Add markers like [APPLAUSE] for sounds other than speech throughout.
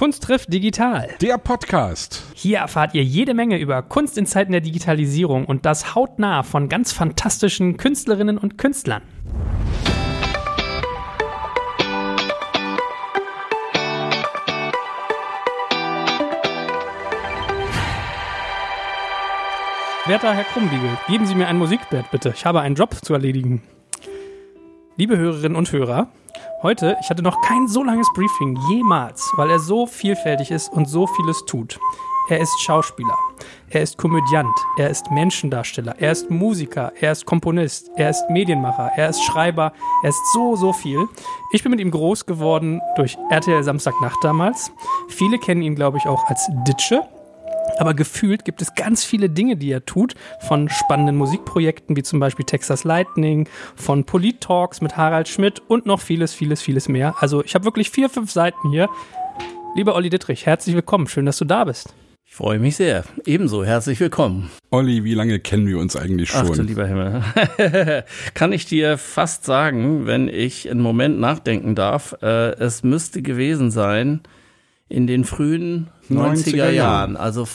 Kunst trifft digital. Der Podcast. Hier erfahrt ihr jede Menge über Kunst in Zeiten der Digitalisierung und das hautnah von ganz fantastischen Künstlerinnen und Künstlern. Werter Herr Krumbiegel, geben Sie mir ein Musikbett bitte. Ich habe einen Job zu erledigen. Liebe Hörerinnen und Hörer, heute, ich hatte noch kein so langes Briefing jemals, weil er so vielfältig ist und so vieles tut. Er ist Schauspieler, er ist Komödiant, er ist Menschendarsteller, er ist Musiker, er ist Komponist, er ist Medienmacher, er ist Schreiber, er ist so, so viel. Ich bin mit ihm groß geworden durch RTL Samstagnacht damals. Viele kennen ihn, glaube ich, auch als Ditsche. Aber gefühlt gibt es ganz viele Dinge, die er tut, von spannenden Musikprojekten wie zum Beispiel Texas Lightning, von Polit-Talks mit Harald Schmidt und noch vieles, vieles, vieles mehr. Also ich habe wirklich vier, fünf Seiten hier. Lieber Olli Dittrich, herzlich willkommen. Schön, dass du da bist. Ich freue mich sehr. Ebenso, herzlich willkommen. Olli, wie lange kennen wir uns eigentlich schon? Ach du lieber Himmel. [LAUGHS] Kann ich dir fast sagen, wenn ich einen Moment nachdenken darf, äh, es müsste gewesen sein in den frühen 90er, 90er Jahren. Also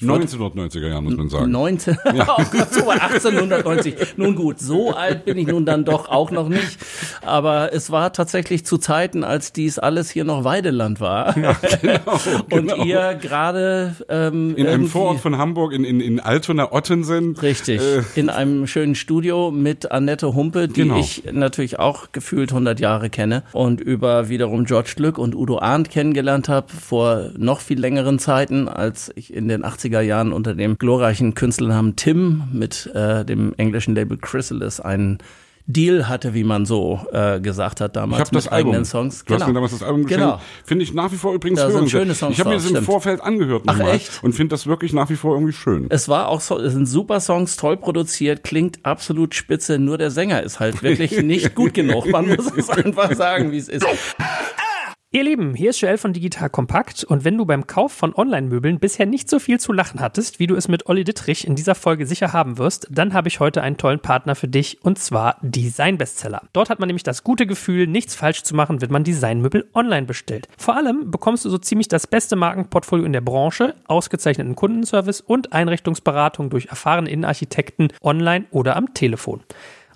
1990er Jahren, muss man sagen. 19, ja. [LAUGHS] so 1890. Nun gut, so alt bin ich nun dann doch auch noch nicht. Aber es war tatsächlich zu Zeiten, als dies alles hier noch Weideland war. Ja, genau, [LAUGHS] Und genau. ihr gerade ähm, in einem Vorort von Hamburg, in, in, in Altona Ottensen. Richtig, äh, in einem schönen Studio mit Annette Humpe, die genau. ich natürlich auch gefühlt 100 Jahre kenne und über wiederum George Glück und Udo Arndt kennengelernt habe vor noch viel längeren Zeiten, als ich in den 80 80er Jahren unter dem glorreichen Künstlernamen Tim mit äh, dem englischen Label Chrysalis einen Deal hatte, wie man so äh, gesagt hat damals ich hab das mit Album. eigenen Songs. Du genau. hast mir damals das Album geschenkt. Genau. Finde ich nach wie vor übrigens da sind schöne Songs Ich habe mir das im Vorfeld angehört Ach, echt? und finde das wirklich nach wie vor irgendwie schön. Es war auch so, es sind super Songs, toll produziert, klingt absolut spitze, nur der Sänger ist halt wirklich [LAUGHS] nicht gut genug. Man muss es [LAUGHS] einfach sagen, wie es ist. [LAUGHS] Ihr Lieben, hier ist Joel von Digital Kompakt und wenn du beim Kauf von Online-Möbeln bisher nicht so viel zu lachen hattest, wie du es mit Olli Dittrich in dieser Folge sicher haben wirst, dann habe ich heute einen tollen Partner für dich und zwar Design Bestseller. Dort hat man nämlich das gute Gefühl, nichts falsch zu machen, wenn man Designmöbel online bestellt. Vor allem bekommst du so ziemlich das beste Markenportfolio in der Branche, ausgezeichneten Kundenservice und Einrichtungsberatung durch erfahrene Innenarchitekten online oder am Telefon.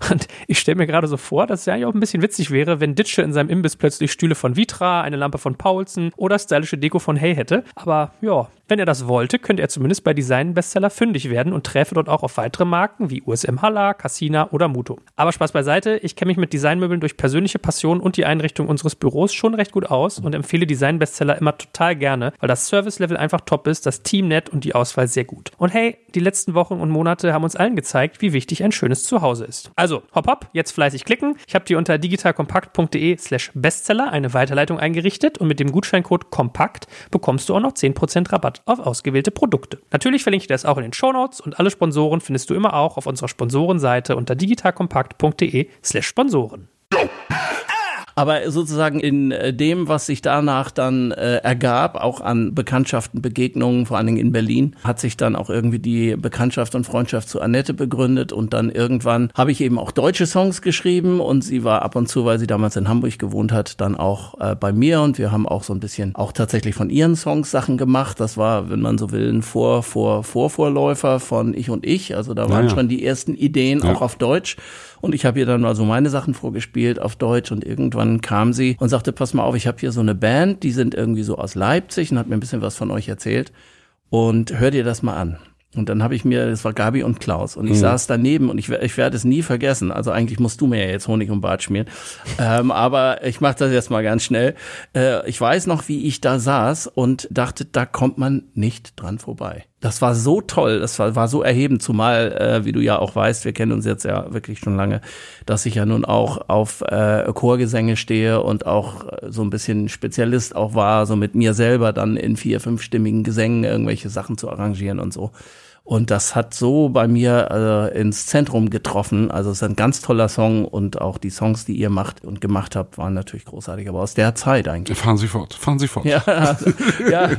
Und ich stelle mir gerade so vor, dass es ja eigentlich auch ein bisschen witzig wäre, wenn Ditsche in seinem Imbiss plötzlich Stühle von Vitra, eine Lampe von Paulsen oder stylische Deko von Hey hätte. Aber ja, wenn er das wollte, könnte er zumindest bei Design-Bestseller fündig werden und träfe dort auch auf weitere Marken wie USM Halla, Cassina oder Muto. Aber Spaß beiseite, ich kenne mich mit Designmöbeln durch persönliche Passion und die Einrichtung unseres Büros schon recht gut aus und empfehle Design-Bestseller immer total gerne, weil das Service-Level einfach top ist, das Team nett und die Auswahl sehr gut. Und hey, die letzten Wochen und Monate haben uns allen gezeigt, wie wichtig ein schönes Zuhause ist. Also, hopp hopp, jetzt fleißig klicken. Ich habe dir unter digitalkompakt.de slash Bestseller eine Weiterleitung eingerichtet und mit dem Gutscheincode KOMPAKT bekommst du auch noch 10% Rabatt auf ausgewählte Produkte. Natürlich verlinke ich das auch in den Shownotes und alle Sponsoren findest du immer auch auf unserer Sponsorenseite unter digitalkompakt.de slash Sponsoren. Aber sozusagen in äh, dem, was sich danach dann äh, ergab, auch an Bekanntschaften, Begegnungen, vor allen Dingen in Berlin, hat sich dann auch irgendwie die Bekanntschaft und Freundschaft zu Annette begründet und dann irgendwann habe ich eben auch deutsche Songs geschrieben und sie war ab und zu, weil sie damals in Hamburg gewohnt hat, dann auch äh, bei mir und wir haben auch so ein bisschen auch tatsächlich von ihren Songs Sachen gemacht. Das war, wenn man so will, ein Vor, Vor, Vorvorläufer von Ich und Ich. Also da waren ja, ja. schon die ersten Ideen ja. auch auf Deutsch. Und ich habe ihr dann also meine Sachen vorgespielt auf Deutsch und irgendwann kam sie und sagte, pass mal auf, ich habe hier so eine Band, die sind irgendwie so aus Leipzig und hat mir ein bisschen was von euch erzählt und hör dir das mal an. Und dann habe ich mir, das war Gabi und Klaus, und ich mhm. saß daneben und ich, ich werde es nie vergessen. Also eigentlich musst du mir ja jetzt Honig und Bart schmieren. ähm, aber ich mache das jetzt mal ganz schnell. Äh, ich weiß noch, wie ich da saß und dachte, da kommt man nicht dran vorbei. Das war so toll, das war, war so erhebend, zumal, äh, wie du ja auch weißt, wir kennen uns jetzt ja wirklich schon lange, dass ich ja nun auch auf äh, Chorgesänge stehe und auch äh, so ein bisschen Spezialist auch war, so mit mir selber dann in vier, fünfstimmigen Gesängen irgendwelche Sachen zu arrangieren und so. Und das hat so bei mir äh, ins Zentrum getroffen. Also es ist ein ganz toller Song und auch die Songs, die ihr macht und gemacht habt, waren natürlich großartig. Aber aus der Zeit eigentlich. Fahren Sie fort, fahren Sie fort. Ja, [LAUGHS] ja,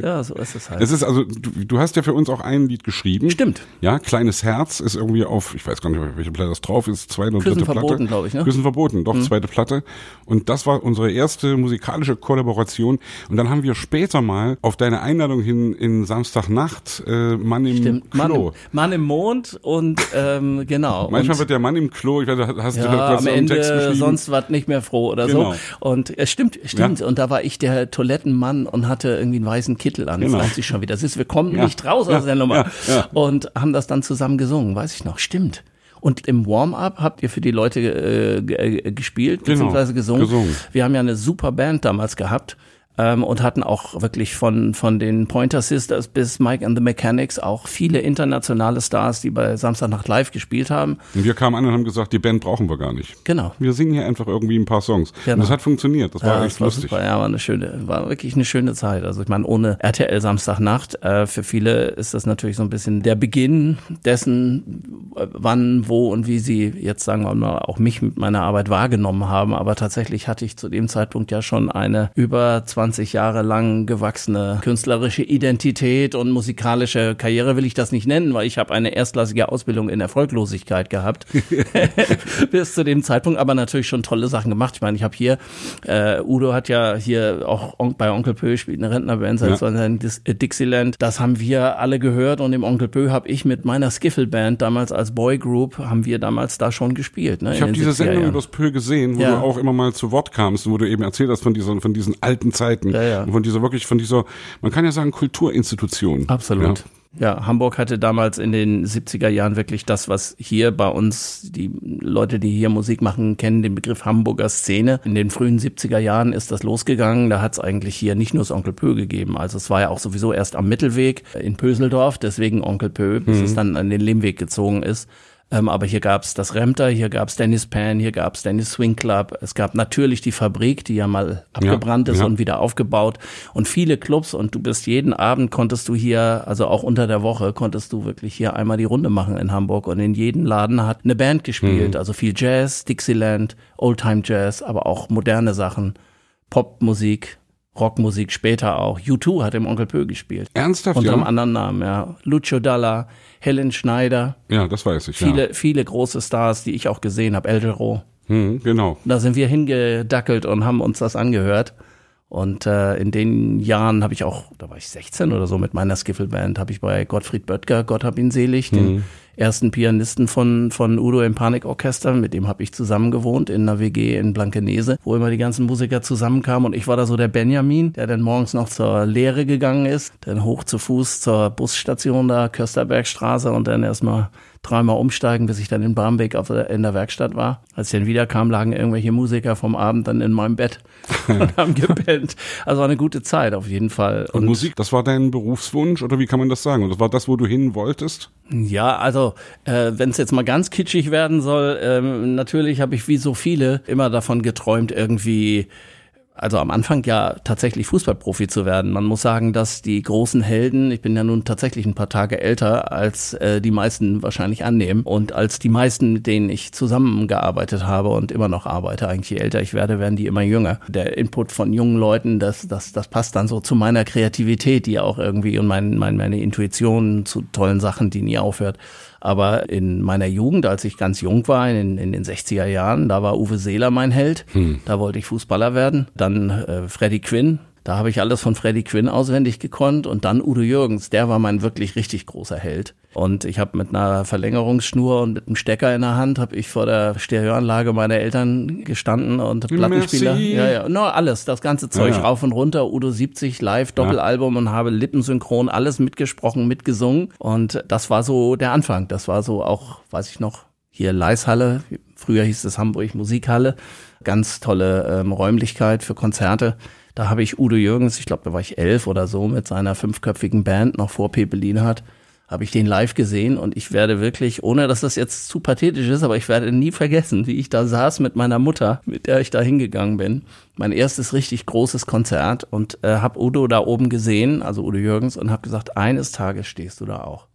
ja so ist es halt. Es ist also, du, du hast ja für uns auch ein Lied geschrieben. Stimmt. Ja, Kleines Herz ist irgendwie auf, ich weiß gar nicht, welche Platte das drauf ist, zweite und Küssen dritte Platte. verboten, glaube ich, ne? Küssen verboten, doch, zweite Platte. Und das war unsere erste musikalische Kollaboration. Und dann haben wir später mal auf deine Einladung hin in Samstagnacht äh, Mann im Stimmt. Mann, Klo. im- Mann im Mond und ähm, genau. [LAUGHS] Manchmal und, wird der Mann im Klo, ich weiß, hast du ja, das am im Text Ende geschrieben? sonst was nicht mehr froh oder Genau. so. Und es stimmt, stimmt. Und da war ich der Toilettenmann und hatte irgendwie einen weißen Kittel an. Genau. Das weiß ich schon wieder. Das ist, wir kommen Ja. nicht raus Ja. aus der Nummer. Ja. Ja. Und haben das dann zusammen gesungen, weiß ich noch. Stimmt. Und im Warm-up habt ihr für die Leute äh, äh, gespielt Genau. beziehungsweise gesungen. Gesungen. Wir haben ja eine super Band damals gehabt. Ähm, und hatten auch wirklich von, von den Pointer Sisters bis Mike and the Mechanics auch viele internationale Stars, die bei Samstagnacht Live gespielt haben. Und wir kamen an und haben gesagt, die Band brauchen wir gar nicht. Genau. Wir singen hier einfach irgendwie ein paar Songs. Genau. Und das hat funktioniert. Das war Ja, echt das war lustig. super. Ja, war eine schöne, war wirklich eine schöne Zeit. Also ich meine, ohne RTL Samstagnacht, äh, für viele ist das natürlich so ein bisschen der Beginn dessen, äh, wann, wo und wie sie jetzt sagen wir mal auch mich mit meiner Arbeit wahrgenommen haben. Aber tatsächlich hatte ich zu dem Zeitpunkt ja schon eine über 20 Jahre lang gewachsene künstlerische Identität und musikalische Karriere will ich das nicht nennen, weil ich habe eine erstklassige Ausbildung in Erfolglosigkeit gehabt [LAUGHS] bis zu dem Zeitpunkt, aber natürlich schon tolle Sachen gemacht. Ich meine, ich habe hier, äh, Udo hat ja hier auch bei Onkel Pö spielt eine Rentnerband seit Ja. 2000 Dis- äh, Dixieland. Das haben wir alle gehört und im Onkel Pö habe ich mit meiner Skiffle-Band damals als Boygroup, haben wir damals da schon gespielt. Ne, Ich habe diese 70er Sendung Jahren. übers Pö gesehen, wo Ja. du auch immer mal zu Wort kamst, wo du eben erzählt hast von diesen, von diesen alten Zeiten. Ja, ja. Und von dieser wirklich, von dieser, man kann ja sagen, Kulturinstitution. Absolut. Ja. Ja. Hamburg hatte damals in den 70er Jahren wirklich das, was hier bei uns, die Leute, die hier Musik machen, kennen den Begriff Hamburger Szene. In den frühen 70er Jahren ist das losgegangen. Da hat es eigentlich hier nicht nur das Onkel Pö gegeben. Also es war ja auch sowieso erst am Mittelweg in Pöseldorf, deswegen Onkel Pö, bis es dann an den Lehmweg gezogen ist. Ähm, aber hier gab's das Remter, hier gab's Dennis Pan, hier gab's Dennis Swing Club. Es gab natürlich die Fabrik, die ja mal abgebrannt ist ja. und wieder aufgebaut. Und viele Clubs und du bist jeden Abend konntest du hier, also auch unter der Woche, konntest du wirklich hier einmal die Runde machen in Hamburg. Und in jedem Laden hat eine Band gespielt. Also viel Jazz, Dixieland, Oldtime Jazz, aber auch moderne Sachen, Popmusik, Rockmusik später auch. U2 hat im Onkel Pö gespielt. Ernsthaft, Unter einem ja? anderen Namen, ja. Lucio Dalla, Helen Schneider, Ja, das weiß ich, viele, viele große Stars, die ich auch gesehen habe, Eldero. ja. Hm, genau. Da sind wir hingedackelt und haben uns das angehört. Und äh, in den Jahren habe ich auch, da war ich 16 oder so mit meiner Skiffle-Band, habe ich bei Gottfried Böttger, Gott hab ihn selig, den ersten Pianisten von, von Udo im Panikorchester, mit dem habe ich zusammen gewohnt in einer WG in Blankenese, wo immer die ganzen Musiker zusammenkamen. Und ich war da so der Benjamin, der dann morgens noch zur Lehre gegangen ist, dann hoch zu Fuß zur Busstation da, Kösterbergstraße und dann erstmal dreimal umsteigen, bis ich dann in Barmbek auf der, in der Werkstatt war. Als ich dann wiederkam, lagen irgendwelche Musiker vom Abend dann in meinem Bett [LAUGHS] und haben gepennt. Also war eine gute Zeit auf jeden Fall. Und, Musik, das war dein Berufswunsch oder wie kann man das sagen? Und das war das, wo du hin wolltest? Ja, also äh, wenn es jetzt mal ganz kitschig werden soll, ähm, natürlich habe ich wie so viele immer davon geträumt, irgendwie also am Anfang ja tatsächlich Fußballprofi zu werden. Man muss sagen, dass die großen Helden, ich bin ja nun tatsächlich ein paar Tage älter, als äh, die meisten wahrscheinlich annehmen und als die meisten, mit denen ich zusammengearbeitet habe und immer noch arbeite, eigentlich je älter ich werde, werden die immer jünger. Der Input von jungen Leuten, das, das, das passt dann so zu meiner Kreativität, die auch irgendwie und mein, mein, meine Intuition zu tollen Sachen, die nie aufhört. Aber in meiner Jugend, als ich ganz jung war, in, in den 60er Jahren, da war Uwe Seeler mein Held. Da wollte ich Fußballer werden. Dann äh, Freddie Quinn. Da habe ich alles von Freddie Quinn auswendig gekonnt. Und dann Udo Jürgens. Der war mein wirklich richtig großer Held. Und ich habe mit einer Verlängerungsschnur und mit einem Stecker in der Hand, habe ich vor der Stereoanlage meiner Eltern gestanden und Plattenspieler. Merci. Ja, ja, no, alles, das ganze Zeug Ja, rauf und runter. Udo 70 live, Doppelalbum und habe lippensynchron alles mitgesprochen, mitgesungen. Und das war so der Anfang. Das war so auch, weiß ich noch, hier Leishalle. Früher hieß es Hamburg Musikhalle. Ganz tolle ähm, Räumlichkeit für Konzerte. Da habe ich Udo Jürgens, ich glaube, da war ich elf oder so, mit seiner fünfköpfigen Band noch vor Pepe Lienhardt, habe ich den live gesehen und ich werde wirklich, ohne dass das jetzt zu pathetisch ist, aber ich werde nie vergessen, wie ich da saß mit meiner Mutter, mit der ich da hingegangen bin. Mein erstes richtig großes Konzert und äh, habe Udo da oben gesehen, also Udo Jürgens, und habe gesagt, eines Tages stehst du da auch.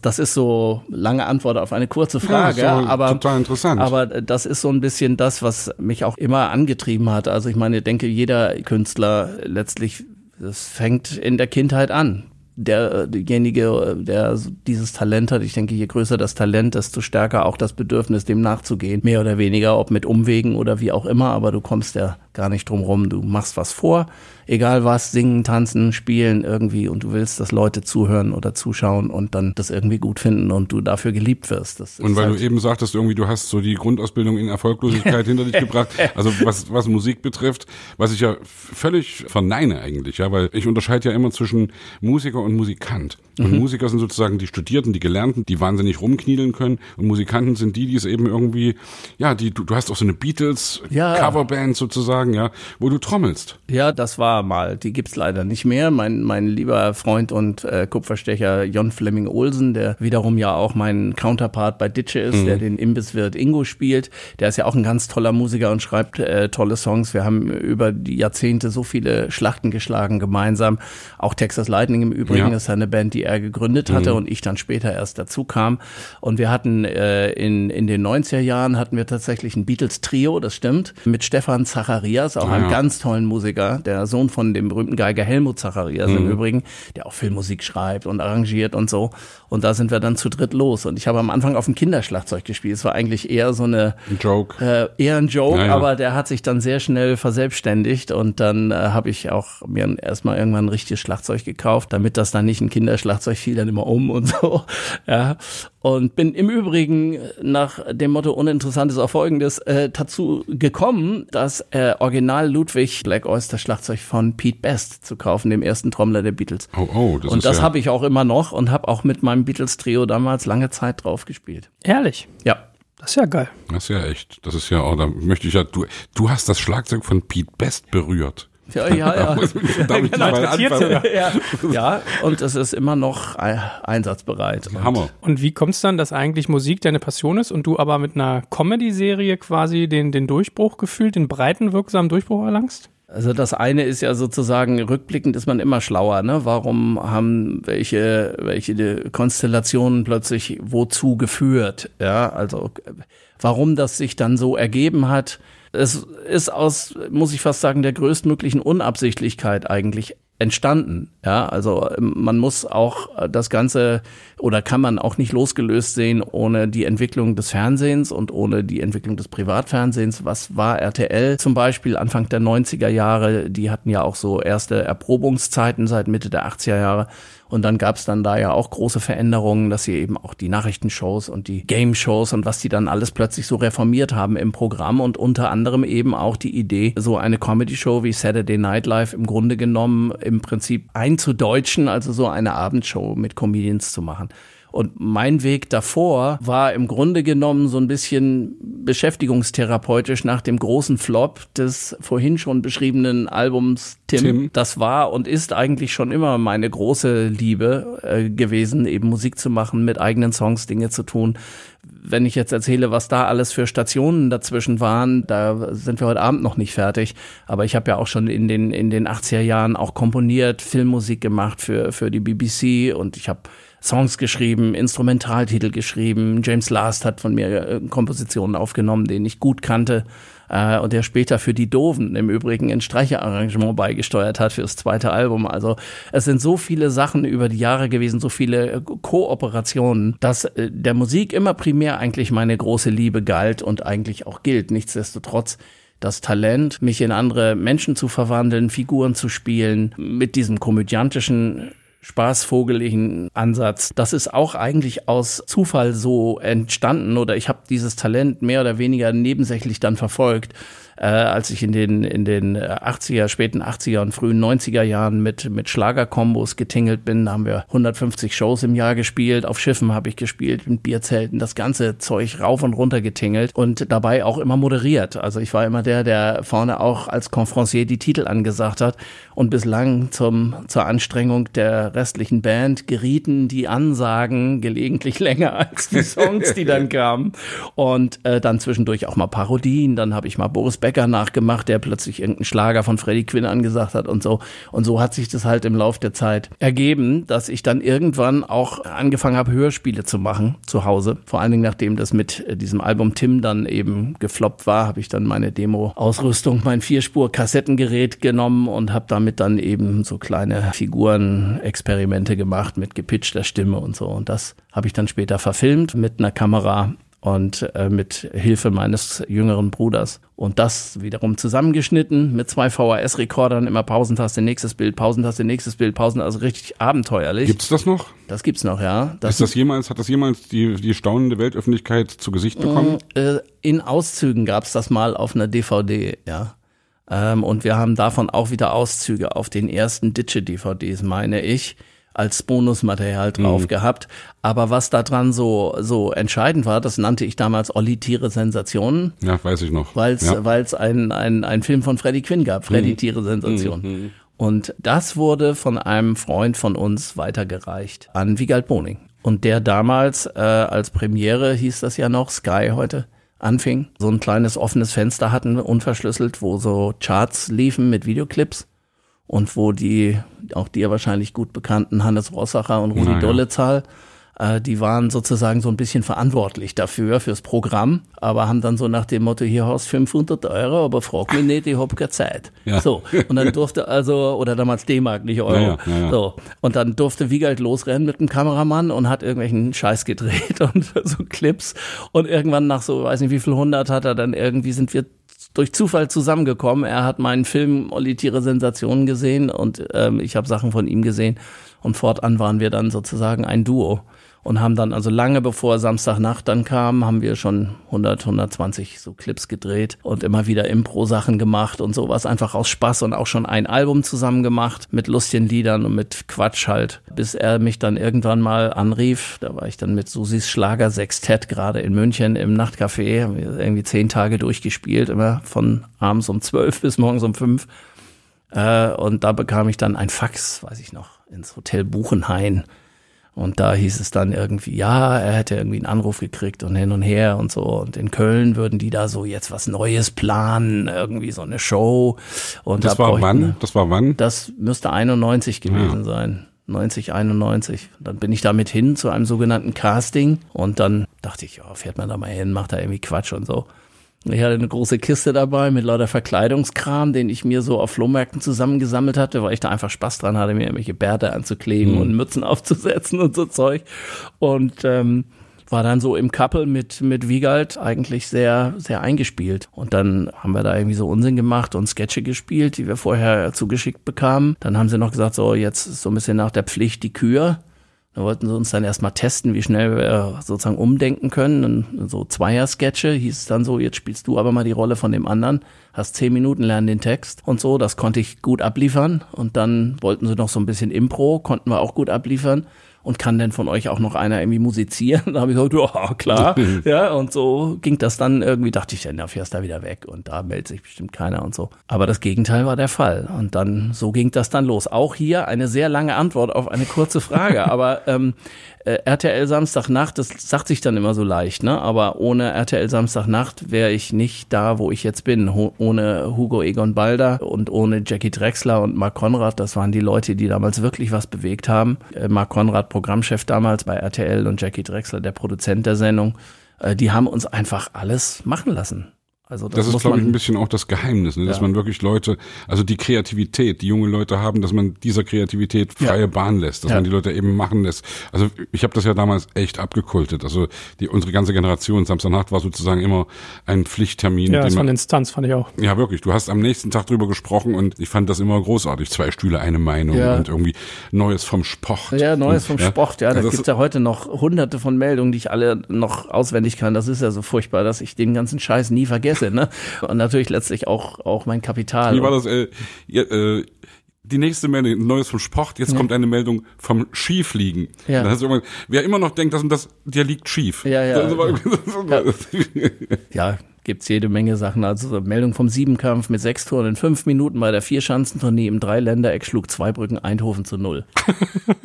Das ist so lange Antwort auf eine kurze Frage, Ja, aber total interessant. Aber das ist so ein bisschen das, was mich auch immer angetrieben hat. Also ich meine, ich denke, jeder Künstler letztlich, das fängt in der Kindheit an. Der, derjenige, der dieses Talent hat, ich denke, je größer das Talent, desto stärker auch das Bedürfnis, dem nachzugehen. Mehr oder weniger, ob mit Umwegen oder wie auch immer, aber du kommst ja gar nicht drum rum. Du machst was vor, egal was, singen, tanzen, spielen irgendwie und du willst, dass Leute zuhören oder zuschauen und dann das irgendwie gut finden und du dafür geliebt wirst. Das Und weil halt du eben sagtest, irgendwie, du hast so die Grundausbildung in Erfolglosigkeit [LAUGHS] hinter dich gebracht. Also was, was Musik betrifft, was ich ja völlig verneine eigentlich, ja, weil ich unterscheide ja immer zwischen Musiker und Musikant. Und Mhm. Musiker sind sozusagen die Studierten, die Gelernten, die wahnsinnig rumkniedeln können. Und Musikanten sind die, die es eben irgendwie, ja, die, du, du hast auch so eine Ja. Beatles-Coverband sozusagen, ja, wo du trommelst. Ja, das war mal. Die gibt's leider nicht mehr. Mein, mein lieber Freund und äh, Kupferstecher Jon Fleming Olsen, der wiederum ja auch mein Counterpart bei Ditsche ist, der den Imbisswirt Ingo spielt, der ist ja auch ein ganz toller Musiker und schreibt äh, tolle Songs. Wir haben über die Jahrzehnte so viele Schlachten geschlagen gemeinsam. Auch Texas Lightning im Übrigen Ja. ist ja eine Band, die er gegründet hatte und ich dann später erst dazu kam. Und wir hatten äh, in, in den 90er Jahren hatten wir tatsächlich ein Beatles-Trio, das stimmt, mit Stefan Zacharias, auch Ah, einem ja. ganz tollen Musiker, der Sohn von dem berühmten Geiger Helmut Zacharias Mhm. im Übrigen, der auch Filmmusik schreibt und arrangiert und so. Und da sind wir dann zu dritt los. Und ich habe am Anfang auf dem Kinderschlagzeug gespielt. Es war eigentlich eher so eine Ein Joke. äh, eher ein Joke, Ja, ja. aber der hat sich dann sehr schnell verselbstständigt und dann äh, habe ich auch mir erstmal irgendwann ein richtiges Schlagzeug gekauft, damit das dann nicht ein Kinderschlagzeug fiel dann immer um und so. [LAUGHS] Ja. Und bin im Übrigen nach dem Motto Uninteressantes auf Folgendes äh, dazu gekommen, das äh, Original Ludwig Black Oyster Schlagzeug von Pete Best zu kaufen, dem ersten Trommler der Beatles. Oh, oh, das und ist das ja, habe ich auch immer noch und habe auch mit meinem Beatles-Trio damals lange Zeit drauf gespielt. Ehrlich. Ja. Das ist ja geil. das ist ja echt, das ist ja, oh, da möchte ich ja, du, du hast das Schlagzeug von Pete Best berührt. Ja, ja, ja. [LAUGHS] [LAUGHS] Genau, ja, ja, und es ist immer noch ein- einsatzbereit. Und Hammer. Und wie kommt es dann, dass eigentlich Musik deine Passion ist und du aber mit einer Comedy-Serie quasi den, den Durchbruch gefühlt, den breiten, wirksamen Durchbruch erlangst? Also das eine ist ja sozusagen, rückblickend ist man immer schlauer, ne? Warum haben welche, welche Konstellationen plötzlich wozu geführt? Ja, also warum das sich dann so ergeben hat. Es ist aus, muss ich fast sagen, der größtmöglichen Unabsichtlichkeit eigentlich entstanden. Ja, also ähm, man muss auch äh, das Ganze oder kann man auch nicht losgelöst sehen ohne die Entwicklung des Fernsehens und ohne die Entwicklung des Privatfernsehens. Was war RTL zum Beispiel Anfang der 90er Jahre? Die hatten ja auch so erste Erprobungszeiten seit Mitte der 80er Jahre. Und dann gab es dann da ja auch große Veränderungen, dass sie eben auch die Nachrichtenshows und die Game-Shows und was die dann alles plötzlich so reformiert haben im Programm und unter anderem eben auch die Idee, so eine Comedy-Show wie Saturday Night Live im Grunde genommen im Prinzip einzudeutschen, also so eine Abendshow mit Comedians zu machen. Und mein Weg davor war im Grunde genommen so ein bisschen beschäftigungstherapeutisch nach dem großen Flop des vorhin schon beschriebenen Albums Tim. Tim. Das war und ist eigentlich schon immer meine große Liebe äh, gewesen, eben Musik zu machen, mit eigenen Songs Dinge zu tun. Wenn ich jetzt erzähle, was da alles für Stationen dazwischen waren, da sind wir heute Abend noch nicht fertig. Aber ich habe ja auch schon in den, in den 80er Jahren auch komponiert, Filmmusik gemacht für, für die BBC und ich habe Songs geschrieben, Instrumentaltitel geschrieben. James Last hat von mir äh, Kompositionen aufgenommen, den ich gut kannte äh, und der später für die Doven im Übrigen ein Streicherarrangement beigesteuert hat fürs zweite Album. Also es sind so viele Sachen über die Jahre gewesen, so viele äh, Kooperationen, dass äh, der Musik immer primär eigentlich meine große Liebe galt und eigentlich auch gilt. Nichtsdestotrotz das Talent, mich in andere Menschen zu verwandeln, Figuren zu spielen, mit diesem komödiantischen spaßvogeligen Ansatz. Das ist auch eigentlich aus Zufall so entstanden oder ich habe dieses Talent mehr oder weniger nebensächlich dann verfolgt. Äh, als ich in den in den 80er, späten 80er und frühen 90er Jahren mit mit Schlagerkombos getingelt bin, haben wir 150 Shows im Jahr gespielt, auf Schiffen habe ich gespielt, mit Bierzelten, das ganze Zeug rauf und runter getingelt und dabei auch immer moderiert. Also ich war immer der, der vorne auch als Confrancier die Titel angesagt hat und bislang zum zur Anstrengung der restlichen Band gerieten die Ansagen gelegentlich [LAUGHS] länger als die Songs, die dann [LAUGHS] kamen und äh, dann zwischendurch auch mal Parodien, dann habe ich mal Boris Becker Becker nachgemacht, der plötzlich irgendeinen Schlager von Freddie Quinn angesagt hat und so. Und so hat sich das halt im Lauf der Zeit ergeben, dass ich dann irgendwann auch angefangen habe, Hörspiele zu machen zu Hause. Vor allen Dingen, nachdem das mit äh, diesem Album Tim dann eben gefloppt war, habe ich dann meine Demo-Ausrüstung, mein Vierspur-Kassettengerät genommen und habe damit dann eben so kleine Figuren-Experimente gemacht mit gepitchter Stimme und so. Und das habe ich dann später verfilmt mit einer Kamera und äh, mit Hilfe meines jüngeren Bruders. Und das wiederum zusammengeschnitten mit zwei VHS-Rekordern, immer Pausentaste, nächstes Bild, Pausentaste, nächstes Bild, Pausen, also richtig abenteuerlich. Gibt's das noch? Das gibt's noch, ja. Das ist das jemals, hat das jemals die, die staunende Weltöffentlichkeit zu Gesicht bekommen? Äh, in Auszügen gab's das mal auf einer DVD, ja. Ähm, und wir haben davon auch wieder Auszüge auf den ersten Ditsche-DVDs, meine ich als Bonusmaterial drauf mhm. gehabt. Aber was da dran so, so entscheidend war, das nannte ich damals Olli Tiere Sensationen. Ja, weiß ich noch. Weil es ja. weil's ein, ein, ein Film von Freddy Quinn gab, Freddy mhm. Tiere Sensationen. Mhm. Und das wurde von einem Freund von uns weitergereicht an Wiegald Boning. Und der damals äh, als Premiere hieß das ja noch, Sky heute, anfing, so ein kleines offenes Fenster hatten, unverschlüsselt, wo so Charts liefen mit Videoclips und wo die, auch dir wahrscheinlich gut bekannten Hannes Rossacher und Rudi naja. Dollezahl, äh, die waren sozusagen so ein bisschen verantwortlich dafür, fürs Programm, aber haben dann so nach dem Motto, hier hast 500 Euro, aber frag mich nicht, ich hab keine Zeit. Ja. So, und dann [LAUGHS] durfte also, oder damals D-Mark, nicht Euro. Ja, ja, so, und dann durfte Wiegald losrennen mit dem Kameramann und hat irgendwelchen Scheiß gedreht [LAUGHS] und so Clips und irgendwann nach so, weiß nicht wie viel hundert hat er dann irgendwie, sind wir durch Zufall zusammengekommen. Er hat meinen Film Olli Tiere Sensationen gesehen und ähm, ich habe Sachen von ihm gesehen. Und fortan waren wir dann sozusagen ein Duo und haben dann also lange bevor Samstagnacht dann kam, haben wir schon 100, 120 so Clips gedreht und immer wieder Impro-Sachen gemacht und sowas einfach aus Spaß und auch schon ein Album zusammen gemacht mit lustigen Liedern und mit Quatsch halt, bis er mich dann irgendwann mal anrief. Da war ich dann mit Susis Schlager Sextett gerade in München im Nachtcafé, haben wir irgendwie zehn Tage durchgespielt, immer von abends um zwölf [LAUGHS] bis morgens um fünf. Äh, und da bekam ich dann ein Fax, weiß ich noch, ins Hotel Buchenhain und da hieß es dann irgendwie, ja, er hätte irgendwie einen Anruf gekriegt und hin und her und so. Und in Köln würden die da so jetzt was Neues planen, irgendwie so eine Show. Und das da war wann? Das war wann? Das müsste 91 gewesen ja. sein. 90, 91. Dann bin ich damit hin zu einem sogenannten Casting und dann dachte ich, ja, fährt man da mal hin, macht da irgendwie Quatsch und so. Ich hatte eine große Kiste dabei mit lauter Verkleidungskram, den ich mir so auf Flohmärkten zusammengesammelt hatte, weil ich da einfach Spaß dran hatte, mir irgendwelche Bärte anzukleben mhm. und Mützen [LAUGHS] aufzusetzen und so Zeug. Und ähm, war dann so im Couple mit, mit Wiegald eigentlich sehr, sehr eingespielt. Und dann haben wir da irgendwie so Unsinn gemacht und Sketche gespielt, die wir vorher zugeschickt bekamen. Dann haben sie noch gesagt, so jetzt ist so ein bisschen nach der Pflicht die Kür. Da wollten sie uns dann erstmal testen, wie schnell wir sozusagen umdenken können. Und so Zweier-Sketche hieß es dann so, jetzt spielst du aber mal die Rolle von dem anderen, hast zehn Minuten, lernen den Text und so. Das konnte ich gut abliefern. Und dann wollten sie noch so ein bisschen Impro, konnten wir auch gut abliefern und kann denn von euch auch noch einer irgendwie musizieren? [LAUGHS] Da habe ich gesagt, ja, klar. [LAUGHS] ja, und so ging das dann irgendwie, dachte ich, dann fährst da wieder weg und da meldet sich bestimmt keiner und so. Aber das Gegenteil war der Fall. Und dann, so ging das dann los. Auch hier eine sehr lange Antwort auf eine kurze Frage. [LAUGHS] Aber ähm, äh, RTL Samstagnacht, das sagt sich dann immer so leicht, ne? Aber ohne RTL Samstagnacht wäre ich nicht da, wo ich jetzt bin. Ho ohne Hugo Egon Balder und ohne Jackie Drexler und Mark Konrad, das waren die Leute, die damals wirklich was bewegt haben. Äh, Mark Konrad, Programmchef damals bei RTL und Jackie Drexler, der Produzent der Sendung, äh, die haben uns einfach alles machen lassen. Also das, das ist, glaube ich, ein bisschen auch das Geheimnis, ne? dass ja. man wirklich Leute, also die Kreativität, die junge Leute haben, dass man dieser Kreativität freie ja. Bahn lässt, dass ja. man die Leute eben machen lässt. Also ich habe das ja damals echt abgekultet. Also die unsere ganze Generation Samstagnacht war sozusagen immer ein Pflichttermin. Ja, das war eine Instanz, fand ich auch. Ja, wirklich. Du hast am nächsten Tag drüber gesprochen und ich fand das immer großartig. Zwei Stühle, eine Meinung und irgendwie Neues vom Sport. Ja, Neues vom Sport. Ja, da also gibt's ja heute noch hunderte von Meldungen, die ich alle noch auswendig kann. Das ist ja so furchtbar, dass ich den ganzen Scheiß nie vergesse vergesse, ne? Und natürlich letztlich auch, auch mein Kapital. Wie war das, äh, ja, äh, die nächste Meldung, Neues vom Sport, jetzt ja. kommt eine Meldung vom Skifliegen. Ja. Du immer, wer immer noch denkt, dass und das, der liegt schief. Ja, ja. ja. ja gibt's jede Menge Sachen. Also Meldung vom Siebenkampf mit sechs Toren in fünf Minuten bei der Vierschanzentournee im Dreiländereck schlug Zweibrücken Eindhoven zu null.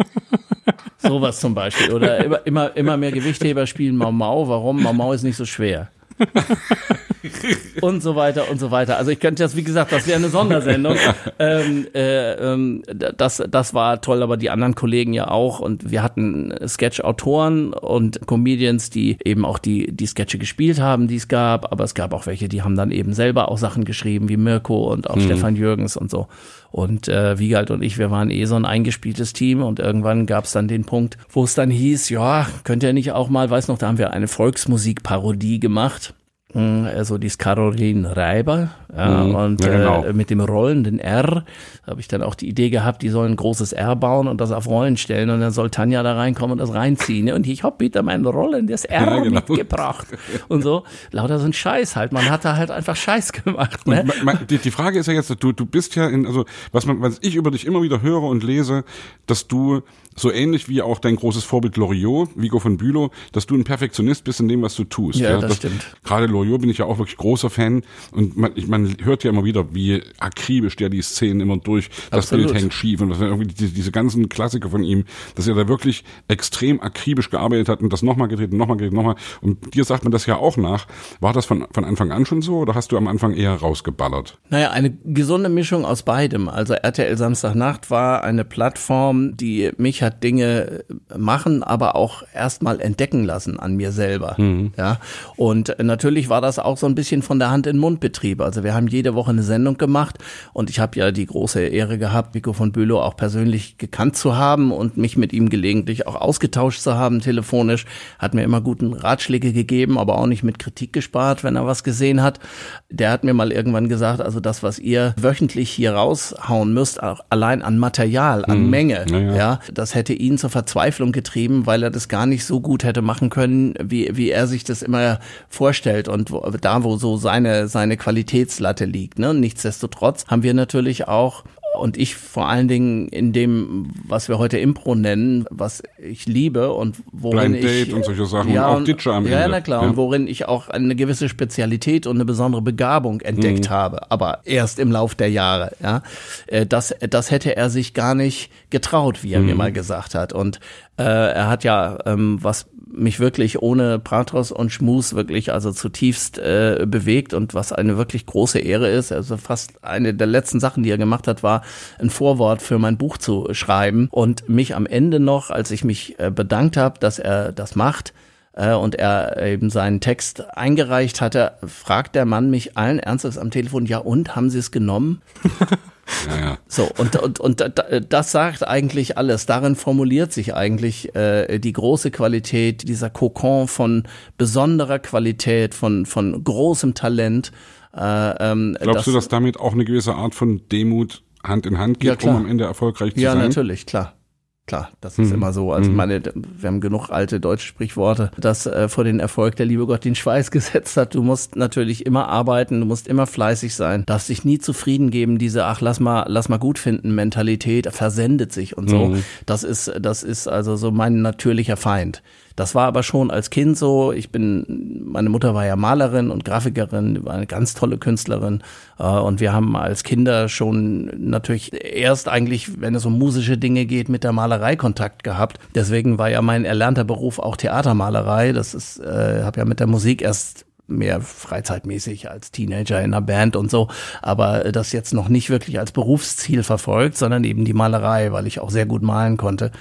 [LAUGHS] Sowas zum Beispiel. Oder immer, immer, immer mehr Gewichtheber spielen Mau Mau. Warum? Mau Mau ist nicht so schwer. [LAUGHS] und so weiter und so weiter. Also ich könnte jetzt, wie gesagt, das wäre eine Sondersendung. [LAUGHS] ähm, äh, ähm, das, das war toll, aber die anderen Kollegen ja auch. Und wir hatten Sketch-Autoren und Comedians, die eben auch die, die Sketche gespielt haben, die es gab. Aber es gab auch welche, die haben dann eben selber auch Sachen geschrieben, wie Mirko und auch mhm. Stefan Jürgens und so. Und äh, Wiegald und ich, wir waren eh so ein eingespieltes Team und irgendwann gab es dann den Punkt, wo es dann hieß, ja, könnt ihr nicht auch mal, weiß noch, da haben wir eine Volksmusikparodie gemacht also die Caroline Reiber mhm, und ja, genau. äh, mit dem rollenden R habe ich dann auch die Idee gehabt, die sollen ein großes R bauen und das auf Rollen stellen und dann soll Tanja da reinkommen und das reinziehen und ich habe wieder mein rollendes R [LAUGHS] ja, genau. mitgebracht und so lauter so ein Scheiß halt, man hat da halt einfach Scheiß gemacht. Ne? die, die Frage ist ja jetzt, du du bist ja in also was man was ich über dich immer wieder höre und lese, dass du so ähnlich wie auch dein großes Vorbild Loriot, Vigo von Bülow, dass du ein Perfektionist bist in dem, was du tust. Ja, ja? das, das stimmt. Gerade Loriot bin ich ja auch wirklich großer Fan und man, ich, man hört ja immer wieder, wie akribisch der die Szenen immer durch, das Absolut. Bild hängt schief und das diese, diese ganzen Klassiker von ihm, dass er da wirklich extrem akribisch gearbeitet hat und das nochmal gedreht und nochmal gedreht, nochmal. Und dir sagt man das ja auch nach. War das von, von Anfang an schon so oder hast du am Anfang eher rausgeballert? Naja, eine gesunde Mischung aus beidem. Also RTL Samstagnacht war eine Plattform, die mich hat Dinge machen, aber auch erstmal entdecken lassen an mir selber. Mhm. Ja. Und natürlich war das auch so ein bisschen von der Hand in Mund Betrieb. Also wir haben jede Woche eine Sendung gemacht und ich habe ja die große Ehre gehabt, Vico von Bülow auch persönlich gekannt zu haben und mich mit ihm gelegentlich auch ausgetauscht zu haben telefonisch. Hat mir immer guten Ratschläge gegeben, aber auch nicht mit Kritik gespart, wenn er was gesehen hat. Der hat mir mal irgendwann gesagt, also das, was ihr wöchentlich hier raushauen müsst, auch allein an Material, an mhm. Menge, ja. ja, das hätte ihn zur Verzweiflung getrieben, weil er das gar nicht so gut hätte machen können, wie, wie er sich das immer vorstellt und wo, da, wo so seine, seine Qualitätslatte liegt. Ne? Nichtsdestotrotz haben wir natürlich auch und ich vor allen Dingen in dem, was wir heute Impro nennen, was ich liebe und worin Blind Date ich und solche Sachen ja, und auch Ditcher am ja, Ende. Na klar, ja. und worin ich auch eine gewisse Spezialität und eine besondere Begabung entdeckt mhm. habe, aber erst im Lauf der Jahre. Ja, äh, das, das hätte er sich gar nicht getraut, wie er mhm. mir mal gesagt hat. Und äh, er hat ja, ähm, was mich wirklich ohne Patros und Schmus wirklich also zutiefst äh, bewegt und was eine wirklich große Ehre ist. Also fast eine der letzten Sachen, die er gemacht hat, war ein Vorwort für mein Buch zu schreiben und mich am Ende noch, als ich mich äh, bedankt habe, dass er das macht, äh, und er eben seinen Text eingereicht hatte, fragt der Mann mich allen Ernstes am Telefon, ja und, haben Sie es genommen? [LAUGHS] Ja, ja. So, und, und, und das sagt eigentlich alles. Darin formuliert sich eigentlich äh, die große Qualität, dieser Kokon von besonderer Qualität, von, von großem Talent. Äh, ähm, Glaubst das, du, dass damit auch eine gewisse Art von Demut Hand in Hand geht, ja, um am Ende erfolgreich zu sein? Ja, natürlich, klar. Klar, das ist mhm. immer so. Also mhm. meine, wir haben genug alte deutsche Sprichworte, dass äh, vor den Erfolg der liebe Gott den Schweiß [LAUGHS] gesetzt hat. Du musst natürlich immer arbeiten, du musst immer fleißig sein, darfst dich nie zufrieden geben. Diese ach lass mal lass mal gut finden Mentalität versendet sich und so. Mhm. Das ist das ist also so mein natürlicher Feind. Das war aber schon als Kind so. Ich bin, meine Mutter war ja Malerin und Grafikerin, war eine ganz tolle Künstlerin. Äh, und wir haben als Kinder schon natürlich erst eigentlich, wenn es um musische Dinge geht, mit der Malerei Kontakt gehabt. Deswegen war ja mein erlernter Beruf auch Theatermalerei. Das ist, äh, habe ja mit der Musik erst mehr freizeitmäßig als Teenager in einer Band und so, aber das jetzt noch nicht wirklich als Berufsziel verfolgt, sondern eben die Malerei, weil ich auch sehr gut malen konnte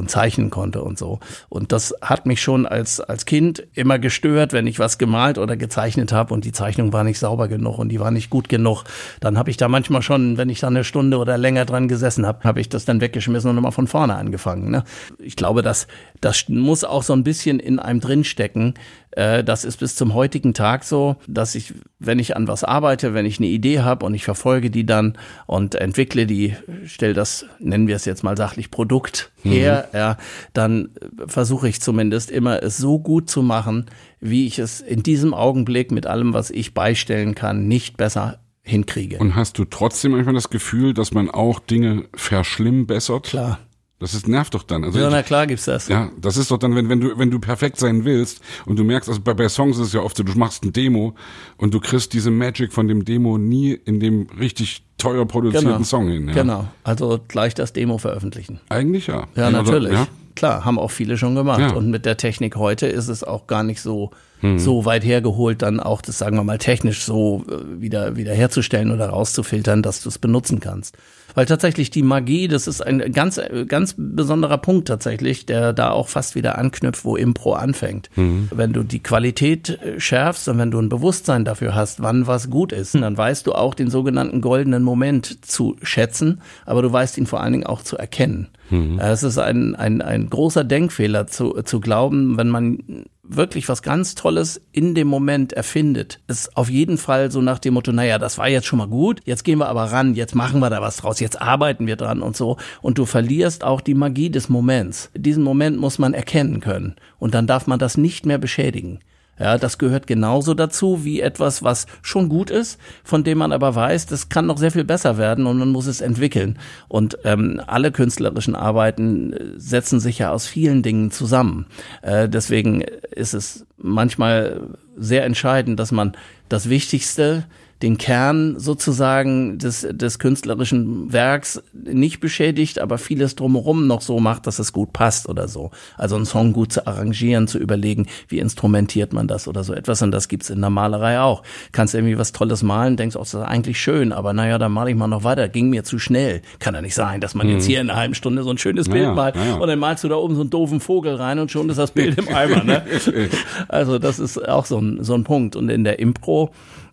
und zeichnen konnte und so. Und das hat mich schon als, als Kind immer gestört, wenn ich was gemalt oder gezeichnet habe und die Zeichnung war nicht sauber genug und die war nicht gut genug. Dann habe ich da manchmal schon, wenn ich da eine Stunde oder länger dran gesessen habe, habe ich das dann weggeschmissen und nochmal von vorne angefangen. Ne? Ich glaube, dass das muss auch so ein bisschen in einem drinstecken. Äh, das ist bis zum heutigen Tag so, dass ich, wenn ich an was arbeite, wenn ich eine Idee habe und ich verfolge die dann und entwickle die, stelle das, nennen wir es jetzt mal sachlich, Produkt her, mhm. ja, dann versuche ich zumindest immer es so gut zu machen, wie ich es in diesem Augenblick mit allem, was ich beistellen kann, nicht besser hinkriege. Und hast du trotzdem manchmal das Gefühl, dass man auch Dinge verschlimmbessert? Klar. Das ist nervt doch dann. Also ja, ich, na klar gibt's das. Ja, das ist doch dann, wenn, wenn du, wenn du perfekt sein willst und du merkst, also bei, bei Songs ist es ja oft so, du machst ein Demo und du kriegst diese Magic von dem Demo nie in dem richtig teuer produzierten genau. Song hin. Ja. Genau. Also gleich das Demo veröffentlichen. Eigentlich ja. Ja, natürlich. ja? Klar, haben auch viele schon gemacht. Ja. Und mit der Technik heute ist es auch gar nicht so mhm. so weit hergeholt, dann auch das, sagen wir mal, technisch so äh, wieder, wieder herzustellen oder rauszufiltern, dass du es benutzen kannst. Weil tatsächlich die Magie, das ist ein ganz, ganz besonderer Punkt tatsächlich, der da auch fast wieder anknüpft, wo Impro anfängt. Mhm. Wenn du die Qualität äh, schärfst und wenn du ein Bewusstsein dafür hast, wann was gut ist, dann weißt du auch den sogenannten goldenen Moment zu schätzen, aber du weißt ihn vor allen Dingen auch zu erkennen. Mhm. Es ist ein, ein, ein großer Denkfehler zu, zu glauben, wenn man wirklich was ganz Tolles in dem Moment erfindet, ist auf jeden Fall so nach dem Motto, naja, das war jetzt schon mal gut, jetzt gehen wir aber ran, jetzt machen wir da was draus, jetzt arbeiten wir dran und so. Und du verlierst auch die Magie des Moments. Diesen Moment muss man erkennen können. Und dann darf man das nicht mehr beschädigen. Ja, das gehört genauso dazu wie etwas, was schon gut ist, von dem man aber weiß, das kann noch sehr viel besser werden und man muss es entwickeln. Und ähm, alle künstlerischen Arbeiten äh, setzen sich ja aus vielen Dingen zusammen. Äh, deswegen ist es manchmal sehr entscheidend, dass man das Wichtigste den Kern sozusagen des, des künstlerischen Werks nicht beschädigt, aber vieles drumherum noch so macht, dass es gut passt oder so. Also einen Song gut zu arrangieren, zu überlegen, wie instrumentiert man das oder so etwas. Und das gibt's in der Malerei auch. Kannst irgendwie was Tolles malen, denkst, oh, das ist eigentlich schön, aber naja, dann male ich mal noch weiter. Ging mir zu schnell. Kann ja nicht sein, dass man mhm. jetzt hier in einer halben Stunde so ein schönes Bild malt naja. und dann malst du da oben so einen doofen Vogel rein und schon ist das Bild im Eimer. Ne? [LAUGHS] Also das ist auch so ein, so ein Punkt. Und in der Impro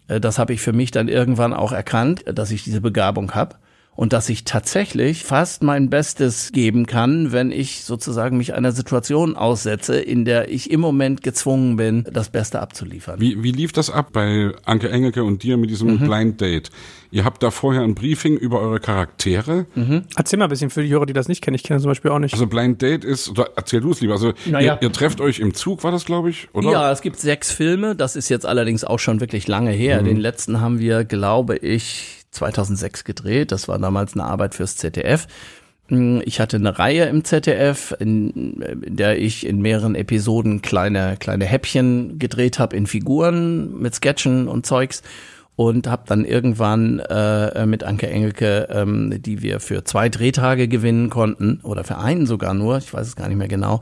das habe ich für mich dann irgendwann auch erkannt, dass ich diese Begabung habe und dass ich tatsächlich fast mein Bestes geben kann, wenn ich sozusagen mich einer Situation aussetze, in der ich im Moment gezwungen bin, das Beste abzuliefern. Wie, wie lief das ab bei Anke Engelke und dir mit diesem mhm. Blind Date? Ihr habt da vorher ein Briefing über eure Charaktere. Mhm. Erzähl mal ein bisschen für die Hörer, die das nicht kennen. Ich kenne zum Beispiel auch nicht. Also Blind Date ist, oder erzähl du es lieber. Also naja. ihr, ihr, trefft euch im Zug, war das glaube ich, oder? Ja, es gibt sechs Filme. Das ist jetzt allerdings auch schon wirklich lange her. Mhm. Den letzten haben wir, glaube ich, 2006 gedreht. Das war damals eine Arbeit fürs ZDF. Hm, ich hatte eine Reihe im ZDF, in, in der ich in mehreren Episoden kleine kleine Häppchen gedreht habe in Figuren mit Sketchen und Zeugs und habe dann irgendwann äh, mit Anke Engelke, ähm, die wir für zwei Drehtage gewinnen konnten oder für einen sogar nur, ich weiß es gar nicht mehr genau,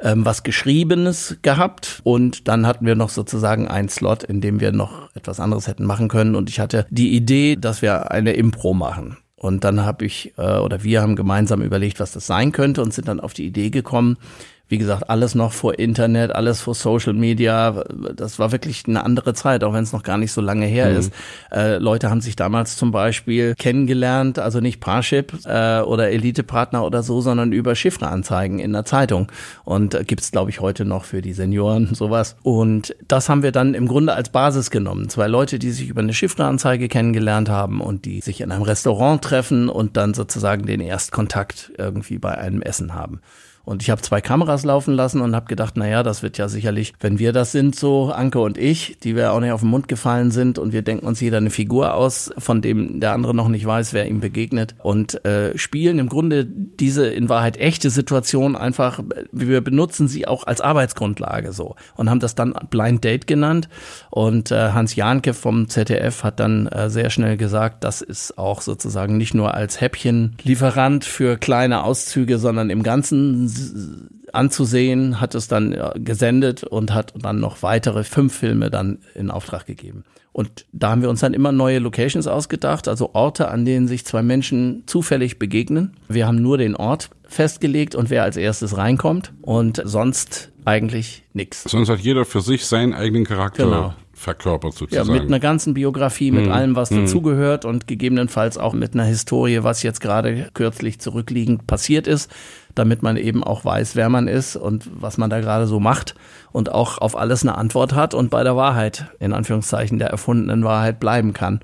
ähm, was Geschriebenes gehabt und dann hatten wir noch sozusagen einen Slot, in dem wir noch etwas anderes hätten machen können und ich hatte die Idee, dass wir eine Impro machen. Und dann habe ich äh, oder wir haben gemeinsam überlegt, was das sein könnte und sind dann auf die Idee gekommen, wie gesagt, alles noch vor Internet, alles vor Social Media. Das war wirklich eine andere Zeit, auch wenn es noch gar nicht so lange her mhm. ist. Äh, Leute haben sich damals zum Beispiel kennengelernt, also nicht Parship äh, oder Elite-Partner oder so, sondern über Chiffreanzeigen in der Zeitung. Und äh, gibt es, glaube ich, heute noch für die Senioren [LAUGHS] sowas. Und das haben wir dann im Grunde als Basis genommen. Zwei Leute, die sich über eine Chiffreanzeige kennengelernt haben und die sich in einem Restaurant treffen und dann sozusagen den Erstkontakt irgendwie bei einem Essen haben. Und ich habe zwei Kameras laufen lassen und habe gedacht, naja, das wird ja sicherlich, wenn wir das sind, so Anke und ich, die wir auch nicht auf den Mund gefallen sind und wir denken uns jeder eine Figur aus, von dem der andere noch nicht weiß, wer ihm begegnet. Und äh, spielen im Grunde diese in Wahrheit echte Situation einfach, wir benutzen sie auch als Arbeitsgrundlage so. Und haben das dann Blind Date genannt. Und äh, Hans Jahnke vom ZDF hat dann äh, sehr schnell gesagt, das ist auch sozusagen nicht nur als Häppchenlieferant für kleine Auszüge, sondern im Ganzen anzusehen, hat es dann gesendet und hat dann noch weitere fünf Filme dann in Auftrag gegeben. Und da haben wir uns dann immer neue Locations ausgedacht, also Orte, an denen sich zwei Menschen zufällig begegnen. Wir haben nur den Ort festgelegt und wer als erstes reinkommt und sonst eigentlich nichts. Sonst hat jeder für sich seinen eigenen Charakter. Genau verkörpert sozusagen. Ja, mit einer ganzen Biografie, mit mhm. allem, was mhm. dazugehört und gegebenenfalls auch mit einer Historie, was jetzt gerade kürzlich zurückliegend passiert ist damit man eben auch weiß, wer man ist und was man da gerade so macht und auch auf alles eine Antwort hat und bei der Wahrheit, in Anführungszeichen der erfundenen Wahrheit bleiben kann.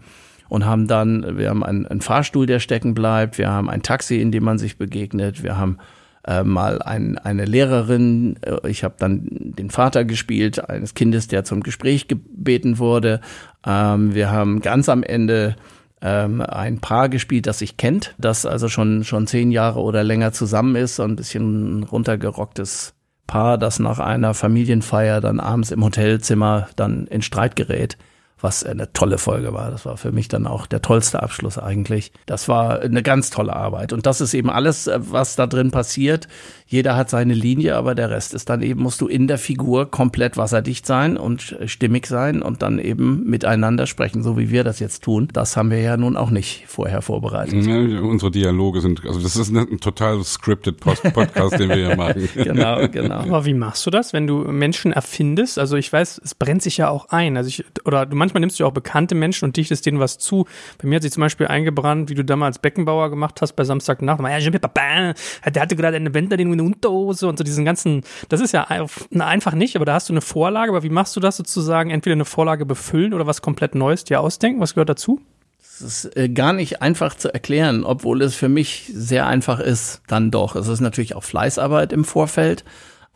Und haben dann, wir haben einen, einen Fahrstuhl, der stecken bleibt, wir haben ein Taxi, in dem man sich begegnet, wir haben äh, mal ein, eine Lehrerin, äh, ich habe dann den Vater gespielt, eines Kindes, der zum Gespräch gebeten wurde. Ähm, wir haben ganz am Ende ähm, ein Paar gespielt, das sich kennt, das also schon, schon zehn Jahre oder länger zusammen ist, so ein bisschen runtergerocktes Paar, das nach einer Familienfeier dann abends im Hotelzimmer dann in Streit gerät was eine tolle Folge war. Das war für mich dann auch der tollste Abschluss eigentlich. Das war eine ganz tolle Arbeit. Und das ist eben alles, äh, was da drin passiert. Jeder hat seine Linie, aber der Rest ist dann eben, musst du in der Figur komplett wasserdicht sein und stimmig sein und dann eben miteinander sprechen, so wie wir das jetzt tun. Das haben wir ja nun auch nicht vorher vorbereitet. Ja, unsere Dialoge sind, also das ist ein total scripted Podcast, den wir hier machen. [LAUGHS] genau, genau. Aber wie machst du das, wenn du Menschen erfindest? Also ich weiß, es brennt sich ja auch ein. Also ich, oder du, manchmal nimmst du auch bekannte Menschen und dichtest denen was zu. Bei mir hat sich zum Beispiel eingebrannt, wie du damals Beckenbauer gemacht hast bei Samstagnacht. Der hatte gerade eine Wendler in eine Unterhose und so diesen ganzen, das ist ja einfach nicht, aber da hast du eine Vorlage. Aber wie machst du das sozusagen? Entweder eine Vorlage befüllen oder was komplett Neues dir ausdenken? Was gehört dazu? Es ist äh, gar nicht einfach zu erklären, obwohl es für mich sehr einfach ist, dann doch. Es ist natürlich auch Fleißarbeit im Vorfeld.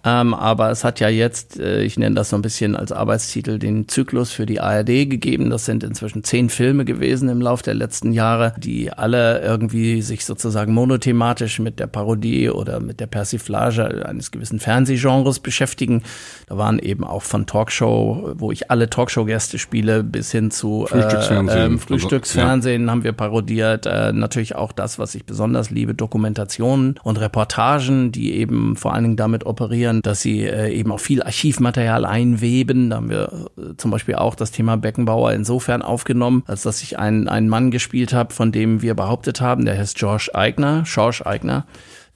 Ähm, aber es hat ja jetzt, äh, ich nenne das so ein bisschen als Arbeitstitel, den Zyklus für die ARD gegeben. Das sind inzwischen zehn Filme gewesen im Laufe der letzten Jahre, die alle irgendwie sich sozusagen monothematisch mit der Parodie oder mit der Persiflage eines gewissen Fernsehgenres beschäftigen. Da waren eben auch von Talkshow, wo ich alle Talkshow-Gäste spiele, bis hin zu Frühstücksfernsehen, äh, Frühstücksfernsehen ja. haben wir parodiert. Äh, natürlich auch das, was ich besonders liebe, Dokumentationen und Reportagen, die eben vor allen Dingen damit operieren, sondern dass sie äh, eben auch viel Archivmaterial einweben. Da haben wir äh, zum Beispiel auch das Thema Beckenbauer insofern aufgenommen, als dass ich einen, einen Mann gespielt habe, von dem wir behauptet haben, der heißt George Eigner, George Eigner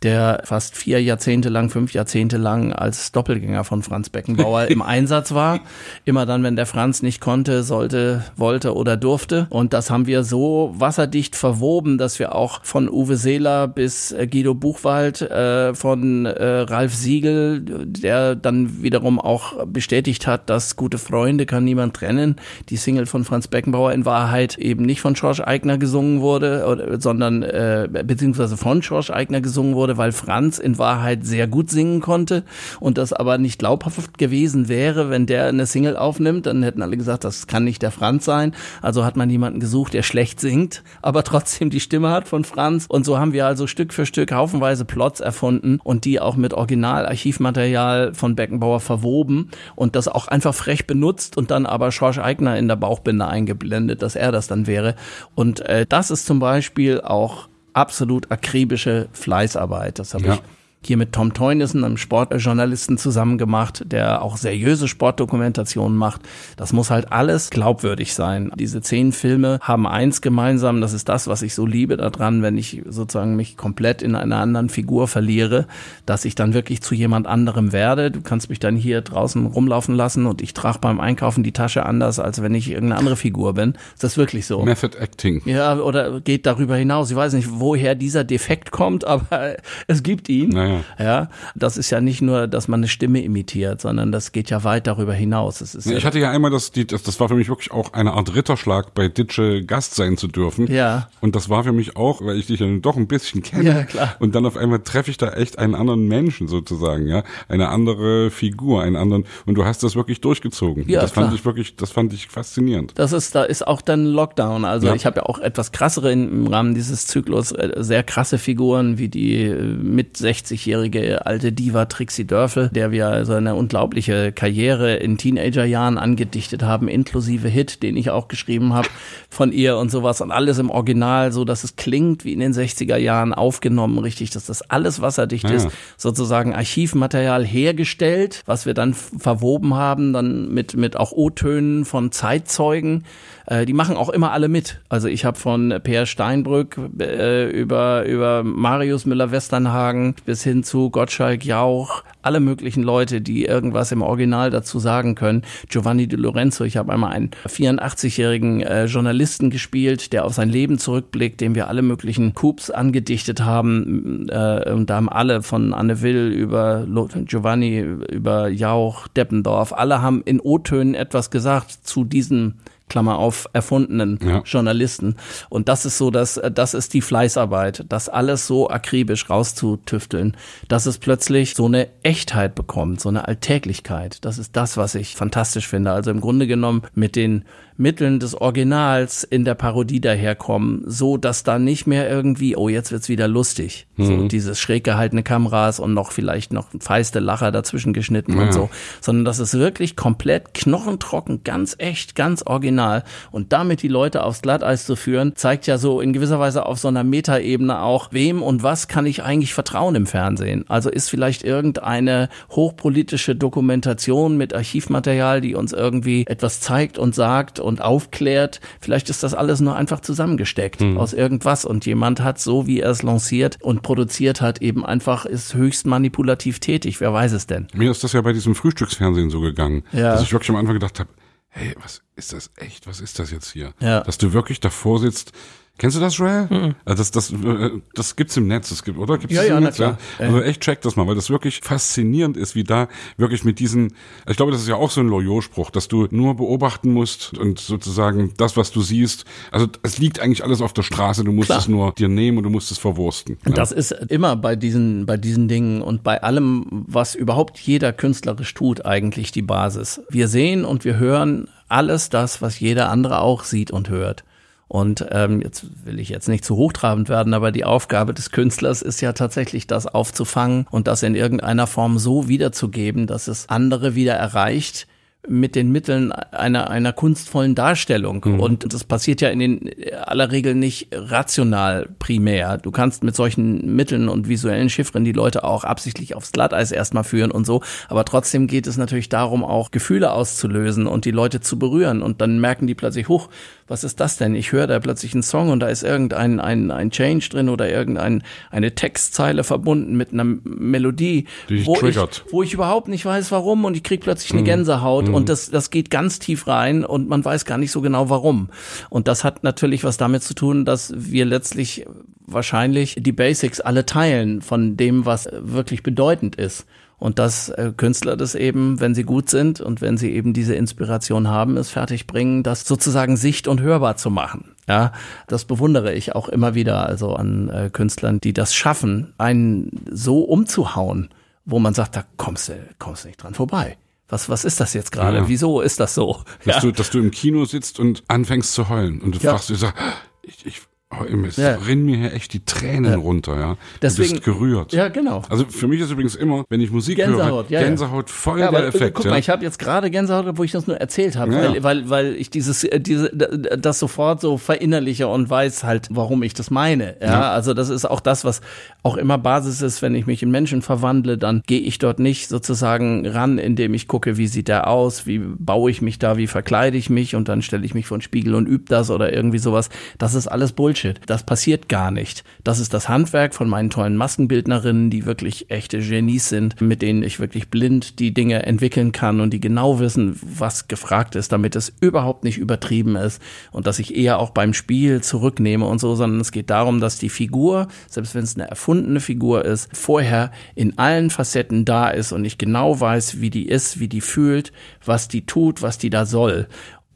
der fast vier Jahrzehnte lang, fünf Jahrzehnte lang als Doppelgänger von Franz Beckenbauer im [LAUGHS] Einsatz war. Immer dann, wenn der Franz nicht konnte, sollte, wollte oder durfte. Und das haben wir so wasserdicht verwoben, dass wir auch von Uwe Seeler bis äh, Guido Buchwald, äh, von äh, Ralf Siegel, der dann wiederum auch bestätigt hat, dass gute Freunde kann niemand trennen. Die Single von Franz Beckenbauer in Wahrheit eben nicht von George Eigner gesungen wurde, oder, sondern äh, beziehungsweise von George Eigner gesungen wurde wurde, weil Franz in Wahrheit sehr gut singen konnte und das aber nicht glaubhaft gewesen wäre, wenn der eine Single aufnimmt, dann hätten alle gesagt, das kann nicht der Franz sein. Also hat man jemanden gesucht, der schlecht singt, aber [LAUGHS] trotzdem die Stimme hat von Franz. Und so haben wir also Stück für Stück haufenweise Plots erfunden und die auch mit Originalarchivmaterial von Beckenbauer verwoben und das auch einfach frech benutzt und dann aber Schorsch Eigner in der Bauchbinde eingeblendet, dass er das dann wäre. Und äh, das ist zum Beispiel auch absolut akribische Fleißarbeit. Das habe ja. ich hier mit Tom Teunissen, einem Sportjournalisten, zusammen gemacht, der auch seriöse Sportdokumentationen macht. Das muss halt alles glaubwürdig sein. Diese zehn Filme haben eins gemeinsam, das ist das, was ich so liebe daran, wenn ich sozusagen mich komplett in einer anderen Figur verliere, dass ich dann wirklich zu jemand anderem werde. Du kannst mich dann hier draußen rumlaufen lassen und ich trage beim Einkaufen die Tasche anders, als wenn ich irgendeine andere Figur bin. Ist das wirklich so? Method Acting. Ja, oder geht darüber hinaus. Ich weiß nicht, woher dieser Defekt kommt, aber [LAUGHS] es gibt ihn. Naja. Ja. ja, das ist ja nicht nur, dass man eine Stimme imitiert, sondern das geht ja weit darüber hinaus. Es ist ich hatte ja einmal das, die, das, das war für mich wirklich auch eine Art Ritterschlag, bei Ditsche Gast sein zu dürfen. Ja. Und das war für mich auch, weil ich dich ja doch ein bisschen kenne. Ja, klar. Und dann auf einmal treffe ich da echt einen anderen Menschen sozusagen, ja, eine andere Figur, einen anderen. Und du hast das wirklich durchgezogen. Ja, das klar. fand ich wirklich, das fand ich faszinierend. Das ist, da ist auch dann Lockdown. Also ja. ich habe ja auch etwas krassere im Rahmen dieses Zyklus äh, sehr krasse Figuren wie die äh, mit 60 40-jährige alte Diva Trixie Dörfel, der wir so eine unglaubliche Karriere in Teenagerjahren angedichtet haben, inklusive Hit, den ich auch geschrieben habe von ihr und sowas und alles im Original, so dass es klingt wie in den 60er Jahren aufgenommen, richtig, dass das alles wasserdicht ah, ja. ist, sozusagen Archivmaterial hergestellt, was wir dann verwoben haben, dann mit, mit auch O-Tönen von Zeitzeugen. Äh, die machen auch immer alle mit. Also ich habe von Peer Steinbrück äh, über, über Marius Müller-Westernhagen bis hin zu Gottschalk Jauch, alle möglichen Leute, die irgendwas im Original dazu sagen können. Giovanni Di Lorenzo, ich habe einmal einen 84-jährigen äh, Journalisten gespielt, der auf sein Leben zurückblickt, dem wir alle möglichen Coups angedichtet haben. Äh, und da haben alle von Anne Will über Giovanni, über Jauch, Deppendorf, alle haben in O-Tönen etwas gesagt zu diesem Klammer auf, erfundenen Ja. Journalisten. Und das ist so, dass das ist die Fleißarbeit, das alles so akribisch rauszutüfteln, dass es plötzlich so eine Echtheit bekommt, so eine Alltäglichkeit. Das ist das, was ich fantastisch finde. Also im Grunde genommen mit den Mitteln des Originals in der Parodie daherkommen, so dass da nicht mehr irgendwie, oh, jetzt wird's wieder lustig. Mhm. So dieses schräg gehaltene Kameras und noch vielleicht noch feiste Lacher dazwischen geschnitten ja. und so, sondern das ist wirklich komplett knochentrocken, ganz echt, ganz original und damit die Leute aufs Glatteis zu führen, zeigt ja so in gewisser Weise auf so einer Metaebene auch, wem und was kann ich eigentlich vertrauen im Fernsehen? Also ist vielleicht irgendeine hochpolitische Dokumentation mit Archivmaterial, die uns irgendwie etwas zeigt und sagt und aufklärt. Vielleicht ist das alles nur einfach zusammengesteckt mhm. aus irgendwas und jemand hat so, wie er es lanciert und produziert hat, eben einfach ist höchst manipulativ tätig. Wer weiß es denn? Mir ist das ja bei diesem Frühstücksfernsehen so gegangen, ja. dass ich wirklich am Anfang gedacht habe, hey, was ist das echt? Was ist das jetzt hier? Ja. Dass du wirklich davor sitzt Kennst du das, Joel? Mhm. Das, das, äh, das gibt's im Netz, das gibt, oder? Gibt's ja, das ja, im Netz? Ja. Also echt check das mal, weil das wirklich faszinierend ist, wie da wirklich mit diesen, ich glaube, das ist ja auch so ein Loyot-Spruch, dass du nur beobachten musst und sozusagen das, was du siehst, also es liegt eigentlich alles auf der Straße, du musst Klar. es nur dir nehmen und du musst es verwursten. Ja. Das ist immer bei diesen, bei diesen Dingen und bei allem, was überhaupt jeder künstlerisch tut, eigentlich die Basis. Wir sehen und wir hören alles das, was jeder andere auch sieht und hört. Und ähm, jetzt will ich jetzt nicht zu hochtrabend werden, aber die Aufgabe des Künstlers ist ja tatsächlich, das aufzufangen und das in irgendeiner Form so wiederzugeben, dass es andere wieder erreicht, mit den Mitteln einer, einer kunstvollen Darstellung. Mhm. Und das passiert ja in den aller Regel nicht rational primär. Du kannst mit solchen Mitteln und visuellen Chiffren die Leute auch absichtlich aufs Glatteis erstmal führen und so. Aber trotzdem geht es natürlich darum, auch Gefühle auszulösen und die Leute zu berühren. Und dann merken die plötzlich, hoch, was ist das denn? Ich höre da plötzlich einen Song und da ist irgendein ein, ein Change drin oder irgendeine eine Textzeile verbunden mit einer Melodie, die wo, ich, wo ich überhaupt nicht weiß, warum und ich krieg plötzlich eine mhm. Gänsehaut mhm. Und das, das geht ganz tief rein und man weiß gar nicht so genau warum. Und das hat natürlich was damit zu tun, dass wir letztlich wahrscheinlich die Basics alle teilen von dem, was wirklich bedeutend ist. Und dass äh, Künstler das eben, wenn sie gut sind und wenn sie eben diese Inspiration haben, es fertigbringen, das sozusagen sicht- und hörbar zu machen. Ja, das bewundere ich auch immer wieder, also an äh, Künstlern, die das schaffen, einen so umzuhauen, wo man sagt, da kommst du, kommst du nicht dran vorbei was, was ist das jetzt gerade? Ja. Wieso ist das so? Dass, ja. du, dass du im Kino sitzt und anfängst zu heulen und du ja. fragst, du sagst, ich, ich, Oh, es ja. rinnen mir hier echt die Tränen ja. runter, ja. Deswegen, du bist gerührt. Ja, genau. Also für mich ist übrigens immer, wenn ich Musik Gänsehaut, höre, ja, Gänsehaut voll ja, der Effekt. Guck mal, ich habe jetzt gerade Gänsehaut, wo ich das nur erzählt habe, weil, weil, weil ich dieses, äh, diese, das sofort so verinnerliche und weiß halt, warum ich das meine. Ja, also das ist auch das, was auch immer Basis ist, wenn ich mich in Menschen verwandle, dann gehe ich dort nicht sozusagen ran, indem ich gucke, wie sieht der aus, wie baue ich mich da, wie verkleide ich mich und dann stelle ich mich vor den Spiegel und übe das oder irgendwie sowas. Das ist alles Bullshit. Das passiert passiert gar nicht. Das ist das Handwerk von meinen tollen Maskenbildnerinnen, die wirklich echte Genies sind, mit denen ich wirklich blind die Dinge entwickeln kann und die genau wissen, was gefragt ist, damit es überhaupt nicht übertrieben ist und dass ich eher auch beim Spiel zurücknehme und so, sondern es geht darum, dass die Figur, selbst wenn es eine erfundene Figur ist, vorher in allen Facetten da ist und ich genau weiß, wie die ist, wie die fühlt, was die tut, was die da soll.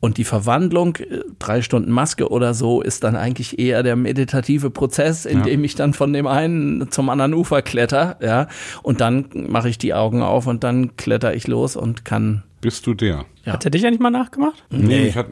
Und die Verwandlung, äh, drei Stunden Maske oder so, ist dann eigentlich eher der meditative Prozess, in ja. dem ich dann von dem einen zum anderen Ufer kletter, ja. Und dann mache ich die Augen auf und dann kletter ich los und kann. Bist du der? Ja. Hat er dich eigentlich mal nachgemacht? Nee, nee. ich hatte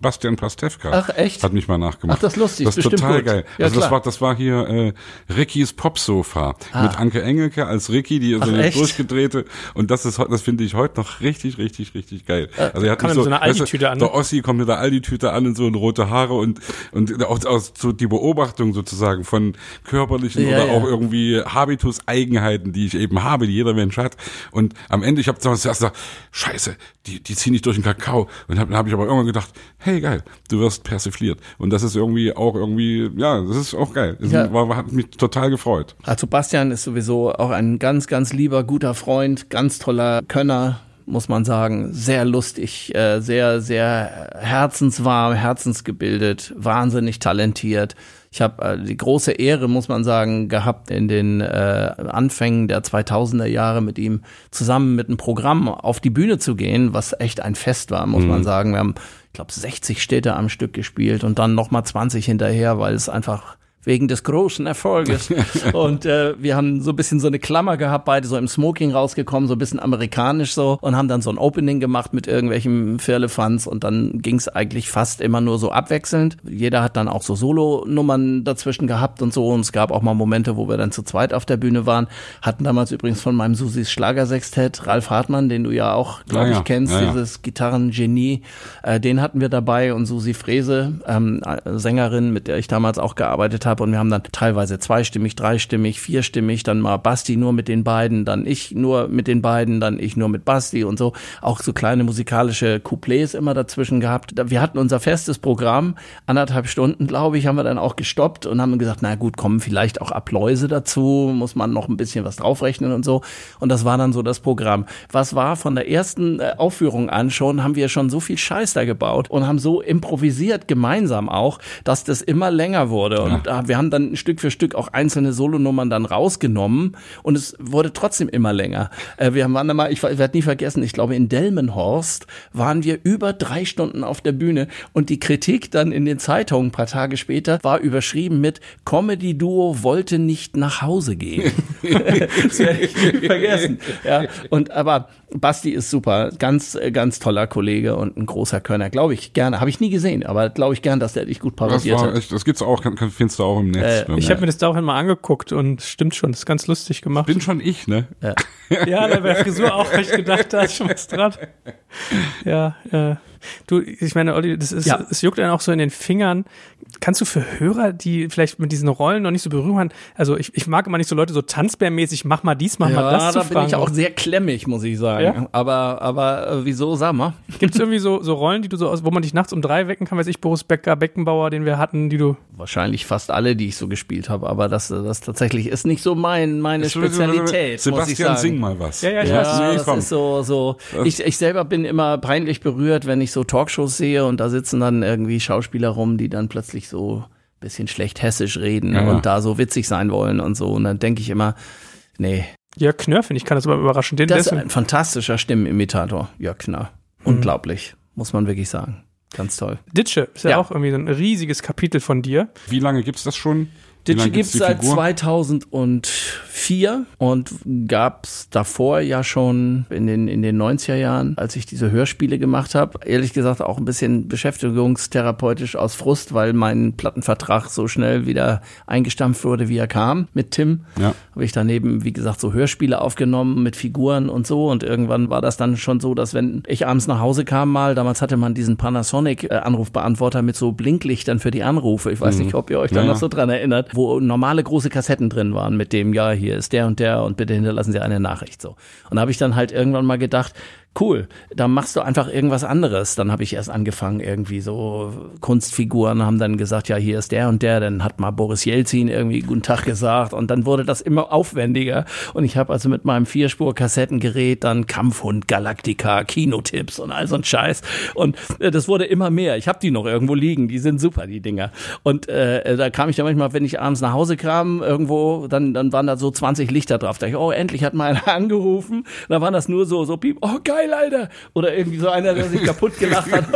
Bastian Pastewka Ach, echt? hat mich mal nachgemacht. Ach, das ist lustig. Das ist total gut. geil. Ja, also das war, das war hier äh, Rickys Popsofa ah. mit Anke Engelke als Ricky, die so eine durchgedrehte und das ist das finde ich heute noch richtig, richtig, richtig geil. Äh, also er hat so, so eine Aldi-Tüte an. Der Ossi kommt mit der Aldi-Tüte an und so und rote Haare und und auch, auch so die Beobachtung sozusagen von körperlichen ja, oder ja. auch irgendwie Habitus-Eigenheiten, die ich eben habe, die jeder Mensch hat. Und am Ende, ich habe zuerst gesagt, Scheiße Scheiße, die, die ziehen nicht durch den Kakao. Und dann habe ich aber irgendwann gedacht, hey geil, du wirst persifliert. Und das ist irgendwie auch irgendwie, ja, das ist auch geil. Das ja. war, hat mich total gefreut. Also Bastian ist sowieso auch ein ganz, ganz lieber, guter Freund, ganz toller Könner, muss man sagen. Sehr lustig, äh, sehr, sehr herzenswarm, herzensgebildet, wahnsinnig talentiert. Ich habe äh, die große Ehre, muss man sagen, gehabt, in den äh, Anfängen der 2000er Jahre mit ihm zusammen mit einem Programm auf die Bühne zu gehen, was echt ein Fest war, muss mhm. man sagen. Wir haben, ich glaube, 60 Städte am Stück gespielt und dann nochmal 20 hinterher, weil es einfach wegen des großen Erfolges. [LAUGHS] und äh, wir haben so ein bisschen so eine Klammer gehabt, beide so im Smoking rausgekommen, so ein bisschen amerikanisch so und haben dann so ein Opening gemacht mit irgendwelchen Firlefanz und dann ging es eigentlich fast immer nur so abwechselnd. Jeder hat dann auch so Solo-Nummern dazwischen gehabt und so und es gab auch mal Momente, wo wir dann zu zweit auf der Bühne waren. Hatten damals übrigens von meinem Susis Schlagersextett Ralf Hartmann, den du ja auch, glaube Ja, ja. ich, kennst, Ja, ja. dieses Gitarrengenie, äh, den hatten wir dabei und Susi Frese, ähm, äh, Sängerin, mit der ich damals auch gearbeitet habe und wir haben dann teilweise zweistimmig, dreistimmig, vierstimmig, dann mal Basti nur mit den beiden, dann ich nur mit den beiden, dann ich nur mit Basti und so, auch so kleine musikalische Couplets immer dazwischen gehabt. Wir hatten unser festes Programm, anderthalb Stunden, glaube ich, haben wir dann auch gestoppt und haben gesagt, na gut, kommen vielleicht auch Appläuse dazu, muss man noch ein bisschen was draufrechnen und so. Und das war dann so das Programm. Was war von der ersten äh, Aufführung an schon, haben wir schon so viel Scheiß da gebaut und haben so improvisiert gemeinsam auch, dass das immer länger wurde. Und äh, wir haben dann Stück für Stück auch einzelne Solonummern dann rausgenommen und es wurde trotzdem immer länger. Äh, wir waren da mal, ich werde nie vergessen, ich glaube in Delmenhorst waren wir über drei Stunden auf der Bühne und die Kritik dann in den Zeitungen ein paar Tage später war überschrieben mit Comedy-Duo wollte nicht nach Hause gehen. [LAUGHS] das werde ich nie vergessen. Ja, und aber Basti ist super, ganz, äh, ganz toller Kollege und ein großer Kölner. Glaube ich gerne, habe ich nie gesehen, aber glaube ich gern, dass der dich gut Das parodiert war hat. echt, das gibt's auch, kann, kann, findest du auch im Netz. Äh, Ich habe mir das daraufhin mal angeguckt und stimmt schon, das ist ganz lustig gemacht. bin schon ich, ne? Ja, [LAUGHS] da wäre Frisur auch, hab ich gedacht, da ist schon was dran. Ja, äh, du, ich meine, Olli, das ist, Ja. es juckt einen auch so in den Fingern. Kannst du für Hörer, die vielleicht mit diesen Rollen noch nicht so Berührung haben, also ich, ich mag immer nicht so Leute so tanzbärmäßig, mach mal dies, mach mal das Ja, zu da bin fragen. ich auch sehr klemmig, muss ich sagen. Ja? Aber, aber äh, wieso, sag mal? Gibt es irgendwie so, so Rollen, die du so aus, wo man dich nachts um drei wecken kann, weiß ich, Boris Becker, Beckenbauer, den wir hatten, die du. Wahrscheinlich fast alle, die ich so gespielt habe, aber das, das tatsächlich ist nicht so mein, meine Spezialität, muss ich Sebastian, sagen. sing mal was. Ja, ja, ich Ja, weiß. Nee, das komm. ist so, so. Ich, ich selber bin immer peinlich berührt, wenn ich so Talkshows sehe und da sitzen dann irgendwie Schauspieler rum, die dann plötzlich so ein bisschen schlecht hessisch reden Ja, ja. und da so witzig sein wollen und so. Und dann denke ich immer, nee, Ja, Knör, finde ich, kann das aber überraschen. Den das ist ein fantastischer Stimmenimitator. Jörg Knarr. Unglaublich, muss man wirklich sagen. Ganz toll. Ditsche ist ja, Ja. auch irgendwie so ein riesiges Kapitel von dir. Wie lange gibt's das schon? Lange gibt's die seit Figur? 2004 und gab's davor ja schon in den, in den 90er Jahren, als ich diese Hörspiele gemacht habe. Ehrlich gesagt auch ein bisschen beschäftigungstherapeutisch aus Frust, weil mein Plattenvertrag so schnell wieder eingestampft wurde, wie er kam mit Tim. Ja. Habe ich daneben, wie gesagt, so Hörspiele aufgenommen mit Figuren und so. Und irgendwann war das dann schon so, dass wenn ich abends nach Hause kam mal, damals hatte man diesen Panasonic-Anrufbeantworter mit so Blinklichtern für die Anrufe. Ich weiß nicht, ob ihr euch da Ja, noch so dran erinnert, wo normale große Kassetten drin waren mit dem, ja, hier ist der und der und bitte hinterlassen Sie eine Nachricht so. Und da habe ich dann halt irgendwann mal gedacht, cool, dann machst du einfach irgendwas anderes. Dann habe ich erst angefangen, irgendwie so Kunstfiguren haben dann gesagt, ja, hier ist der und der, dann hat mal Boris Jelzin irgendwie guten Tag gesagt und dann wurde das immer aufwendiger und ich habe also mit meinem Vierspur-Kassettengerät dann Kampfhund, Galactica, Kinotipps und all so ein Scheiß und äh, das wurde immer mehr. Ich habe die noch irgendwo liegen, die sind super, die Dinger. Und äh, da kam ich dann manchmal, wenn ich abends nach Hause kam, irgendwo, dann, dann waren da so 20 Lichter drauf. Da dachte ich, oh, endlich hat mal einer [LAUGHS] angerufen. Dann waren das nur so, so piep, oh geil, Alter. Oder irgendwie so einer, der sich kaputt gelacht hat.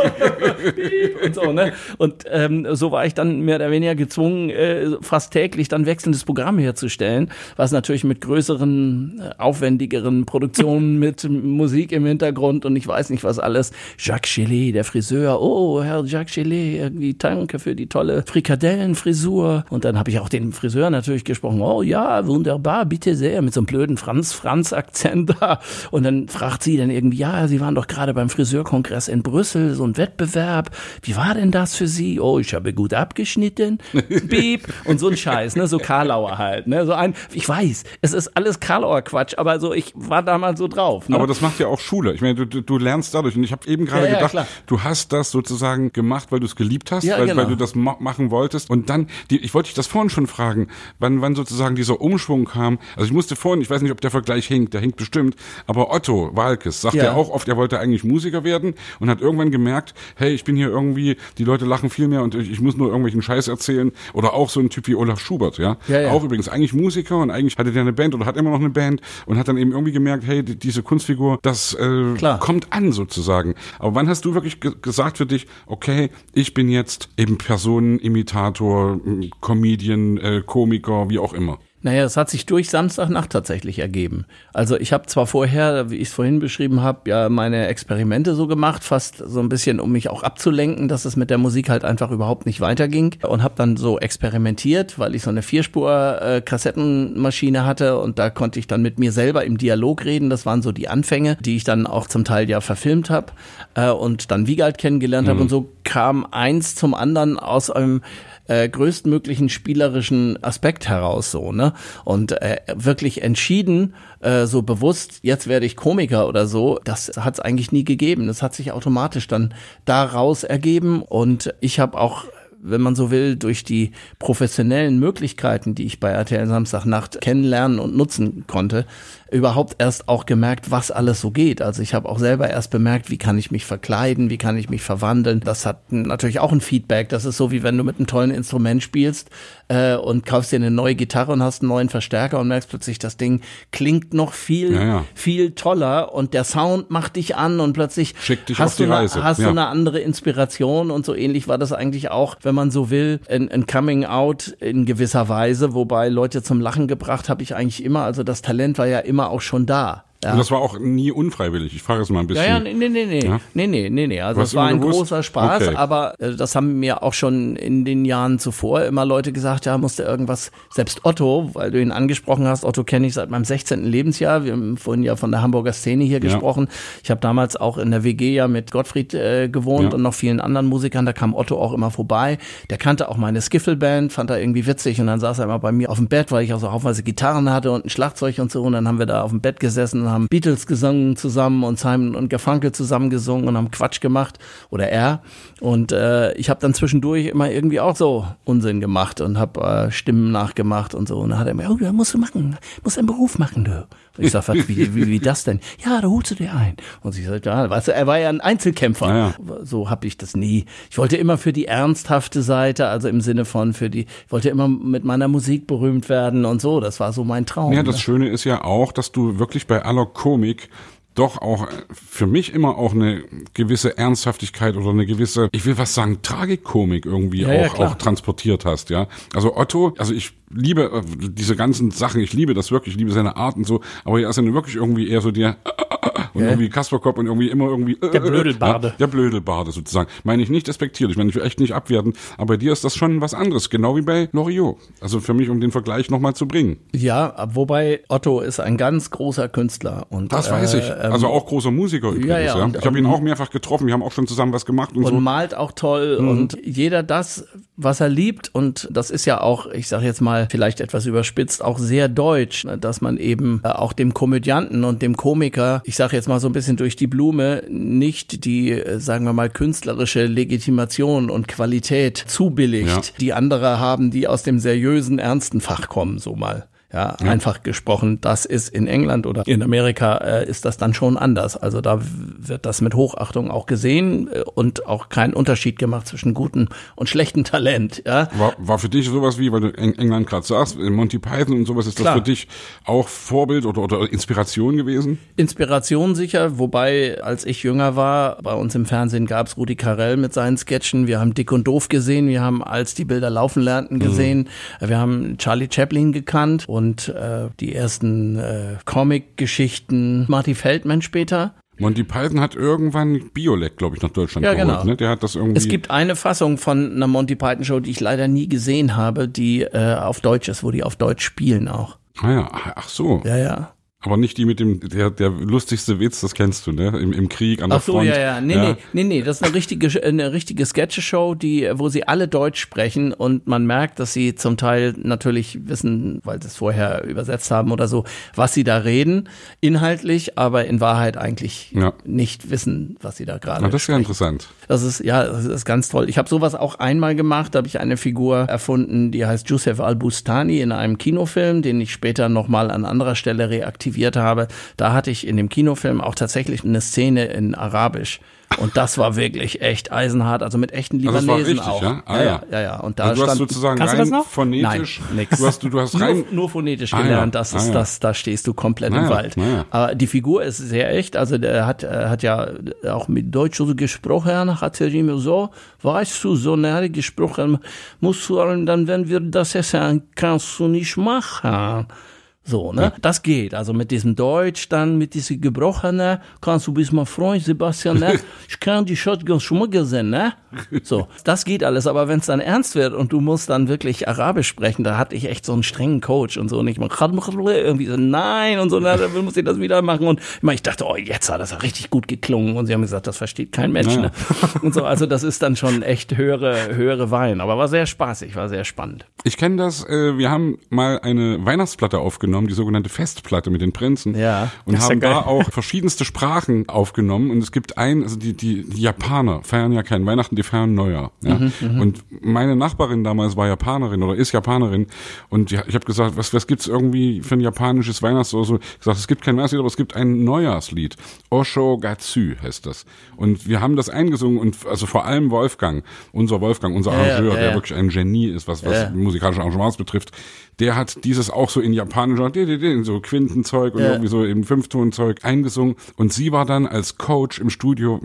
und so, ne? Und ähm, so war ich dann mehr oder weniger gezwungen, äh, fast täglich dann wechselndes Programm herzustellen, was natürlich mit größeren, äh, aufwendigeren Produktionen [LAUGHS] mit Musik im Hintergrund und ich weiß nicht was alles. Jacques Gillet, der Friseur, oh, Herr Jacques Gillet, irgendwie danke für die tolle Frikadellenfrisur. Und dann habe ich auch den Friseur natürlich gesprochen, oh ja, wunderbar, bitte sehr, mit so einem blöden Franz-Franz-Akzent da. Und dann fragt sie dann irgendwie, ja, Sie waren doch gerade beim Friseurkongress in Brüssel, so ein Wettbewerb. Wie war denn das für Sie? Oh, ich habe gut abgeschnitten. [LAUGHS] Beep. Und so ein Scheiß, ne, so Karlauer halt, ne, so ein, ich weiß, es ist alles Karlauer Quatsch, aber so, ich war damals so drauf, ne? Aber das macht ja auch Schule. Ich meine, du, du, du lernst dadurch. Und ich habe eben gerade Ja, ja, gedacht, klar. du hast das sozusagen gemacht, weil du es geliebt hast, Ja, weil, genau. weil du das ma machen wolltest. Und dann, die, ich wollte dich das vorhin schon fragen, wann, wann sozusagen dieser Umschwung kam. Also ich musste vorhin, ich weiß nicht, ob der Vergleich hinkt, der hinkt bestimmt, aber Otto Walkes sagt ja, Ja. auch oft, er wollte eigentlich Musiker werden und hat irgendwann gemerkt, hey, ich bin hier irgendwie, die Leute lachen viel mehr und ich, ich muss nur irgendwelchen Scheiß erzählen. Oder auch so ein Typ wie Olaf Schubert, ja. Ja, ja. Auch übrigens eigentlich Musiker und eigentlich hatte der eine Band oder hat immer noch eine Band und hat dann eben irgendwie gemerkt, hey, die, diese Kunstfigur, das äh, Klar. kommt an sozusagen. Aber wann hast du wirklich ge gesagt für dich, okay, ich bin jetzt eben Personenimitator, Comedian, äh, Komiker, wie auch immer? Naja, es hat sich durch Samstagnacht tatsächlich ergeben. Also ich habe zwar vorher, wie ich es vorhin beschrieben habe, ja meine Experimente so gemacht, fast so ein bisschen, um mich auch abzulenken, dass es mit der Musik halt einfach überhaupt nicht weiterging und habe dann so experimentiert, weil ich so eine Vierspur-Kassettenmaschine hatte und da konnte ich dann mit mir selber im Dialog reden. Das waren so die Anfänge, die ich dann auch zum Teil ja verfilmt habe äh, und dann Wiegald kennengelernt habe und so kam eins zum anderen aus einem äh, größtmöglichen spielerischen Aspekt heraus so ne? Und äh, wirklich entschieden äh, so bewusst jetzt werde ich Komiker oder so das hat es eigentlich nie gegeben. Das hat sich automatisch dann daraus ergeben. Und ich habe auch wenn man so will, durch die professionellen Möglichkeiten, die ich bei RTL Samstagnacht kennenlernen und nutzen konnte, überhaupt erst auch gemerkt, was alles so geht. Also ich habe auch selber erst bemerkt, wie kann ich mich verkleiden, wie kann ich mich verwandeln. Das hat natürlich auch ein Feedback. Das ist so, wie wenn du mit einem tollen Instrument spielst äh, und kaufst dir eine neue Gitarre und hast einen neuen Verstärker und merkst plötzlich, das Ding klingt noch viel, Ja, ja. viel toller und der Sound macht dich an und plötzlich hast, du, eine, hast Ja. du eine andere Inspiration und so ähnlich war das eigentlich auch, wenn man so will, ein, ein Coming Out in gewisser Weise, wobei Leute zum Lachen gebracht habe ich eigentlich immer, also das Talent war ja immer auch schon da. Ja. Und das war auch nie unfreiwillig. Ich frage es mal ein bisschen. Ja, ja, nee, nee, nee, nee, Ja? nee, nee, nee, nee. Also es war ein gewusst? großer Spaß, Okay. aber äh, das haben mir auch schon in den Jahren zuvor immer Leute gesagt, ja, musste irgendwas, selbst Otto, weil du ihn angesprochen hast, Otto kenne ich seit meinem 16. Lebensjahr, wir haben vorhin ja von der Hamburger Szene hier gesprochen. Ich habe damals auch in der WG ja mit Gottfried äh, gewohnt Ja. und noch vielen anderen Musikern, da kam Otto auch immer vorbei. Der kannte auch meine Skiffle-Band, fand er irgendwie witzig und dann saß er immer bei mir auf dem Bett, weil ich auch so haufenweise Gitarren hatte und ein Schlagzeug und so und dann haben wir da auf dem Bett gesessen haben Beatles gesungen zusammen und Simon und Garfunkel zusammen gesungen und haben Quatsch gemacht oder er und äh, ich habe dann zwischendurch immer irgendwie auch so Unsinn gemacht und habe äh, Stimmen nachgemacht und so und dann hat er mir, oh, das musst du machen, musst einen Beruf machen, du. Ich sag, was, wie, wie, wie das denn? Ja, da holst du dir ein. Und ich sagte, ja, weißt du, er war ja ein Einzelkämpfer. Ja. So habe ich das nie. Ich wollte immer für die ernsthafte Seite, also im Sinne von für die, ich wollte immer mit meiner Musik berühmt werden und so. Das war so mein Traum. Ja, das ne? Schöne ist ja auch, dass du wirklich bei aller Komik doch auch äh, für mich immer auch eine gewisse Ernsthaftigkeit oder eine gewisse, ich will was sagen, Tragikomik irgendwie Ja, ja, auch, klar. auch transportiert hast, ja. Also Otto, also ich liebe äh, diese ganzen Sachen, ich liebe das wirklich, ich liebe seine Art und so, aber er ist ja wirklich irgendwie eher so der und irgendwie Kasperkopf und irgendwie immer irgendwie Der Blödelbarde. Ja, der Blödelbarde sozusagen. Meine ich nicht despektierlich, meine ich echt nicht abwerten, aber bei dir ist das schon was anderes, genau wie bei Loriot. Also für mich, um den Vergleich nochmal zu bringen. Ja, wobei Otto ist ein ganz großer Künstler und Das weiß ich. äh, Also auch großer Musiker übrigens. Ja, ja, und- ich habe ihn auch mehrfach getroffen. Wir haben auch schon zusammen was gemacht und, und so. malt auch toll Mhm. und jeder das, was er liebt und das ist ja auch, ich sage jetzt mal vielleicht etwas überspitzt, auch sehr deutsch, dass man eben äh, auch dem Komödianten und dem Komiker, ich sage jetzt mal so ein bisschen durch die Blume, nicht die, äh, sagen wir mal, künstlerische Legitimation und Qualität zubilligt, Ja. die andere haben, die aus dem seriösen, ernsten Fach kommen, so mal. Ja, einfach gesprochen, das ist in England oder in Amerika äh, ist das dann schon anders. Also da wird das mit Hochachtung auch gesehen äh, und auch kein Unterschied gemacht zwischen gutem und schlechtem Talent. Ja, War, war für dich sowas wie, weil du Eng England gerade sagst, Monty Python und sowas, ist Klar. das für dich auch Vorbild oder, oder Inspiration gewesen? Inspiration sicher, wobei als ich jünger war, bei uns im Fernsehen gab's Rudi Carell mit seinen Sketchen, wir haben Dick und Doof gesehen, wir haben als die Bilder laufen lernten gesehen, wir haben Charlie Chaplin gekannt und äh, die ersten äh, Comic-Geschichten, Marty Feldman später. Monty Python hat irgendwann Biolek, glaube ich, nach Deutschland Ja, geholt. genau. Ne? Der hat das irgendwie. Es gibt eine Fassung von einer Monty Python Show, die ich leider nie gesehen habe, die äh, auf Deutsch ist, wo die auf Deutsch spielen auch. ah ja, ach so. Ja, ja. Aber nicht die mit dem, der, der lustigste Witz, das kennst du, ne? Im, im Krieg, an der Ach so, Front. ja, ja. Nee, nee, nee, nee, das ist eine richtige, eine richtige Sketcheshow, die, wo sie alle Deutsch sprechen und man merkt, dass sie zum Teil natürlich wissen, weil sie es vorher übersetzt haben oder so, was sie da reden, inhaltlich, aber in Wahrheit eigentlich Ja. nicht wissen, was sie da gerade das ist ja interessant. Das ist, ja, das ist ganz toll. Ich habe sowas auch einmal gemacht, da habe ich eine Figur erfunden, die heißt Joseph Al-Bustani in einem Kinofilm, den ich später nochmal an anderer Stelle reaktiviert aktiviert habe, da hatte ich in dem Kinofilm auch tatsächlich eine Szene in Arabisch. Und das war wirklich echt eisenhart, also mit echten Also das war Libanesen richtig, auch. ja? Ah, ja, ja. ja, ja. Und da Also du hast stand sozusagen Kannst du rein das noch? phonetisch. Nein, nix. Du hast, du, du hast rein. nur, nur phonetisch Ah, ja. gelernt, das Ah, ist ja. das, da stehst du komplett Ah, im ja. Wald. Ah, ja. Aber die Figur ist sehr echt, also der hat, äh, hat ja auch mit Deutsch so gesprochen, hat er immer so, weißt du, so näher gesprochen, musst du, dann wenn wir das essen, kannst du nicht machen. So, ne? Das geht. Also mit diesem Deutsch, dann mit diesem Gebrochene, kannst du bist mein Freund, Sebastian, ne? [LAUGHS] Ich kann die Shotgun schon mal gesehen, ne? So, das geht alles. Aber wenn es dann ernst wird und du musst dann wirklich Arabisch sprechen, da hatte ich echt so einen strengen Coach und so. Und ich mach irgendwie so, nein und so, na, dann muss ich das wieder machen. Und ich, meine, ich dachte, oh, jetzt hat das ja richtig gut geklungen. Und sie haben gesagt, das versteht kein Mensch, Naja. ne? Und so, also das ist dann schon echt höhere, höhere Wein. Aber war sehr spaßig, war sehr spannend. Ich kenne das, äh, wir haben mal eine Weihnachtsplatte aufgenommen, die sogenannte Festplatte mit den Prinzen. Ja. Und ja haben geil. da auch [LAUGHS] verschiedenste Sprachen aufgenommen. Und es gibt ein, also die, die, die Japaner feiern ja kein Weihnachten, die feiern Neujahr. Ja? Und meine Nachbarin damals war Japanerin oder ist Japanerin. Und ja, ich habe gesagt, was, was gibt's irgendwie für ein japanisches Weihnachts oder so? Ich gesagt, es gibt kein Weihnachtslied, aber es gibt ein Neujahrslied. Oshogatsu heißt das. Und wir haben das eingesungen und also vor allem Wolfgang, unser Wolfgang, unser Ja, Arrangeur, ja, der ja. wirklich ein Genie ist, was, was Ja. musikalische Arrangements betrifft, der hat dieses auch so in japanischer, in so Quintenzeug und Ja. irgendwie so im Fünftonzeug eingesungen. Und sie war dann als Coach im Studio,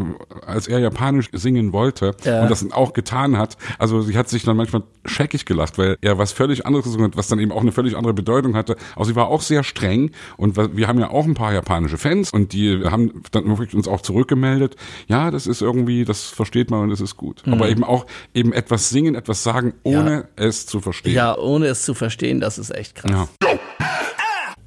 als er japanisch singen wollte Ja. und das auch getan hat. Also sie hat sich dann manchmal scheckig gelacht, weil er was völlig anderes gesungen hat, was dann eben auch eine völlig andere Bedeutung hatte. Aber sie war auch sehr streng und wir haben ja auch ein paar japanische Fans und die haben dann wirklich uns auch zurückgemeldet. Ja, das ist irgendwie, das versteht man und das ist gut. Aber eben auch eben etwas singen, etwas sagen, ohne es zu verstehen. Ja, ohne es zu verstehen, das ist echt krass. Ja.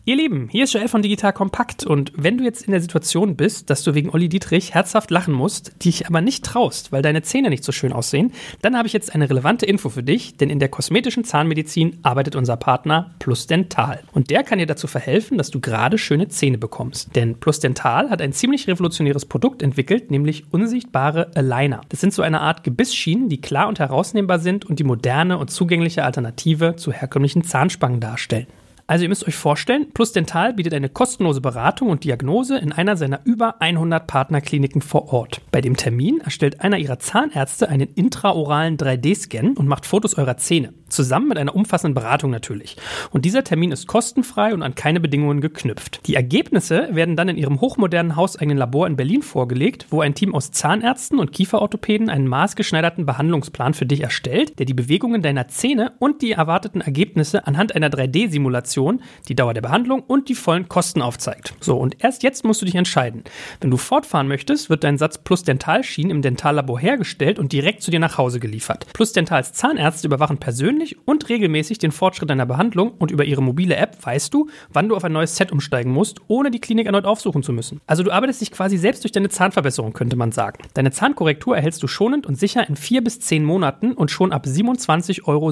Ihr Lieben, hier ist Joel von Digital Kompakt und wenn du jetzt in der Situation bist, dass du wegen Olli Dietrich herzhaft lachen musst, dich aber nicht traust, weil deine Zähne nicht so schön aussehen, dann habe ich jetzt eine relevante Info für dich, denn in der kosmetischen Zahnmedizin arbeitet unser Partner Plus Dental und der kann dir dazu verhelfen, dass du gerade schöne Zähne bekommst. Denn Plus Dental hat ein ziemlich revolutionäres Produkt entwickelt, nämlich unsichtbare Aligner. Das sind so eine Art Gebissschienen, die klar und herausnehmbar sind und die moderne und zugängliche Alternative zu herkömmlichen Zahnspangen darstellen. Also ihr müsst euch vorstellen, Plus Dental bietet eine kostenlose Beratung und Diagnose in einer seiner über 100 Partnerkliniken vor Ort. Bei dem Termin erstellt einer ihrer Zahnärzte einen intraoralen 3D-Scan und macht Fotos eurer Zähne. Zusammen mit einer umfassenden Beratung natürlich. Und dieser Termin ist kostenfrei und an keine Bedingungen geknüpft. Die Ergebnisse werden dann in ihrem hochmodernen hauseigenen Labor in Berlin vorgelegt, wo ein Team aus Zahnärzten und Kieferorthopäden einen maßgeschneiderten Behandlungsplan für dich erstellt, der die Bewegungen deiner Zähne und die erwarteten Ergebnisse anhand einer 3D-Simulation, die Dauer der Behandlung und die vollen Kosten aufzeigt. So, und erst jetzt musst du dich entscheiden. Wenn du fortfahren möchtest, wird dein Satz Plus Dentalschienen im Dentallabor hergestellt und direkt zu dir nach Hause geliefert. Plus Dentals Zahnärzte überwachen persönlich und regelmäßig den Fortschritt deiner Behandlung und über ihre mobile App weißt du, wann du auf ein neues Set umsteigen musst, ohne die Klinik erneut aufsuchen zu müssen. Also du arbeitest dich quasi selbst durch deine Zahnverbesserung, könnte man sagen. Deine Zahnkorrektur erhältst du schonend und sicher in vier bis zehn Monaten und schon ab 27,57 Euro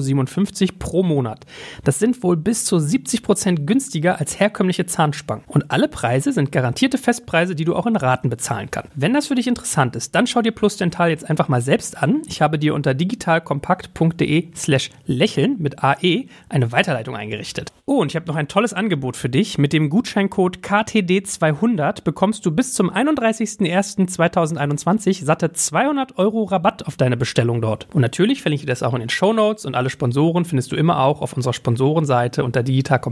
pro Monat. Das sind wohl bis zu 70 Prozent günstiger als herkömmliche Zahnspangen. Und alle Preise sind garantierte Festpreise, die du auch in Raten bezahlen kannst. Wenn das für dich interessant ist, dann schau dir Plus Dental jetzt einfach mal selbst an. Ich habe dir unter digitalkompakt.de slash lächeln mit AE eine Weiterleitung eingerichtet. Oh, und ich habe noch ein tolles Angebot für dich. Mit dem Gutscheincode KTD200 bekommst du bis zum 31.01.2021 satte 200 Euro Rabatt auf deine Bestellung dort. Und natürlich verlinke ich das auch in den Shownotes und alle Sponsoren findest du immer auch auf unserer Sponsorenseite unter digitalkompakt.de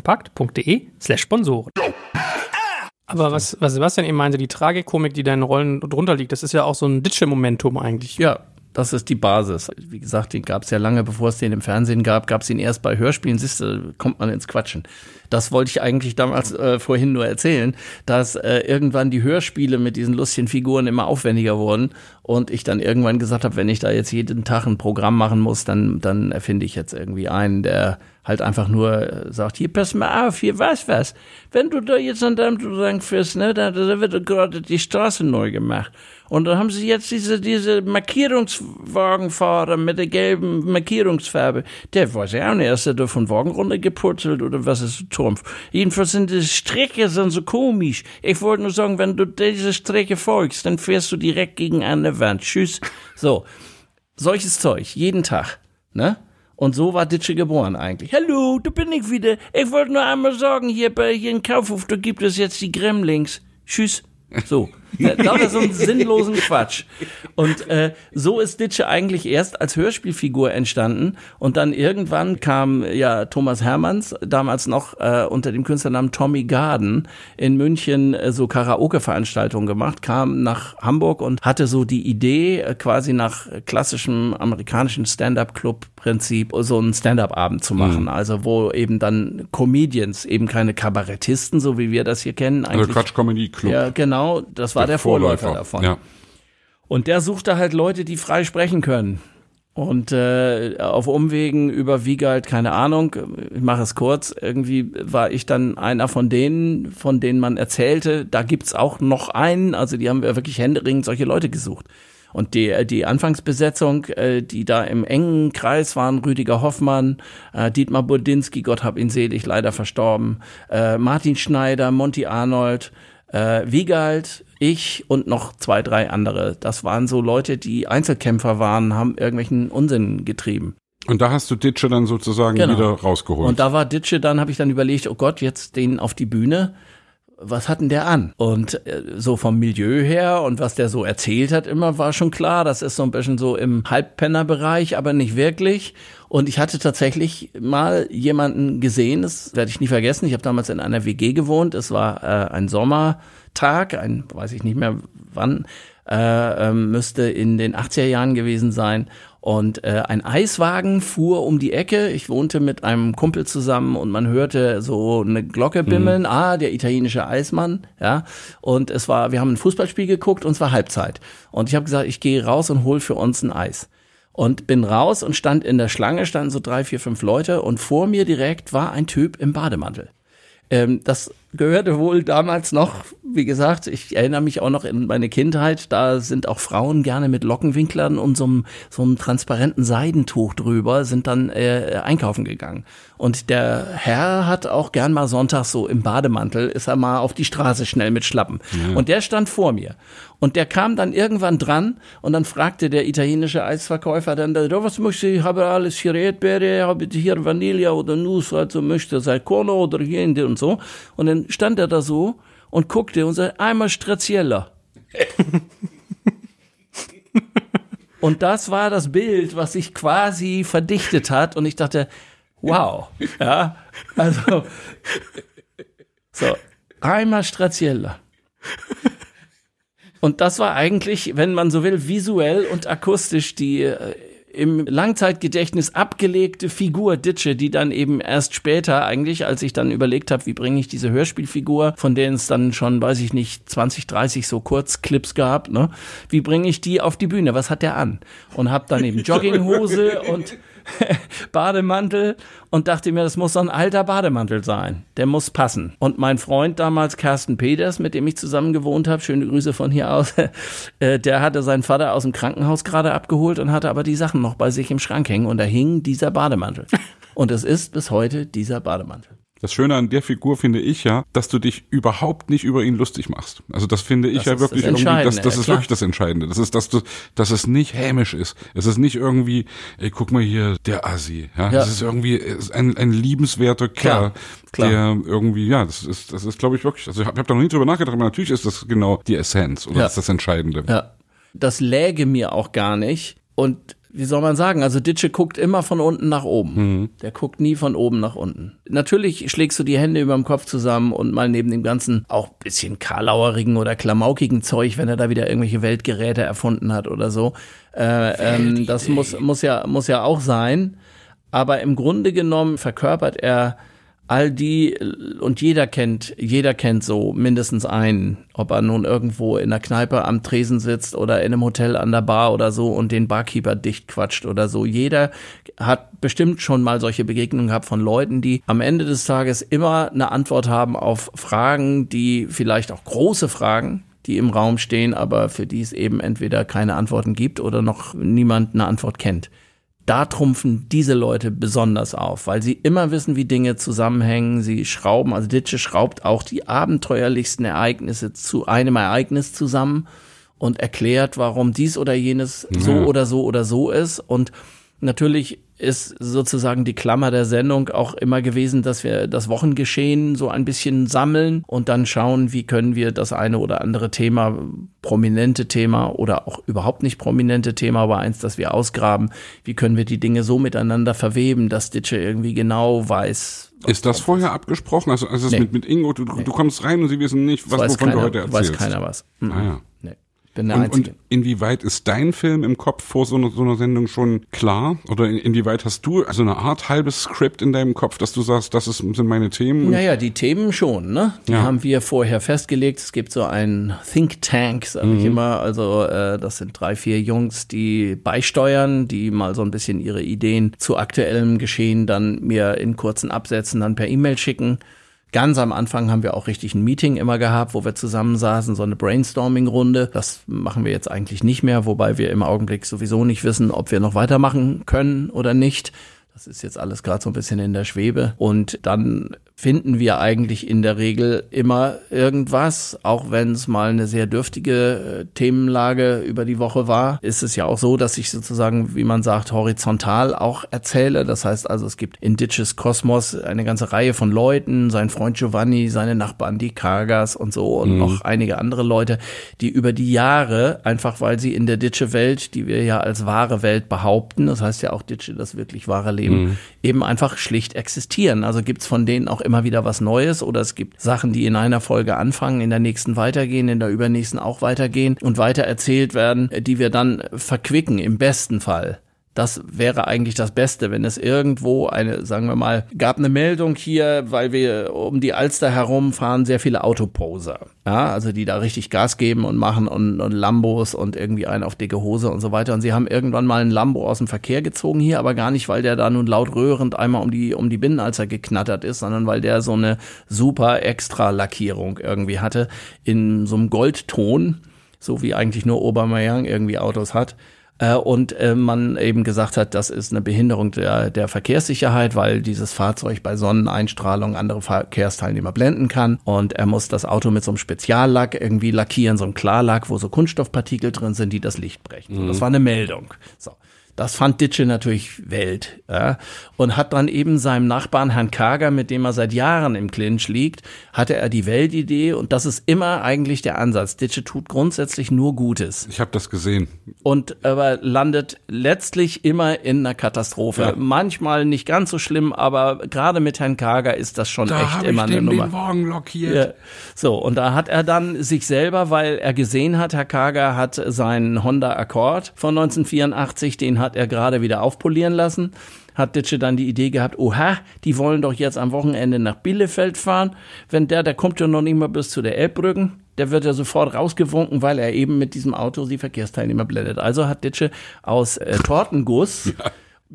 slash Sponsoren. Aber was, was Sebastian eben meinte, die Tragikomik, die deinen Rollen drunter liegt, das ist ja auch so ein Ditsche-Momentum eigentlich. Ja, das ist die Basis. Wie gesagt, den gab es ja lange, bevor es den im Fernsehen gab, gab es ihn erst bei Hörspielen. Siehst du, kommt man ins Quatschen. Das wollte ich eigentlich damals äh, vorhin nur erzählen, dass äh, irgendwann die Hörspiele mit diesen lustigen Figuren immer aufwendiger wurden und ich dann irgendwann gesagt habe, wenn ich da jetzt jeden Tag ein Programm machen muss, dann, dann erfinde ich jetzt irgendwie einen, der halt einfach nur äh, sagt, hier, pass mal auf, hier, was, was. Wenn du da jetzt an deinem Drang ne, da, da wird gerade die Straße neu gemacht. Und dann haben sie jetzt diese, diese Markierungswagenfahrer mit der gelben Markierungsfarbe. Der weiß ja auch nicht, ist der da von Wagen runtergepurzelt oder was ist Trumpf. Jedenfalls sind die Strecke sind so komisch. Ich wollte nur sagen, wenn du diese Strecke folgst, dann fährst du direkt gegen eine Wand. Tschüss. So. Solches Zeug. Jeden Tag. Ne? Und so war Ditsche geboren eigentlich. Hallo, da bin ich wieder. Ich wollte nur einmal sagen, hier bei hier in Kaufhof, da gibt es jetzt die Gremlings. Tschüss. So. Lauter so einen sinnlosen Quatsch. Und äh, so ist Ditsche eigentlich erst als Hörspielfigur entstanden. Und dann irgendwann kam ja Thomas Hermanns, damals noch äh, unter dem Künstlernamen Tommy Garden, in München äh, so Karaoke-Veranstaltungen gemacht, kam nach Hamburg und hatte so die Idee, äh, quasi nach klassischem amerikanischen Stand-up-Club-Prinzip so einen Stand-up-Abend zu machen. Mhm. Also wo eben dann Comedians, eben keine Kabarettisten, so wie wir das hier kennen. Also eigentlich, also Quatsch-Comedy-Club. Ja, genau. Das war der, der Vorläufer, Vorläufer, davon. Ja. Und der suchte halt Leute, die frei sprechen können. Und äh, auf Umwegen über Wiegald, keine Ahnung, ich mache es kurz, irgendwie war ich dann einer von denen, von denen man erzählte, da gibt's auch noch einen, also die haben wir wirklich händeringend solche Leute gesucht. Und die, die Anfangsbesetzung, äh, die da im engen Kreis waren, Rüdiger Hoffmann, äh, Dietmar Budinski, Gott hab ihn selig, leider verstorben, äh, Martin Schneider, Monty Arnold, äh, Wiegald, ich und noch zwei, drei andere. Das waren so Leute, die Einzelkämpfer waren, haben irgendwelchen Unsinn getrieben. Und da hast du Ditsche dann sozusagen genau. wieder rausgeholt. Und da war Ditsche, dann habe ich dann überlegt, oh Gott, jetzt den auf die Bühne. Was hat denn der an? Und äh, so vom Milieu her und was der so erzählt hat, immer war schon klar, das ist so ein bisschen so im Halbpennerbereich, aber nicht wirklich. Und ich hatte tatsächlich mal jemanden gesehen, das werde ich nie vergessen. Ich habe damals in einer WG gewohnt. Es war äh, ein Sommertag, ein, weiß ich nicht mehr wann, äh, äh, müsste in den 80er Jahren gewesen sein. Und äh, ein Eiswagen fuhr um die Ecke. Ich wohnte mit einem Kumpel zusammen und man hörte so eine Glocke bimmeln. Mhm. Ah, der italienische Eismann. Ja. Und es war, wir haben ein Fußballspiel geguckt und es war Halbzeit. Und ich habe gesagt, ich gehe raus und hol für uns ein Eis und bin raus und stand in der Schlange, standen so drei, vier, fünf Leute und vor mir direkt war ein Typ im Bademantel. Ähm, das gehörte wohl damals noch, wie gesagt, ich erinnere mich auch noch in meine Kindheit, da sind auch Frauen gerne mit Lockenwinklern und so einem, so einem transparenten Seidentuch drüber, sind dann äh, einkaufen gegangen. Und der Herr hat auch gern mal sonntags so im Bademantel, ist er mal auf die Straße schnell mit Schlappen. Ja. Und der stand vor mir. Und der kam dann irgendwann dran und dann fragte der italienische Eisverkäufer dann, was möchte ich, habe alles hier Erdbeere, habe hier Vanille oder Nuss, also möchte sei Kono oder Jende und so. Und dann stand er da so und guckte und sagte, einmal Straziella. und das war das Bild, was sich quasi verdichtet hat. Und ich dachte, wow. Ja, also, so, einmal Straziella. Und das war eigentlich, wenn man so will, visuell und akustisch die äh, im Langzeitgedächtnis abgelegte Figur Ditsche, die dann eben erst später eigentlich, als ich dann überlegt habe, wie bringe ich diese Hörspielfigur, von denen es dann schon, weiß ich nicht, 20, 30 so Kurzclips gab, ne? Wie bringe ich die auf die Bühne? Was hat der an? Und habe dann eben [LAUGHS] Jogginghose und [LAUGHS] Bademantel und dachte mir, das muss so ein alter Bademantel sein. Der muss passen. Und mein Freund damals, Carsten Peters, mit dem ich zusammen gewohnt habe, schöne Grüße von hier aus, [LAUGHS] äh, der hatte seinen Vater aus dem Krankenhaus gerade abgeholt und hatte aber die Sachen noch bei sich im Schrank hängen und da hing dieser Bademantel. [LAUGHS] Und es ist bis heute dieser Bademantel. Das Schöne an der Figur finde ich ja, dass du dich überhaupt nicht über ihn lustig machst. Also das finde ich das ja wirklich das irgendwie, das, das ist wirklich das Entscheidende. Das ist, dass du, dass es nicht hämisch ist. Es ist nicht irgendwie, ey, guck mal hier, der Assi. Ja, ja. das ist irgendwie ein, ein liebenswerter Kerl, klar, klar. der irgendwie, ja, das ist, das ist, glaube ich wirklich. Also ich habe hab da noch nie drüber nachgedacht, aber natürlich ist das genau die Essenz oder ja. das ist das Entscheidende. Ja, das läge mir auch gar nicht. Und wie soll man sagen, also Ditsche guckt immer von unten nach oben. Mhm. Der guckt nie von oben nach unten. Natürlich schlägst du die Hände über dem Kopf zusammen und mal neben dem ganzen auch bisschen karlauerigen oder klamaukigen Zeug, wenn er da wieder irgendwelche Weltgeräte erfunden hat oder so. Äh, ähm, das muss, muss ja, muss ja auch sein. Aber im Grunde genommen verkörpert er all die und jeder kennt, jeder kennt so mindestens einen, ob er nun irgendwo in der Kneipe am Tresen sitzt oder in einem Hotel an der Bar oder so und den Barkeeper dicht quatscht oder so. Jeder hat bestimmt schon mal solche Begegnungen gehabt von Leuten, die am Ende des Tages immer eine Antwort haben auf Fragen, die vielleicht auch große Fragen, die im Raum stehen, aber für die es eben entweder keine Antworten gibt oder noch niemand eine Antwort kennt da trumpfen diese Leute besonders auf, weil sie immer wissen, wie Dinge zusammenhängen. Sie schrauben, also Ditsche schraubt auch die abenteuerlichsten Ereignisse zu einem Ereignis zusammen und erklärt, warum dies oder jenes ja. so oder so oder so ist. Und natürlich ist sozusagen die Klammer der Sendung auch immer gewesen, dass wir das Wochengeschehen so ein bisschen sammeln und dann schauen, wie können wir das eine oder andere Thema, prominente Thema oder auch überhaupt nicht prominente Thema, aber eins, das wir ausgraben, wie können wir die Dinge so miteinander verweben, dass Ditsche irgendwie genau weiß, ist das vorher abgesprochen? Also, also nee. mit, mit Ingo, du, nee. du kommst rein und sie wissen nicht, was, wovon keiner, du heute erzählst. Weiß keiner was. Mhm. Ah, ja. Bin der und, Einzige. Und inwieweit ist dein Film im Kopf vor so einer, so einer Sendung schon klar? Oder in, inwieweit hast du also eine Art halbes Skript in deinem Kopf, dass du sagst, das ist, sind meine Themen? Naja, die Themen schon, ne? Die ja. haben wir vorher festgelegt. Es gibt so einen Think Tank, sage mhm. ich immer. Also äh, das sind drei, vier Jungs, die beisteuern, die mal so ein bisschen ihre Ideen zu aktuellem Geschehen dann mir in kurzen Absätzen dann per E-Mail schicken. Ganz am Anfang haben wir auch richtig ein Meeting immer gehabt, wo wir zusammensaßen, so eine Brainstorming-Runde. Das machen wir jetzt eigentlich nicht mehr, wobei wir im Augenblick sowieso nicht wissen, ob wir noch weitermachen können oder nicht. Das ist jetzt alles gerade so ein bisschen in der Schwebe. Und dann finden wir eigentlich in der Regel immer irgendwas, auch wenn es mal eine sehr dürftige äh, Themenlage über die Woche war, ist es ja auch so, dass ich sozusagen, wie man sagt, horizontal auch erzähle. Das heißt also, es gibt in Ditches Kosmos eine ganze Reihe von Leuten, sein Freund Giovanni, seine Nachbarn, die Kargas und so und mhm. noch einige andere Leute, die über die Jahre, einfach weil sie in der Ditsche-Welt, die wir ja als wahre Welt behaupten, das heißt ja auch Ditsche, das wirklich wahre Leben, mhm. eben einfach schlicht existieren. Also gibt's von denen auch immer wieder was Neues oder es gibt Sachen, die in einer Folge anfangen, in der nächsten weitergehen, in der übernächsten auch weitergehen und weiter erzählt werden, die wir dann verquicken im besten Fall. Das wäre eigentlich das Beste, wenn es irgendwo eine, sagen wir mal, gab eine Meldung hier, weil wir um die Alster herum fahren sehr viele Autoposer. Ja, also die da richtig Gas geben und machen und, und Lambos und irgendwie einen auf dicke Hose und so weiter. Und sie haben irgendwann mal einen Lambo aus dem Verkehr gezogen hier, aber gar nicht, weil der da nun laut röhrend einmal um die, um die Binnenalster geknattert ist, sondern weil der so eine super extra Lackierung irgendwie hatte in so einem Goldton, so wie eigentlich nur Obermeier irgendwie Autos hat und äh, man eben gesagt hat, das ist eine Behinderung der, der Verkehrssicherheit, weil dieses Fahrzeug bei Sonneneinstrahlung andere Verkehrsteilnehmer blenden kann und er muss das Auto mit so einem Speziallack irgendwie lackieren, so einem Klarlack, wo so Kunststoffpartikel drin sind, die das Licht brechen. Mhm. Das war eine Meldung. So. Das fand Ditsche natürlich Welt. Ja? Und hat dann eben seinem Nachbarn Herrn Kager, mit dem er seit Jahren im Clinch liegt, hatte er die Weltidee und das ist immer eigentlich der Ansatz. Ditsche tut grundsätzlich nur Gutes. Ich habe das gesehen. Und aber landet letztlich immer in einer Katastrophe. Ja. Manchmal nicht ganz so schlimm, aber gerade mit Herrn Kager ist das schon da echt immer eine Nummer. Den Wagen lockiert. Ja. So, und da hat er dann sich selber, weil er gesehen hat, Herr Kager hat seinen Honda Accord von 1984, den hat hat er gerade wieder aufpolieren lassen. Hat Ditsche dann die Idee gehabt, oha, die wollen doch jetzt am Wochenende nach Bielefeld fahren. Wenn der, der kommt ja noch nicht mal bis zu der Elbbrücken, der wird ja sofort rausgewunken, weil er eben mit diesem Auto die Verkehrsteilnehmer blendet. Also hat Ditsche aus äh, Tortenguss [LAUGHS] ja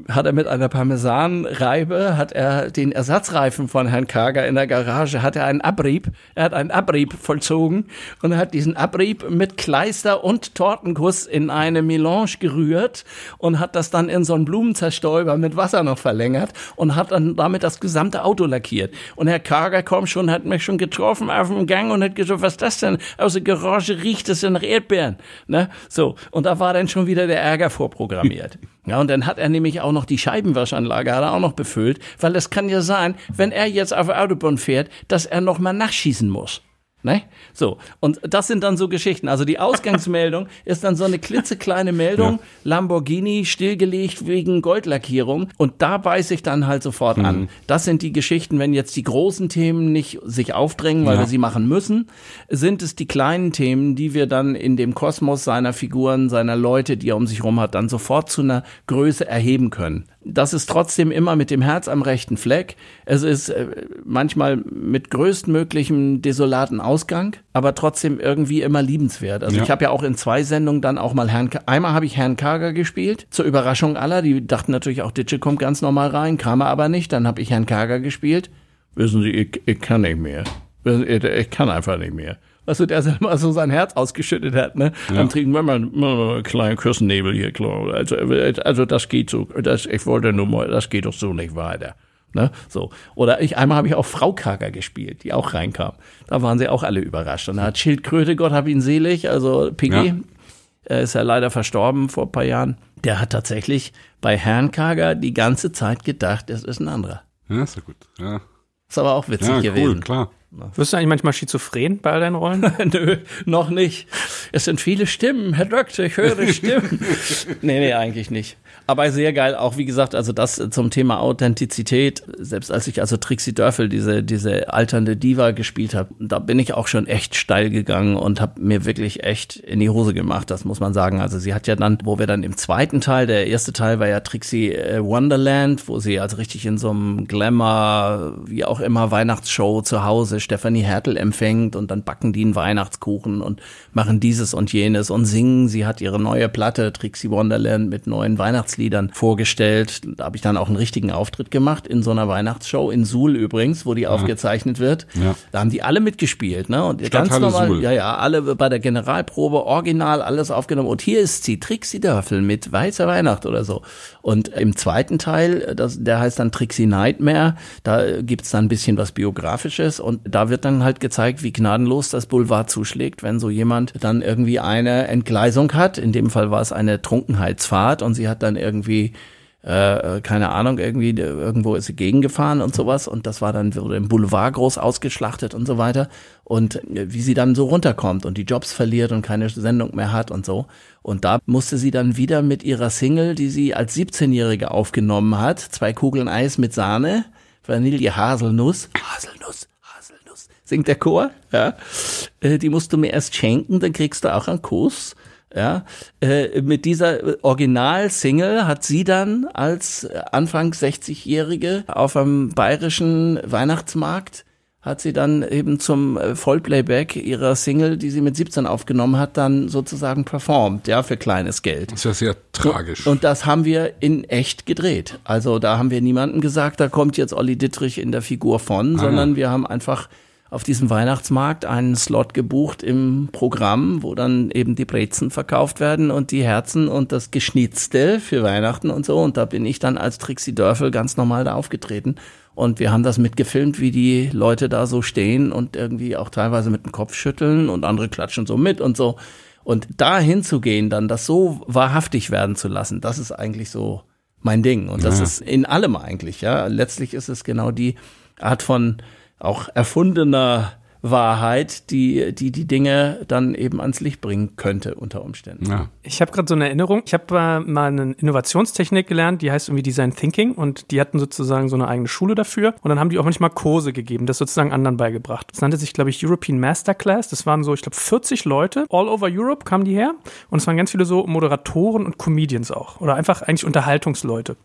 hat er mit einer Parmesanreibe, hat er den Ersatzreifen von Herrn Kager in der Garage, hat er einen Abrieb, er hat einen Abrieb vollzogen und er hat diesen Abrieb mit Kleister und Tortenkuss in eine Melange gerührt und hat das dann in so einen Blumenzerstäuber mit Wasser noch verlängert und hat dann damit das gesamte Auto lackiert. Und Herr Kager kommt schon, hat mich schon getroffen auf dem Gang und hat gesagt, was ist das denn? Aus der Garage riecht es nach Erdbeeren. Ne? So. Und da war dann schon wieder der Ärger vorprogrammiert. [LAUGHS] Ja, und dann hat er nämlich auch noch die Scheibenwaschanlage hat er auch noch befüllt, weil es kann ja sein, wenn er jetzt auf Autobahn fährt, dass er noch mal nachschießen muss. Ne? So, und das sind dann so Geschichten. Also die Ausgangsmeldung [LAUGHS] ist dann so eine klitzekleine Meldung, ja. Lamborghini stillgelegt wegen Goldlackierung. Und da weiß ich dann halt sofort mhm. an. Das sind die Geschichten, wenn jetzt die großen Themen nicht sich aufdrängen, weil ja. wir sie machen müssen, sind es die kleinen Themen, die wir dann in dem Kosmos seiner Figuren, seiner Leute, die er um sich rum hat, dann sofort zu einer Größe erheben können. Das ist trotzdem immer mit dem Herz am rechten Fleck. Es ist äh, manchmal mit größtmöglichem desolaten Ausgang, aber trotzdem irgendwie immer liebenswert. Also ja. ich habe ja auch in zwei Sendungen dann auch mal Herrn, einmal habe ich Herrn Kager gespielt, zur Überraschung aller. Die dachten natürlich auch, Ditsche kommt ganz normal rein, kam er aber nicht. Dann habe ich Herrn Kager gespielt. Wissen Sie, ich, ich kann nicht mehr. Ich kann einfach nicht mehr was so der selber so sein Herz ausgeschüttet hat, ne? Ja. Dann trinken wir mal, einen kleinen Küssennebel hier, klar. Also, also das geht so, das, ich wollte nur mal, das geht doch so nicht weiter. Ne? So. Oder ich, einmal habe ich auch Frau Kager gespielt, die auch reinkam. Da waren sie auch alle überrascht. Und da hat Schildkröte, Gott hab ihn selig, also Piggy, ja. Er ist ja leider verstorben vor ein paar Jahren. Der hat tatsächlich bei Herrn Kager die ganze Zeit gedacht, es ist ein anderer. Ja, ist ja gut. Ja. Ist aber auch witzig Ja, cool, gewesen. klar. Wirst du eigentlich manchmal schizophren bei all deinen Rollen? [LAUGHS] Nö, noch nicht. Es sind viele Stimmen, Herr Doktor, ich höre Stimmen. [LAUGHS] nee, nee, eigentlich nicht. Aber sehr geil, auch wie gesagt, also das zum Thema Authentizität, selbst als ich also Trixie Dörfel, diese, diese alternde Diva gespielt habe, da bin ich auch schon echt steil gegangen und habe mir wirklich echt in die Hose gemacht, das muss man sagen. Also sie hat ja dann, wo wir dann im zweiten Teil, der erste Teil war ja Trixie äh, Wonderland, wo sie also richtig in so einem Glamour, wie auch immer, Weihnachtsshow zu Hause Stefanie Hertel empfängt und dann backen die einen Weihnachtskuchen und machen dieses und jenes und singen. Sie hat ihre neue Platte Trixie Wonderland mit neuen Weihnachtsliedern vorgestellt. Da habe ich dann auch einen richtigen Auftritt gemacht in so einer Weihnachtsshow in Suhl übrigens, wo die aufgezeichnet wird. Ja. Da haben die alle mitgespielt, ne? Und ganz Stadthalle normal, Suhl. ja, ja, alle bei der Generalprobe original alles aufgenommen. Und hier ist sie, Trixie Dörfel mit Weißer Weihnacht oder so. Und im zweiten Teil, das, der heißt dann Trixie Nightmare, da gibt's dann ein bisschen was Biografisches und da wird dann halt gezeigt, wie gnadenlos das Boulevard zuschlägt, wenn so jemand dann irgendwie eine Entgleisung hat. In dem Fall war es eine Trunkenheitsfahrt und sie hat dann irgendwie äh, keine Ahnung, irgendwie irgendwo ist sie gegengefahren und sowas. Und das war dann wurde im Boulevard groß ausgeschlachtet und so weiter. Und äh, wie sie dann so runterkommt und die Jobs verliert und keine Sendung mehr hat und so. Und da musste sie dann wieder mit ihrer Single, die sie als 17-Jährige aufgenommen hat, zwei Kugeln Eis mit Sahne, Vanille Haselnuss, Haselnuss, Haselnuss, singt der Chor, ja, äh, die musst du mir erst schenken, dann kriegst du auch einen Kuss. Ja, äh, mit dieser Original-Single hat sie dann als Anfang 60-Jährige auf einem bayerischen Weihnachtsmarkt hat sie dann eben zum äh, Vollplayback ihrer Single, die sie mit 17 aufgenommen hat, dann sozusagen performt, ja, für kleines Geld. Das ist ja sehr tragisch. Und das haben wir in echt gedreht. Also da haben wir niemandem gesagt, da kommt jetzt Olli Dittrich in der Figur von, Ah, sondern ja. wir haben einfach auf diesem Weihnachtsmarkt einen Slot gebucht im Programm, wo dann eben die Brezen verkauft werden und die Herzen und das Geschnitzte für Weihnachten und so. Und da bin ich dann als Trixie Dörfel ganz normal da aufgetreten. Und wir haben das mitgefilmt, wie die Leute da so stehen und irgendwie auch teilweise mit dem Kopf schütteln und andere klatschen so mit und so. Und da hinzugehen, dann das so wahrhaftig werden zu lassen, das ist eigentlich so mein Ding. Und das Ja. ist in allem eigentlich, ja. Letztlich ist es genau die Art von auch erfundener Wahrheit, die, die die Dinge dann eben ans Licht bringen könnte unter Umständen. ja. Ich habe gerade so eine Erinnerung. Ich habe äh, mal eine Innovationstechnik gelernt, die heißt irgendwie Design Thinking und die hatten sozusagen so eine eigene Schule dafür und dann haben die auch manchmal Kurse gegeben, das sozusagen anderen beigebracht. Das nannte sich, glaube ich, European Masterclass. Das waren so, ich glaube, 40 Leute, all over Europe kamen die her und es waren ganz viele so Moderatoren und Comedians auch oder einfach eigentlich Unterhaltungsleute.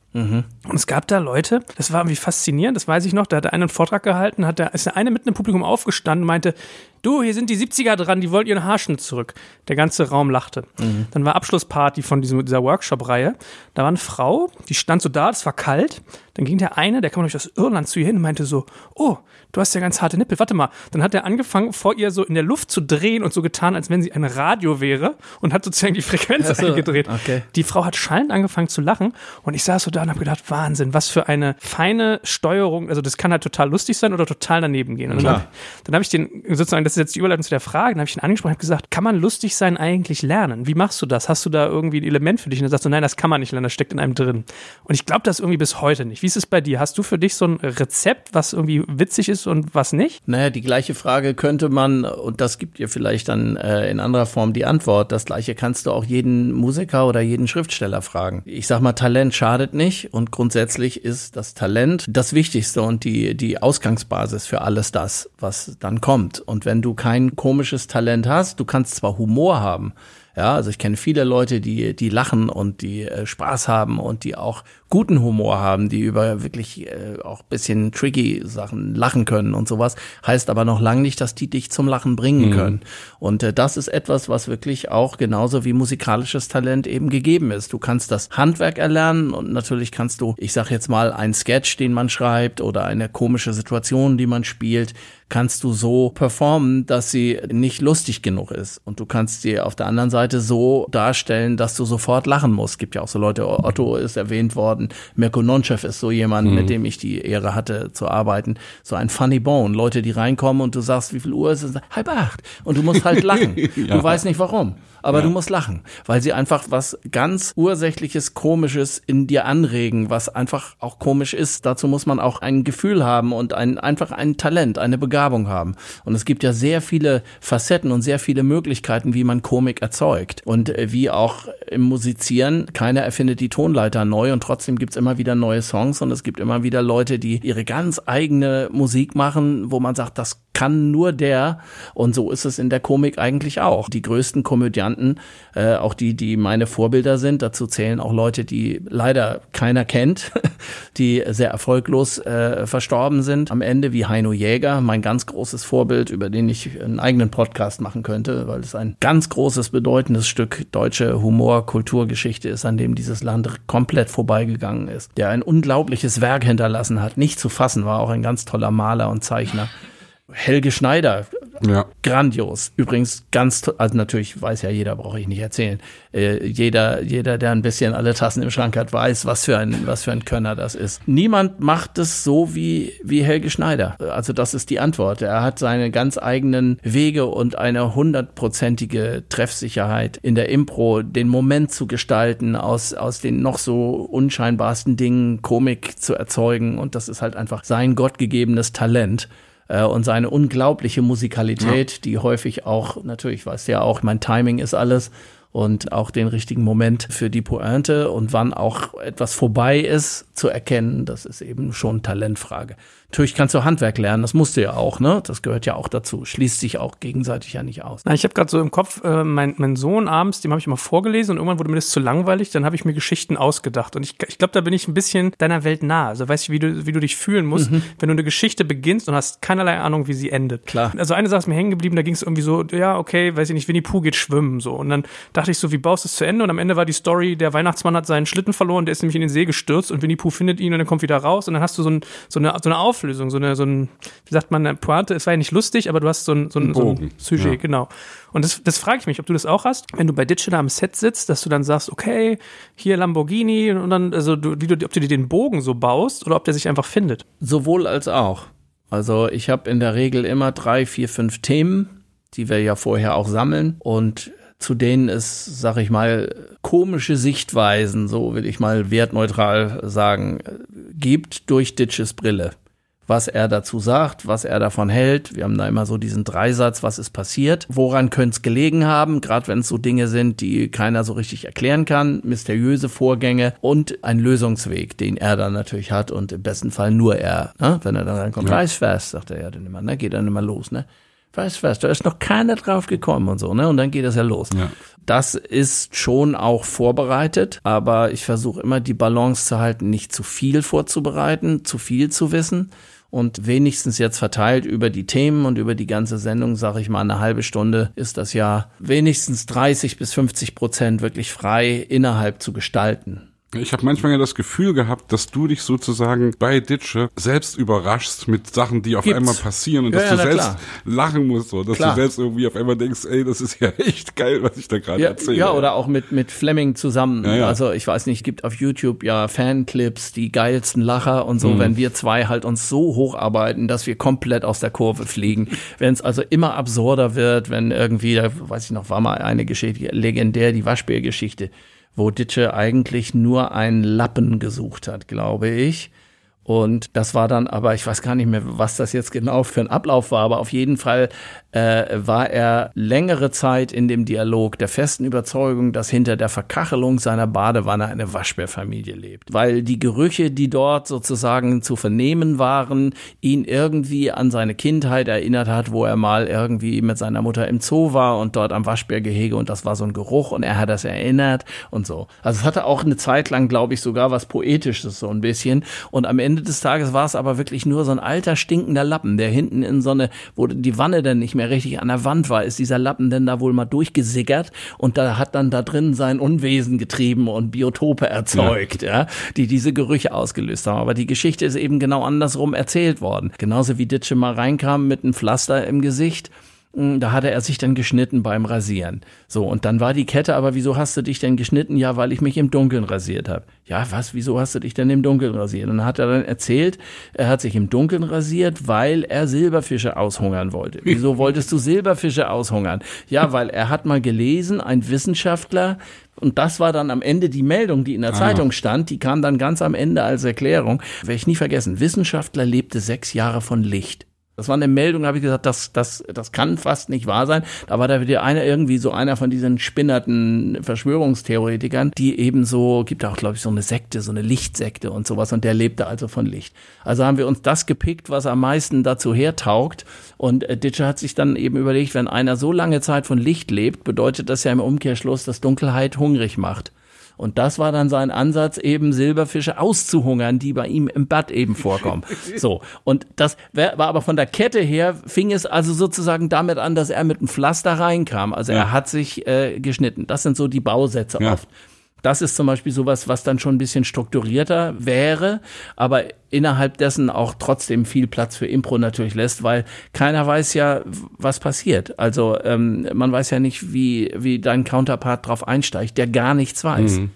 Und es gab da Leute, das war irgendwie faszinierend, das weiß ich noch, da hat der eine einen Vortrag gehalten, hat der, ist der eine mitten im Publikum aufgestanden und meinte, du, hier sind die 70er dran, die wollen ihren Haarschnitt zurück. Der ganze Raum lachte. Dann war Abschlussparty von diesem, dieser Workshop-Reihe. Da war eine Frau, die stand so da, es war kalt. Dann ging der eine, der kam durch aus Irland zu ihr hin und meinte so, oh, du hast ja ganz harte Nippel, warte mal. Dann hat er angefangen, vor ihr so in der Luft zu drehen und so getan, als wenn sie ein Radio wäre und hat sozusagen die Frequenz so, eingedreht. okay. Die Frau hat schallend angefangen zu lachen und ich saß so da und habe gedacht, Wahnsinn, was für eine feine Steuerung. Also das kann halt total lustig sein oder total daneben gehen. Und dann habe hab ich den, sozusagen, das ist jetzt die Überleitung zu der Frage, dann habe ich ihn angesprochen und habe gesagt, kann man lustig sein eigentlich lernen? Wie machst du das? Hast du da irgendwie ein Element für dich? Und er sagt so, nein, das kann man nicht lernen, das steckt in einem drin. Und ich glaube das irgendwie bis heute nicht. Wie ist es bei dir? Hast du für dich so ein Rezept, was irgendwie witzig ist und was nicht? Naja, die gleiche Frage könnte man, und das gibt dir vielleicht dann äh, in anderer Form die Antwort, das gleiche kannst du auch jeden Musiker oder jeden Schriftsteller fragen. Ich sag mal, Talent schadet nicht und grundsätzlich ist das Talent das Wichtigste und die, die Ausgangsbasis für alles das, was dann kommt. Und wenn du kein komisches Talent hast, du kannst zwar Humor haben, ja, also ich kenne viele Leute, die, die lachen und die äh, Spaß haben und die auch guten Humor haben, die über wirklich äh, auch bisschen tricky Sachen lachen können und sowas. Heißt aber noch lange nicht, dass die dich zum Lachen bringen können. Und äh, das ist etwas, was wirklich auch genauso wie musikalisches Talent eben gegeben ist. Du kannst das Handwerk erlernen und natürlich kannst du, ich sag jetzt mal, ein Sketch, den man schreibt oder eine komische Situation, die man spielt, kannst du so performen, dass sie nicht lustig genug ist. Und du kannst sie auf der anderen Seite Seite so darstellen, dass du sofort lachen musst. Gibt ja auch so Leute, Otto ist erwähnt worden, Mirko Nonchev ist so jemand, mhm. mit dem ich die Ehre hatte zu arbeiten. So ein Funny Bone. Leute, die reinkommen und du sagst, wie viel Uhr ist es? Halb acht. Und du musst halt lachen. [LAUGHS] ja. Du weißt nicht warum aber ja. du musst lachen, weil sie einfach was ganz ursächliches, komisches in dir anregen, was einfach auch komisch ist. Dazu muss man auch ein Gefühl haben und ein, einfach ein Talent, eine Begabung haben. Und es gibt ja sehr viele Facetten und sehr viele Möglichkeiten, wie man Komik erzeugt. Und äh, wie auch im Musizieren, keiner erfindet die Tonleiter neu und trotzdem gibt's immer wieder neue Songs und es gibt immer wieder Leute, die ihre ganz eigene Musik machen, wo man sagt, das kann nur der. Und so ist es in der Komik eigentlich auch. Die größten Komödianten, äh, auch die, die meine Vorbilder sind, dazu zählen auch Leute, die leider keiner kennt, [LAUGHS] die sehr erfolglos äh, verstorben sind. Am Ende wie Heino Jäger, mein ganz großes Vorbild, über den ich einen eigenen Podcast machen könnte, weil es ein ganz großes, bedeutendes Stück deutsche Humor, Kulturgeschichte ist, an dem dieses Land komplett vorbeigegangen ist. Der ein unglaubliches Werk hinterlassen hat, nicht zu fassen, war auch ein ganz toller Maler und Zeichner. Helge Schneider, ja. grandios. Übrigens ganz, also natürlich weiß ja jeder, brauche ich nicht erzählen. Äh, jeder, jeder, der ein bisschen alle Tassen im Schrank hat, weiß, was für ein, was für ein Könner das ist. Niemand macht es so wie, wie Helge Schneider. Also das ist die Antwort. Er hat seine ganz eigenen Wege und eine hundertprozentige Treffsicherheit in der Impro, den Moment zu gestalten, aus, aus den noch so unscheinbarsten Dingen Komik zu erzeugen. Und das ist halt einfach sein gottgegebenes Talent äh, und seine unglaubliche Musikalität, ja. die häufig auch, natürlich weiß ja auch, mein Timing ist alles und auch den richtigen Moment für die Pointe und wann auch etwas vorbei ist zu erkennen, das ist eben schon Talentfrage. Natürlich kannst du Handwerk lernen, das musst du ja auch, ne? Das gehört ja auch dazu. Schließt sich auch gegenseitig ja nicht aus. Na, ich habe gerade so im Kopf, äh, mein, mein Sohn abends, dem habe ich mal vorgelesen und irgendwann wurde mir das zu langweilig, dann habe ich mir Geschichten ausgedacht. Und ich, ich glaube, da bin ich ein bisschen deiner Welt nah. Also weißt du, wie du, wie du dich fühlen musst, mhm. wenn du eine Geschichte beginnst und hast keinerlei Ahnung, wie sie endet. Klar. Also eine Sache ist mir hängen geblieben, da ging es irgendwie so, ja, okay, weiß ich nicht, Winnie Pooh geht schwimmen so. Und dann dachte ich so, wie baust du es zu Ende? Und am Ende war die Story, der Weihnachtsmann hat seinen Schlitten verloren, der ist nämlich in den See gestürzt und Winnie Pooh findet ihn und er kommt wieder raus und dann hast du so, ein, so, eine, so eine Auflösung, so eine, so ein wie sagt man, eine Pointe, es war ja nicht lustig, aber du hast so ein, so ein, so ein Sujet, ja. genau. Und das, das frage ich mich, ob du das auch hast, wenn du bei Ditcher am Set sitzt, dass du dann sagst, okay, hier Lamborghini und dann, also du, wie du, ob du dir den Bogen so baust oder ob der sich einfach findet. Sowohl als auch. Also ich habe in der Regel immer drei, vier, fünf Themen, die wir ja vorher auch sammeln und zu denen es, sag ich mal, komische Sichtweisen, so will ich mal wertneutral sagen, gibt durch Ditches Brille was er dazu sagt, was er davon hält. Wir haben da immer so diesen Dreisatz, was ist passiert, woran könnte es gelegen haben, gerade wenn es so Dinge sind, die keiner so richtig erklären kann, mysteriöse Vorgänge und ein Lösungsweg, den er dann natürlich hat und im besten Fall nur er. Ne? Wenn er dann reinkommt, ja. weiß was, sagt er ja dann immer, ne? geht dann immer los, ne? Weiß was, da ist noch keiner drauf gekommen und so, ne? Und dann geht das ja los. Ja. Das ist schon auch vorbereitet, aber ich versuche immer die Balance zu halten, nicht zu viel vorzubereiten, zu viel zu wissen und wenigstens jetzt verteilt über die Themen und über die ganze Sendung, sage ich mal, eine halbe Stunde ist das ja wenigstens 30 bis 50 Prozent wirklich frei innerhalb zu gestalten. Ich habe manchmal ja das Gefühl gehabt, dass du dich sozusagen bei Ditsche selbst überraschst mit Sachen, die auf Gibt's. einmal passieren und ja, dass ja, du selbst klar. lachen musst, so, dass klar. du selbst irgendwie auf einmal denkst, ey, das ist ja [LAUGHS] echt geil, was ich da gerade ja, erzähle. Ja, oder auch mit mit Fleming zusammen. Also ich weiß nicht, gibt auf YouTube ja Fanclips, die geilsten Lacher und so, mhm. wenn wir zwei halt uns so hocharbeiten, dass wir komplett aus der Kurve fliegen. wenn es also immer absurder wird, wenn irgendwie, da weiß ich noch, war mal eine Geschichte, legendär, die Waschbärgeschichte wo Ditsche eigentlich nur einen Lappen gesucht hat, glaube ich. Und das war dann aber, ich weiß gar nicht mehr, was das jetzt genau für ein Ablauf war, aber auf jeden Fall äh, war er längere Zeit in dem Dialog der festen Überzeugung, dass hinter der Verkachelung seiner Badewanne eine Waschbärfamilie lebt. Weil die Gerüche, die dort sozusagen zu vernehmen waren, ihn irgendwie an seine Kindheit erinnert hat, wo er mal irgendwie mit seiner Mutter im Zoo war und dort am Waschbärgehege und das war so ein Geruch und er hat das erinnert und so. Also es hatte auch eine Zeit lang, glaube ich, sogar was Poetisches so ein bisschen und am Ende Ende des Tages war es aber wirklich nur so ein alter stinkender Lappen, der hinten in so eine, wo die Wanne dann nicht mehr richtig an der Wand war, ist dieser Lappen denn da wohl mal durchgesickert und da hat dann da drin sein Unwesen getrieben und Biotope erzeugt, ja. ja, die diese Gerüche ausgelöst haben. Aber die Geschichte ist eben genau andersrum erzählt worden. Genauso wie Ditsche mal reinkam mit einem Pflaster im Gesicht da hatte er sich dann geschnitten beim Rasieren. So, und dann war die Kette, aber wieso hast du dich denn geschnitten? Ja, weil ich mich im Dunkeln rasiert habe. Ja, was, wieso hast du dich denn im Dunkeln rasiert? Und dann hat er dann erzählt, er hat sich im Dunkeln rasiert, weil er Silberfische aushungern wollte. Wieso [LAUGHS] wolltest du Silberfische aushungern? Ja, weil er hat mal gelesen, ein Wissenschaftler, und das war dann am Ende die Meldung, die in der ah. Zeitung stand, die kam dann ganz am Ende als Erklärung. Werde ich nie vergessen. Wissenschaftler lebte sechs Jahre von Licht. Das war eine Meldung, habe ich gesagt, das, das, das kann fast nicht wahr sein. Da war da wieder einer irgendwie so einer von diesen spinnerten Verschwörungstheoretikern, die eben so, gibt auch, glaube ich, so eine Sekte, so eine Lichtsekte und sowas und der lebte also von Licht. Also haben wir uns das gepickt, was am meisten dazu hertaugt und äh, Ditcher hat sich dann eben überlegt, wenn einer so lange Zeit von Licht lebt, bedeutet das ja im Umkehrschluss, dass Dunkelheit hungrig macht. Und das war dann sein Ansatz, eben Silberfische auszuhungern, die bei ihm im Bad eben vorkommen. [LAUGHS] So. Und das war aber von der Kette her, fing es also sozusagen damit an, dass er mit einem Pflaster reinkam. Also ja. er hat sich äh, geschnitten. Das sind so die Bausätze ja. oft. Das ist zum Beispiel sowas, was dann schon ein bisschen strukturierter wäre, aber innerhalb dessen auch trotzdem viel Platz für Impro natürlich lässt, weil keiner weiß ja, was passiert. Also ähm, man weiß ja nicht, wie, wie dein Counterpart drauf einsteigt, der gar nichts weiß. Mhm.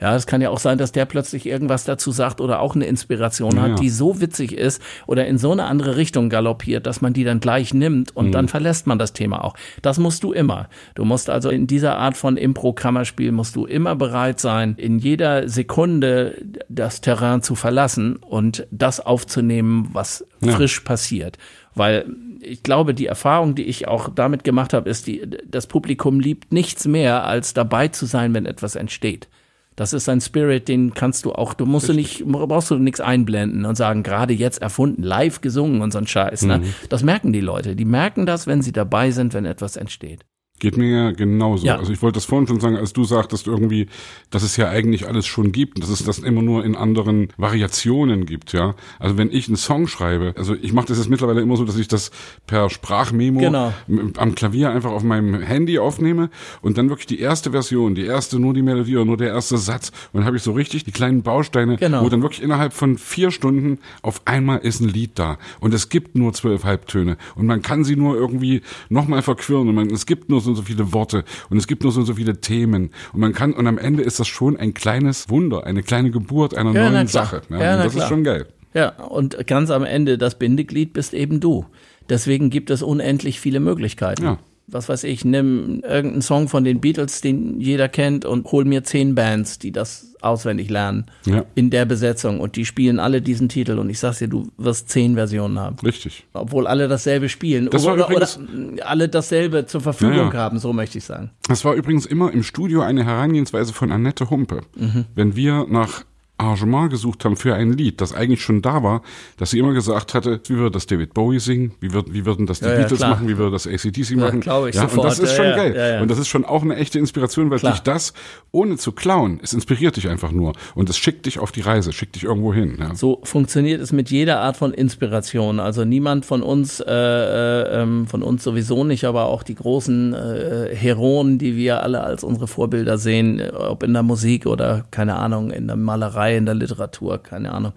Ja, es kann ja auch sein, dass der plötzlich irgendwas dazu sagt oder auch eine Inspiration hat, ja. die so witzig ist oder in so eine andere Richtung galoppiert, dass man die dann gleich nimmt und mhm. dann verlässt man das Thema auch. Das musst du immer. Du musst also in dieser Art von Impro-Kammerspiel musst du immer bereit sein, in jeder Sekunde das Terrain zu verlassen und das aufzunehmen, was ja. frisch passiert. Weil ich glaube, die Erfahrung, die ich auch damit gemacht habe, ist, die, das Publikum liebt nichts mehr, als dabei zu sein, wenn etwas entsteht. Das ist ein Spirit, den kannst du auch, du musst Richtig. du nicht, brauchst du nichts einblenden und sagen, gerade jetzt erfunden, live gesungen und so ein Scheiß. Ne? Mhm. Das merken die Leute. Die merken das, wenn sie dabei sind, wenn etwas entsteht. Geht mir ja genauso. Ja. Also ich wollte das vorhin schon sagen, als du sagtest irgendwie, dass es ja eigentlich alles schon gibt, dass es das immer nur in anderen Variationen gibt, ja. Also wenn ich einen Song schreibe, also ich mache das jetzt mittlerweile immer so, dass ich das per Sprachmemo genau. am Klavier einfach auf meinem Handy aufnehme und dann wirklich die erste Version, die erste nur die Melodie oder nur der erste Satz und dann habe ich so richtig die kleinen Bausteine, genau. wo dann wirklich innerhalb von vier Stunden auf einmal ist ein Lied da und es gibt nur zwölf Halbtöne und man kann sie nur irgendwie nochmal verquirlen und man, es gibt nur so und so viele Worte und es gibt nur so und so viele Themen und man kann und am Ende ist das schon ein kleines Wunder, eine kleine Geburt einer ja, neuen Sache. Ja, ja, das klar. ist schon geil. Ja, und ganz am Ende das Bindeglied bist eben du. Deswegen gibt es unendlich viele Möglichkeiten. Ja was weiß ich, nimm irgendeinen Song von den Beatles, den jeder kennt und hol mir zehn Bands, die das auswendig lernen ja. in der Besetzung und die spielen alle diesen Titel und ich sag's dir, du wirst zehn Versionen haben. Richtig. Obwohl alle dasselbe spielen das oder, übrigens, oder alle dasselbe zur Verfügung ja, haben, so möchte ich sagen. Das war übrigens immer im Studio eine Herangehensweise von Annette Humpe. Mhm. Wenn wir nach Arrangement gesucht haben für ein Lied, das eigentlich schon da war, dass sie immer gesagt hatte, wie würde das David Bowie singen, wie, würd, wie würden das die ja, Beatles ja, machen, wie würde das ACDC ja, machen. Glaube ich ja, sofort. Und das ist schon geil. Und das ist schon auch eine echte Inspiration, weil dich das, ohne zu klauen, es inspiriert dich einfach nur. Und es schickt dich auf die Reise, schickt dich irgendwo hin. So funktioniert es mit jeder Art von Inspiration. Also niemand von uns, äh, äh, ähm, von uns sowieso nicht, aber auch die großen äh, Heroen, die wir alle als unsere Vorbilder sehen, ob in der Musik oder keine Ahnung, in der Malerei Malerei, in der Literatur, keine Ahnung.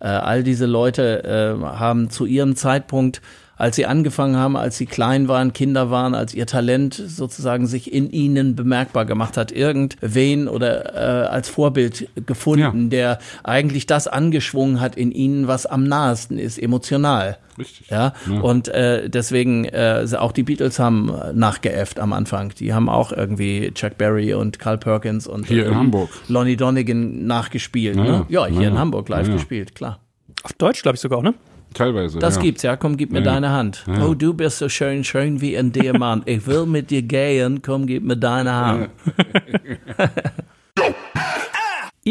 Äh, all diese Leute äh, haben zu ihrem Zeitpunkt als sie angefangen haben, als sie klein waren, Kinder waren, als ihr Talent sozusagen sich in ihnen bemerkbar gemacht hat, irgendwen oder äh, als Vorbild gefunden, ja. der eigentlich das angeschwungen hat in ihnen, was am nahesten ist, emotional. Richtig. Ja, ja. und äh, deswegen äh, auch die Beatles haben nachgeäfft am Anfang. Die haben auch irgendwie Chuck Berry und Carl Perkins und hier in Hamburg Lonnie Donegan nachgespielt. Ja, ne? ja hier in Hamburg live gespielt, klar. Auf Deutsch, glaube ich sogar, ne? Teilweise. Das ja. gibt's, ja. Komm, gib mir ja. deine Hand. Ja. Oh, du bist so schön, schön wie ein Diamant. Ich will mit dir gehen. Komm, gib mir deine Hand. [LAUGHS]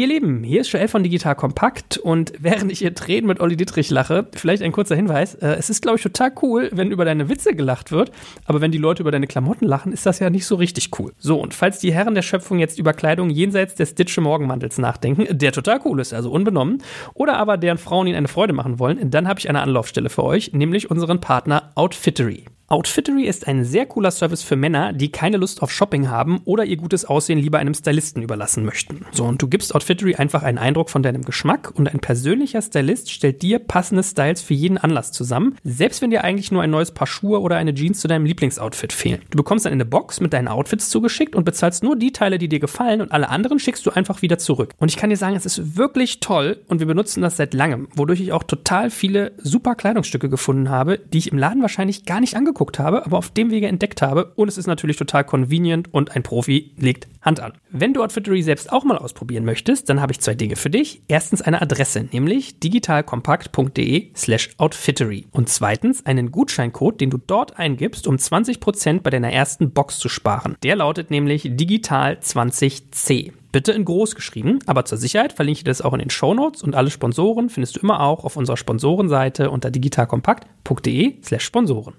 Ihr Lieben, hier ist Joel von Digital Kompakt und während ich ihr Tränen mit Olli Dittrich lache, vielleicht ein kurzer Hinweis, äh, es ist glaube ich total cool, wenn über deine Witze gelacht wird, aber wenn die Leute über deine Klamotten lachen, ist das ja nicht so richtig cool. So, und falls die Herren der Schöpfung jetzt über Kleidung jenseits des Ditsche Morgenmantels nachdenken, der total cool ist, also unbenommen, oder aber deren Frauen ihnen eine Freude machen wollen, dann habe ich eine Anlaufstelle für euch, nämlich unseren Partner Outfittery. Outfittery ist ein sehr cooler Service für Männer, die keine Lust auf Shopping haben oder ihr gutes Aussehen lieber einem Stylisten überlassen möchten. So, und du gibst Outfittery einfach einen Eindruck von deinem Geschmack und ein persönlicher Stylist stellt dir passende Styles für jeden Anlass zusammen, selbst wenn dir eigentlich nur ein neues Paar Schuhe oder eine Jeans zu deinem Lieblingsoutfit fehlen. Du bekommst dann eine Box mit deinen Outfits zugeschickt und bezahlst nur die Teile, die dir gefallen und alle anderen schickst du einfach wieder zurück. Und ich kann dir sagen, es ist wirklich toll und wir benutzen das seit langem, wodurch ich auch total viele super Kleidungsstücke gefunden habe, die ich im Laden wahrscheinlich gar nicht angeguckt angeguckt habe, aber auf dem Wege entdeckt habe. Und es ist natürlich total convenient und ein Profi legt Hand an. Wenn du Outfittery selbst auch mal ausprobieren möchtest, dann habe ich zwei Dinge für dich. Erstens eine Adresse, nämlich digitalkompakt.de slash outfittery. Und zweitens einen Gutscheincode, den du dort eingibst, um 20% bei deiner ersten Box zu sparen. Der lautet nämlich digital20c bitte in groß geschrieben. Aber zur Sicherheit verlinke ich das auch in den Show Notes und alle Sponsoren findest du immer auch auf unserer Sponsorenseite unter digitalkompakt.de slash Sponsoren.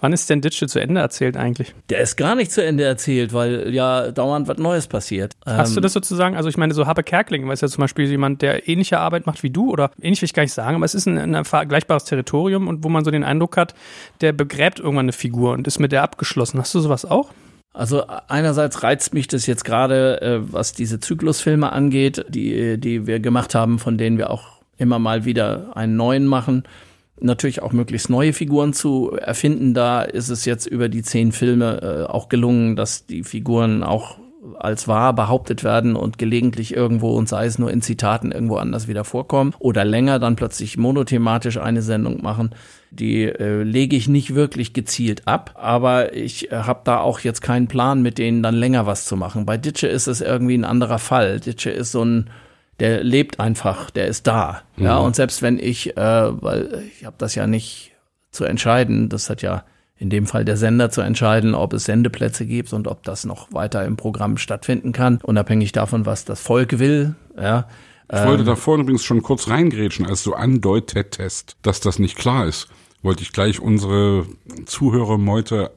Wann ist denn Digital zu Ende erzählt eigentlich? Der ist gar nicht zu Ende erzählt, weil ja dauernd was Neues passiert. Hast ähm, du das sozusagen, also ich meine, so Habe Kerkling, weil es ja zum Beispiel jemand, der ähnliche Arbeit macht wie du oder ähnlich will ich gar nicht sagen, aber es ist ein, ein vergleichbares Territorium und wo man so den Eindruck hat, der begräbt irgendwann eine Figur und ist mit der abgeschlossen. Hast du sowas auch? Also einerseits reizt mich das jetzt gerade, äh, was diese Zyklusfilme angeht, die, die wir gemacht haben, von denen wir auch immer mal wieder einen neuen machen natürlich auch möglichst neue Figuren zu erfinden. Da ist es jetzt über die zehn Filme äh, auch gelungen, dass die Figuren auch als wahr behauptet werden und gelegentlich irgendwo und sei es nur in Zitaten irgendwo anders wieder vorkommen oder länger dann plötzlich monothematisch eine Sendung machen. Die äh, lege ich nicht wirklich gezielt ab, aber ich äh, habe da auch jetzt keinen Plan, mit denen dann länger was zu machen. Bei Ditsche ist es irgendwie ein anderer Fall. Ditsche ist so ein der lebt einfach, der ist da. Mhm. Ja, und selbst wenn ich, äh, weil ich habe das ja nicht zu entscheiden, das hat ja in dem Fall der Sender zu entscheiden, ob es Sendeplätze gibt und ob das noch weiter im Programm stattfinden kann, unabhängig davon, was das Volk will. Ja. Ich wollte ähm, da vorhin übrigens schon kurz reingrätschen, als du andeutetest, dass das nicht klar ist wollte ich gleich unsere Zuhörermeute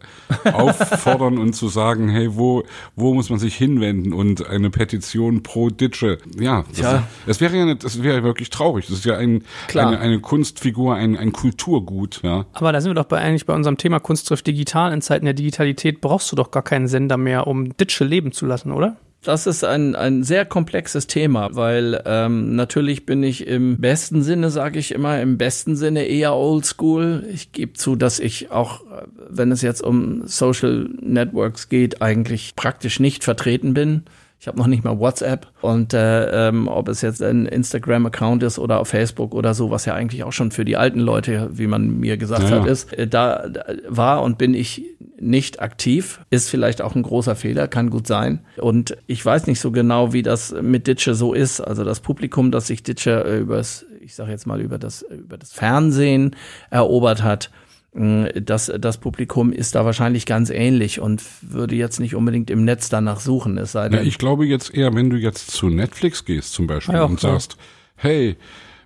auffordern und zu sagen, hey, wo, wo muss man sich hinwenden und eine Petition pro Ditsche. Ja, das, ja. das wäre ja nicht, das wäre wirklich traurig. Das ist ja ein, eine, eine Kunstfigur, ein, ein Kulturgut, ja. Aber da sind wir doch bei, eigentlich bei unserem Thema Kunst trifft digital. In Zeiten der Digitalität brauchst du doch gar keinen Sender mehr, um Ditsche leben zu lassen, oder? Das ist ein, ein sehr komplexes Thema, weil ähm, natürlich bin ich im besten Sinne, sage ich immer, im besten Sinne eher oldschool. Ich gebe zu, dass ich auch, wenn es jetzt um Social Networks geht, eigentlich praktisch nicht vertreten bin. Ich habe noch nicht mal WhatsApp und äh, ähm, ob es jetzt ein Instagram-Account ist oder auf Facebook oder so, was ja eigentlich auch schon für die alten Leute, wie man mir gesagt ja, hat, ist, äh, da, da war und bin ich nicht aktiv. Ist vielleicht auch ein großer Fehler, kann gut sein. Und ich weiß nicht so genau, wie das mit Ditsche so ist. Also das Publikum, das sich Ditsche übers, ich sage jetzt mal über das über das Fernsehen erobert hat, das, das Publikum ist da wahrscheinlich ganz ähnlich und würde jetzt nicht unbedingt im Netz danach suchen. Es sei denn, ja, ich glaube jetzt eher, wenn du jetzt zu Netflix gehst zum Beispiel ja, und sagst, hey,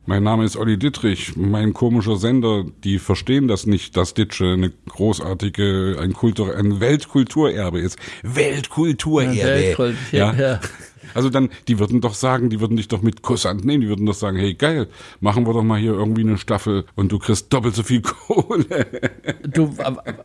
mein Name ist Olli Dittrich, mein komischer Sender, die verstehen das nicht, dass Ditsche eine großartige, ein, Kultur, ein Weltkulturerbe ist. Weltkulturerbe. Ja, Weltkult ja. ja. Also dann, die würden doch sagen, die würden dich doch mit Kusshand nehmen, die würden doch sagen, hey geil, machen wir doch mal hier irgendwie eine Staffel und du kriegst doppelt so viel Kohle. Du,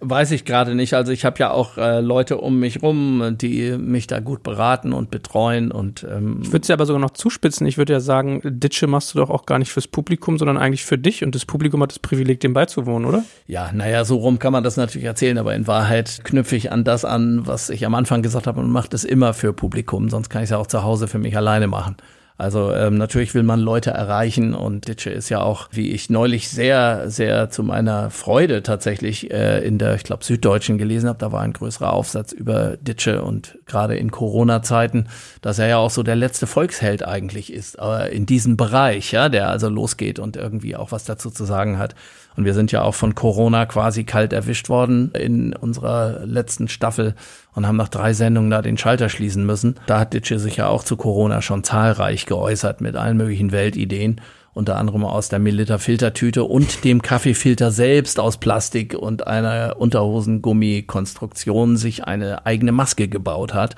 weiß ich gerade nicht. Also ich habe ja auch äh, Leute um mich rum, die mich da gut beraten und betreuen und ähm Ich würde es ja aber sogar noch zuspitzen. Ich würde ja sagen, Ditsche machst du doch auch gar nicht fürs Publikum, sondern eigentlich für dich und das Publikum hat das Privileg, dem beizuwohnen, oder? Ja, naja, so rum kann man das natürlich erzählen, aber in Wahrheit knüpfe ich an das an, was ich am Anfang gesagt habe und mache das immer für Publikum, sonst kann ich es ja auch zu Hause für mich alleine machen. Also ähm, natürlich will man Leute erreichen und Ditsche ist ja auch, wie ich neulich sehr, sehr zu meiner Freude tatsächlich äh, in der, ich glaube, Süddeutschen gelesen habe, da war ein größerer Aufsatz über Ditsche und gerade in Corona-Zeiten, dass er ja auch so der letzte Volksheld eigentlich ist, aber in diesem Bereich, ja, der also losgeht und irgendwie auch was dazu zu sagen hat. Und wir sind ja auch von Corona quasi kalt erwischt worden in unserer letzten Staffel und haben nach drei Sendungen da den Schalter schließen müssen. Da hat Ditsche sich ja auch zu Corona schon zahlreich geäußert mit allen möglichen Weltideen unter anderem aus der Milliliter Filtertüte und dem Kaffeefilter selbst aus Plastik und einer Unterhosengummi-Konstruktion sich eine eigene Maske gebaut hat.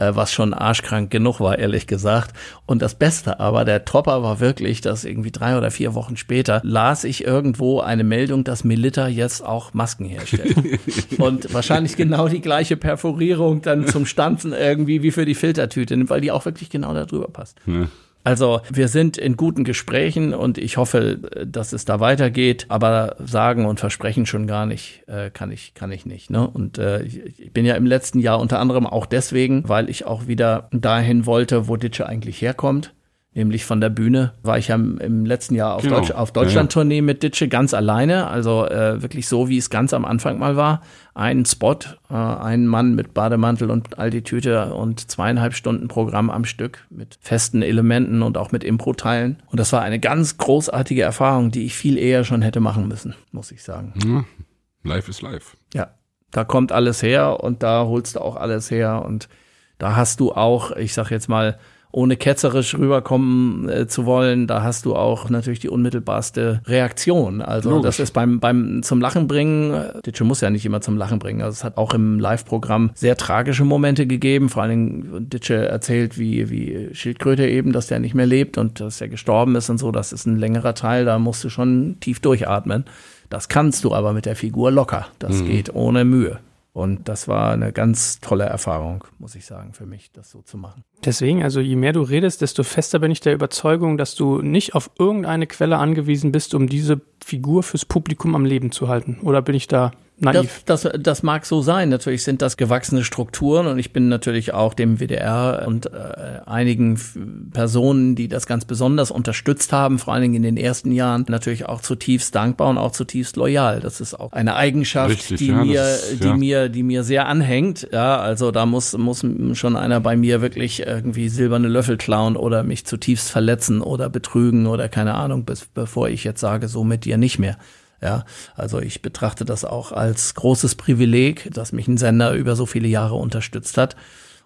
Äh, was schon arschkrank genug war, ehrlich gesagt. Und das Beste aber, der Topper war wirklich, dass irgendwie drei oder vier Wochen später las ich irgendwo eine Meldung, dass Melitta jetzt auch Masken herstellt. [LAUGHS] und wahrscheinlich genau die gleiche Perforierung dann zum Stanzen irgendwie wie für die Filtertüte, weil die auch wirklich genau da drüber passt. Ja. Also wir sind in guten Gesprächen und ich hoffe, dass es da weitergeht. Aber sagen und versprechen schon gar nicht, äh, kann ich kann ich nicht. Ne? Und äh, ich bin ja im letzten Jahr unter anderem auch deswegen, weil ich auch wieder dahin wollte, wo Ditsche eigentlich herkommt nämlich von der Bühne. War ich ja im, letzten Jahr auf, genau. Deutsch, auf Deutschland-Tournee ja, ja. mit Ditsche ganz alleine, also äh, wirklich so, wie es ganz am Anfang mal war. Ein Spot, äh, ein Mann mit Bademantel und all die Tüte und zweieinhalb Stunden Programm am Stück mit festen Elementen und auch mit Impro-Teilen. Und das war eine ganz großartige Erfahrung, die ich viel eher schon hätte machen müssen, muss ich sagen. Ja, live ist live. Ja, da kommt alles her und da holst du auch alles her und da hast du auch, ich sag jetzt mal, ohne ketzerisch rüberkommen äh, zu wollen, da hast du auch natürlich die unmittelbarste Reaktion. Also Logisch. das ist beim, beim zum Lachen bringen, äh, Ditsche muss ja nicht immer zum Lachen bringen. Also es hat auch im Live-Programm sehr tragische Momente gegeben. Vor allen Dingen Ditsche erzählt, wie, wie Schildkröte eben, dass der nicht mehr lebt und dass er gestorben ist und so. Das ist ein längerer Teil, da musst du schon tief durchatmen. Das kannst du aber mit der Figur locker. Das mhm. geht ohne Mühe. Und das war eine ganz tolle Erfahrung, muss ich sagen, für mich, das so zu machen. Deswegen, also je mehr du redest, desto fester bin ich der Überzeugung, dass du nicht auf irgendeine Quelle angewiesen bist, um diese Figur fürs Publikum am Leben zu halten. Oder bin ich da naiv. Das, das, das mag so sein. Natürlich sind das gewachsene Strukturen und ich bin natürlich auch dem WDR und äh, einigen Personen, die das ganz besonders unterstützt haben, vor allen Dingen in den ersten Jahren, natürlich auch zutiefst dankbar und auch zutiefst loyal. Das ist auch eine Eigenschaft, Richtig, die ja, mir, ist, die ja. mir, die mir sehr anhängt. Ja, also da muss muss schon einer bei mir wirklich irgendwie silberne Löffel klauen oder mich zutiefst verletzen oder betrügen oder keine Ahnung, bis, bevor ich jetzt sage, so mit dir nicht mehr. Ja, also ich betrachte das auch als großes Privileg, dass mich ein Sender über so viele Jahre unterstützt hat.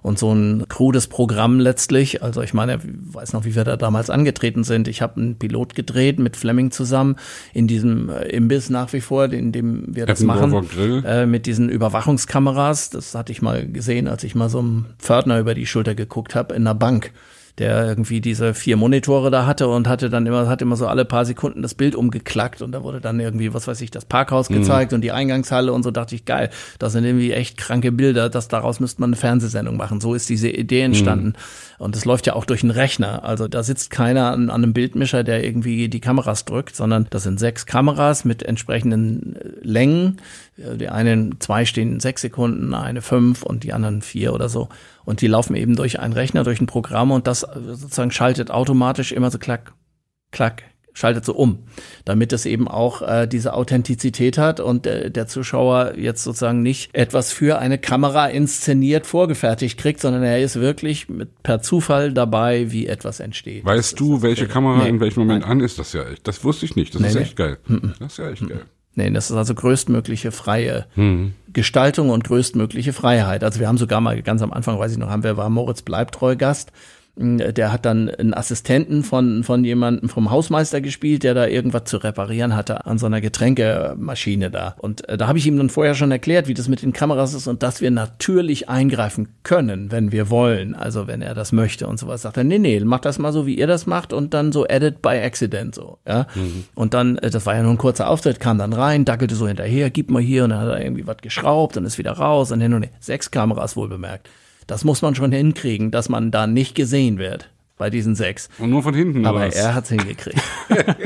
Und so ein krudes Programm letztlich, also ich meine, ich weiß noch, wie wir da damals angetreten sind. Ich habe einen Pilot gedreht mit Fleming zusammen in diesem äh, Imbiss nach wie vor, in dem wir das machen, äh, mit diesen Überwachungskameras. Das hatte ich mal gesehen, als ich mal so einem Pförtner über die Schulter geguckt habe in einer Bank der irgendwie diese vier Monitore da hatte und hatte dann immer, hat immer so alle paar Sekunden das Bild umgeklackt und da wurde dann irgendwie, was weiß ich, das Parkhaus mhm. gezeigt und die Eingangshalle und so dachte ich, geil, das sind irgendwie echt kranke Bilder, das daraus müsste man eine Fernsehsendung machen. So ist diese Idee entstanden. Mhm. Und das läuft ja auch durch einen Rechner. Also da sitzt keiner an, an, einem Bildmischer, der irgendwie die Kameras drückt, sondern das sind sechs Kameras mit entsprechenden äh, Längen. Die einen zwei stehen sechs Sekunden, eine fünf und die anderen vier oder so. Und die laufen eben durch einen Rechner, durch ein Programm und das sozusagen schaltet automatisch immer so klack, klack, schaltet so um, damit es eben auch äh, diese Authentizität hat und äh, der Zuschauer jetzt sozusagen nicht etwas für eine Kamera inszeniert vorgefertigt kriegt, sondern er ist wirklich mit, per Zufall dabei, wie etwas entsteht. Weißt du, welche Kamera nee, in welchem Moment nein. an ist? Das ja echt. Das wusste ich nicht. Das nee, ist echt nee. geil. Das ist ja echt geil. Nee, das ist also größtmögliche freie mhm. Gestaltung und größtmögliche Freiheit. Also wir haben sogar mal ganz am Anfang, weiß ich noch, haben wir, war Moritz Bleibtreu Gast der hat dann einen Assistenten von, von jemandem vom Hausmeister gespielt, der da irgendwas zu reparieren hatte an so einer Getränkemaschine da. Und äh, da habe ich ihm dann vorher schon erklärt, wie das mit den Kameras ist und dass wir natürlich eingreifen können, wenn wir wollen. Also wenn er das möchte und sowas. Sagt er, nee, nee, mach das mal so, wie ihr das macht und dann so edit by accident so. Ja. Mhm. Und dann, äh, das war ja nur ein kurzer Auftritt, kam dann rein, dackelte so hinterher, gib mal hier und dann hat er irgendwie was geschraubt und ist wieder raus und hin und her. Sechs Kameras wohl bemerkt. Das muss man schon hinkriegen, dass man da nicht gesehen wird bei diesen sechs. Und nur von hinten. Aber was? er hat's hingekriegt.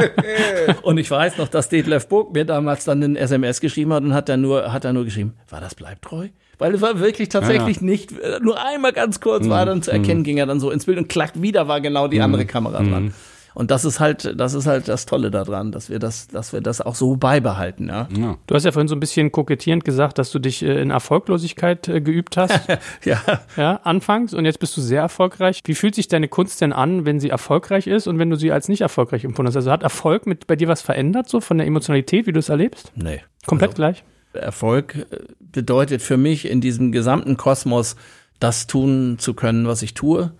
[LAUGHS] und ich weiß noch, dass Detlef Burg mir damals dann ein SMS geschrieben hat und hat dann nur, hat er nur geschrieben, war das Bleibtreu? Weil es war wirklich tatsächlich ja, ja. nicht, äh, nur einmal ganz kurz mhm. war dann zu erkennen, mhm. ging er dann so ins Bild und klackt wieder war genau die mhm. andere Kamera dran. Und das ist halt, das ist halt das Tolle daran, dass wir das, dass wir das auch so beibehalten. Ja. ja. Du hast ja vorhin so ein bisschen kokettierend gesagt, dass du dich äh, in Erfolglosigkeit äh, geübt hast. [LAUGHS] ja. Ja, anfangs und jetzt bist du sehr erfolgreich. Wie fühlt sich deine Kunst denn an, wenn sie erfolgreich ist und wenn du sie als nicht erfolgreich empfunden hast? Also hat Erfolg mit bei dir was verändert, so von der Emotionalität, wie du es erlebst? Nee. Komplett also, gleich? Erfolg äh, bedeutet für mich in diesem gesamten Kosmos, das tun zu können, was ich tue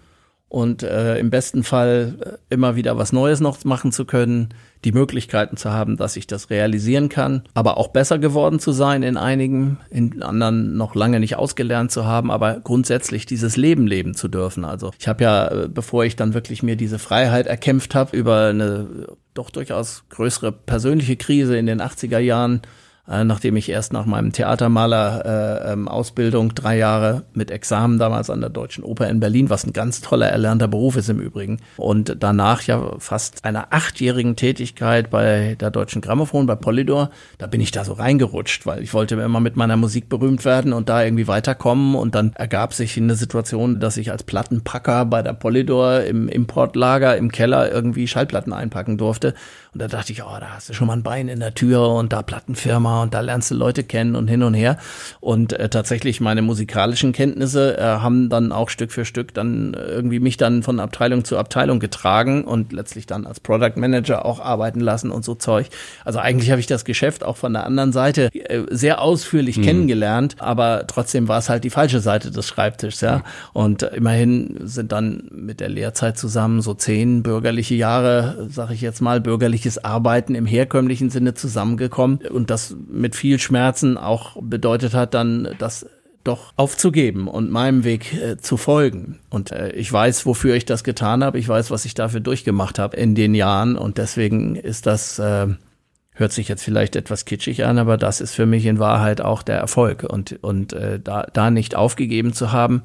und äh, im besten Fall äh, immer wieder was Neues noch machen zu können, die Möglichkeiten zu haben, dass ich das realisieren kann, aber auch besser geworden zu sein in einigen, in anderen noch lange nicht ausgelernt zu haben, aber grundsätzlich dieses Leben leben zu dürfen. Also ich habe ja, äh, bevor ich dann wirklich mir diese Freiheit erkämpft habe über eine doch durchaus größere persönliche Krise in den 80er Jahren, äh, nachdem ich erst nach meinem Theatermaler-Ausbildung äh, ähm, drei Jahre mit Examen damals an der Deutschen Oper in Berlin, was ein ganz toller erlernter Beruf ist im Übrigen, und danach ja fast einer achtjährigen Tätigkeit bei der Deutschen Grammophon, bei Polydor, da bin ich da so reingerutscht, weil ich wollte immer mit meiner Musik berühmt werden und da irgendwie weiterkommen. Und dann ergab sich eine Situation, dass ich als Plattenpacker bei der Polydor im Importlager im Keller irgendwie Schallplatten einpacken durfte. Und da dachte ich, oh, da hast du schon mal ein Bein in der Tür und da Plattenfirma und da lernst du Leute kennen und hin und her. Und äh, tatsächlich meine musikalischen Kenntnisse äh, haben dann auch Stück für Stück dann irgendwie mich dann von Abteilung zu Abteilung getragen und letztlich dann als Product Manager auch arbeiten lassen und so Zeug. Also eigentlich habe ich das Geschäft auch von der anderen Seite äh, sehr ausführlich mhm. kennengelernt, aber trotzdem war es halt die falsche Seite des Schreibtischs, ja. Und äh, immerhin sind dann mit der Lehrzeit zusammen so zehn bürgerliche Jahre, sage ich jetzt mal, bürgerliche bürgerliches Arbeiten im herkömmlichen Sinne zusammengekommen und das mit viel Schmerzen auch bedeutet hat, dann das doch aufzugeben und meinem Weg äh, zu folgen. Und äh, ich weiß, wofür ich das getan habe. Ich weiß, was ich dafür durchgemacht habe in den Jahren. Und deswegen ist das, äh, hört sich jetzt vielleicht etwas kitschig an, aber das ist für mich in Wahrheit auch der Erfolg. Und, und äh, da, da nicht aufgegeben zu haben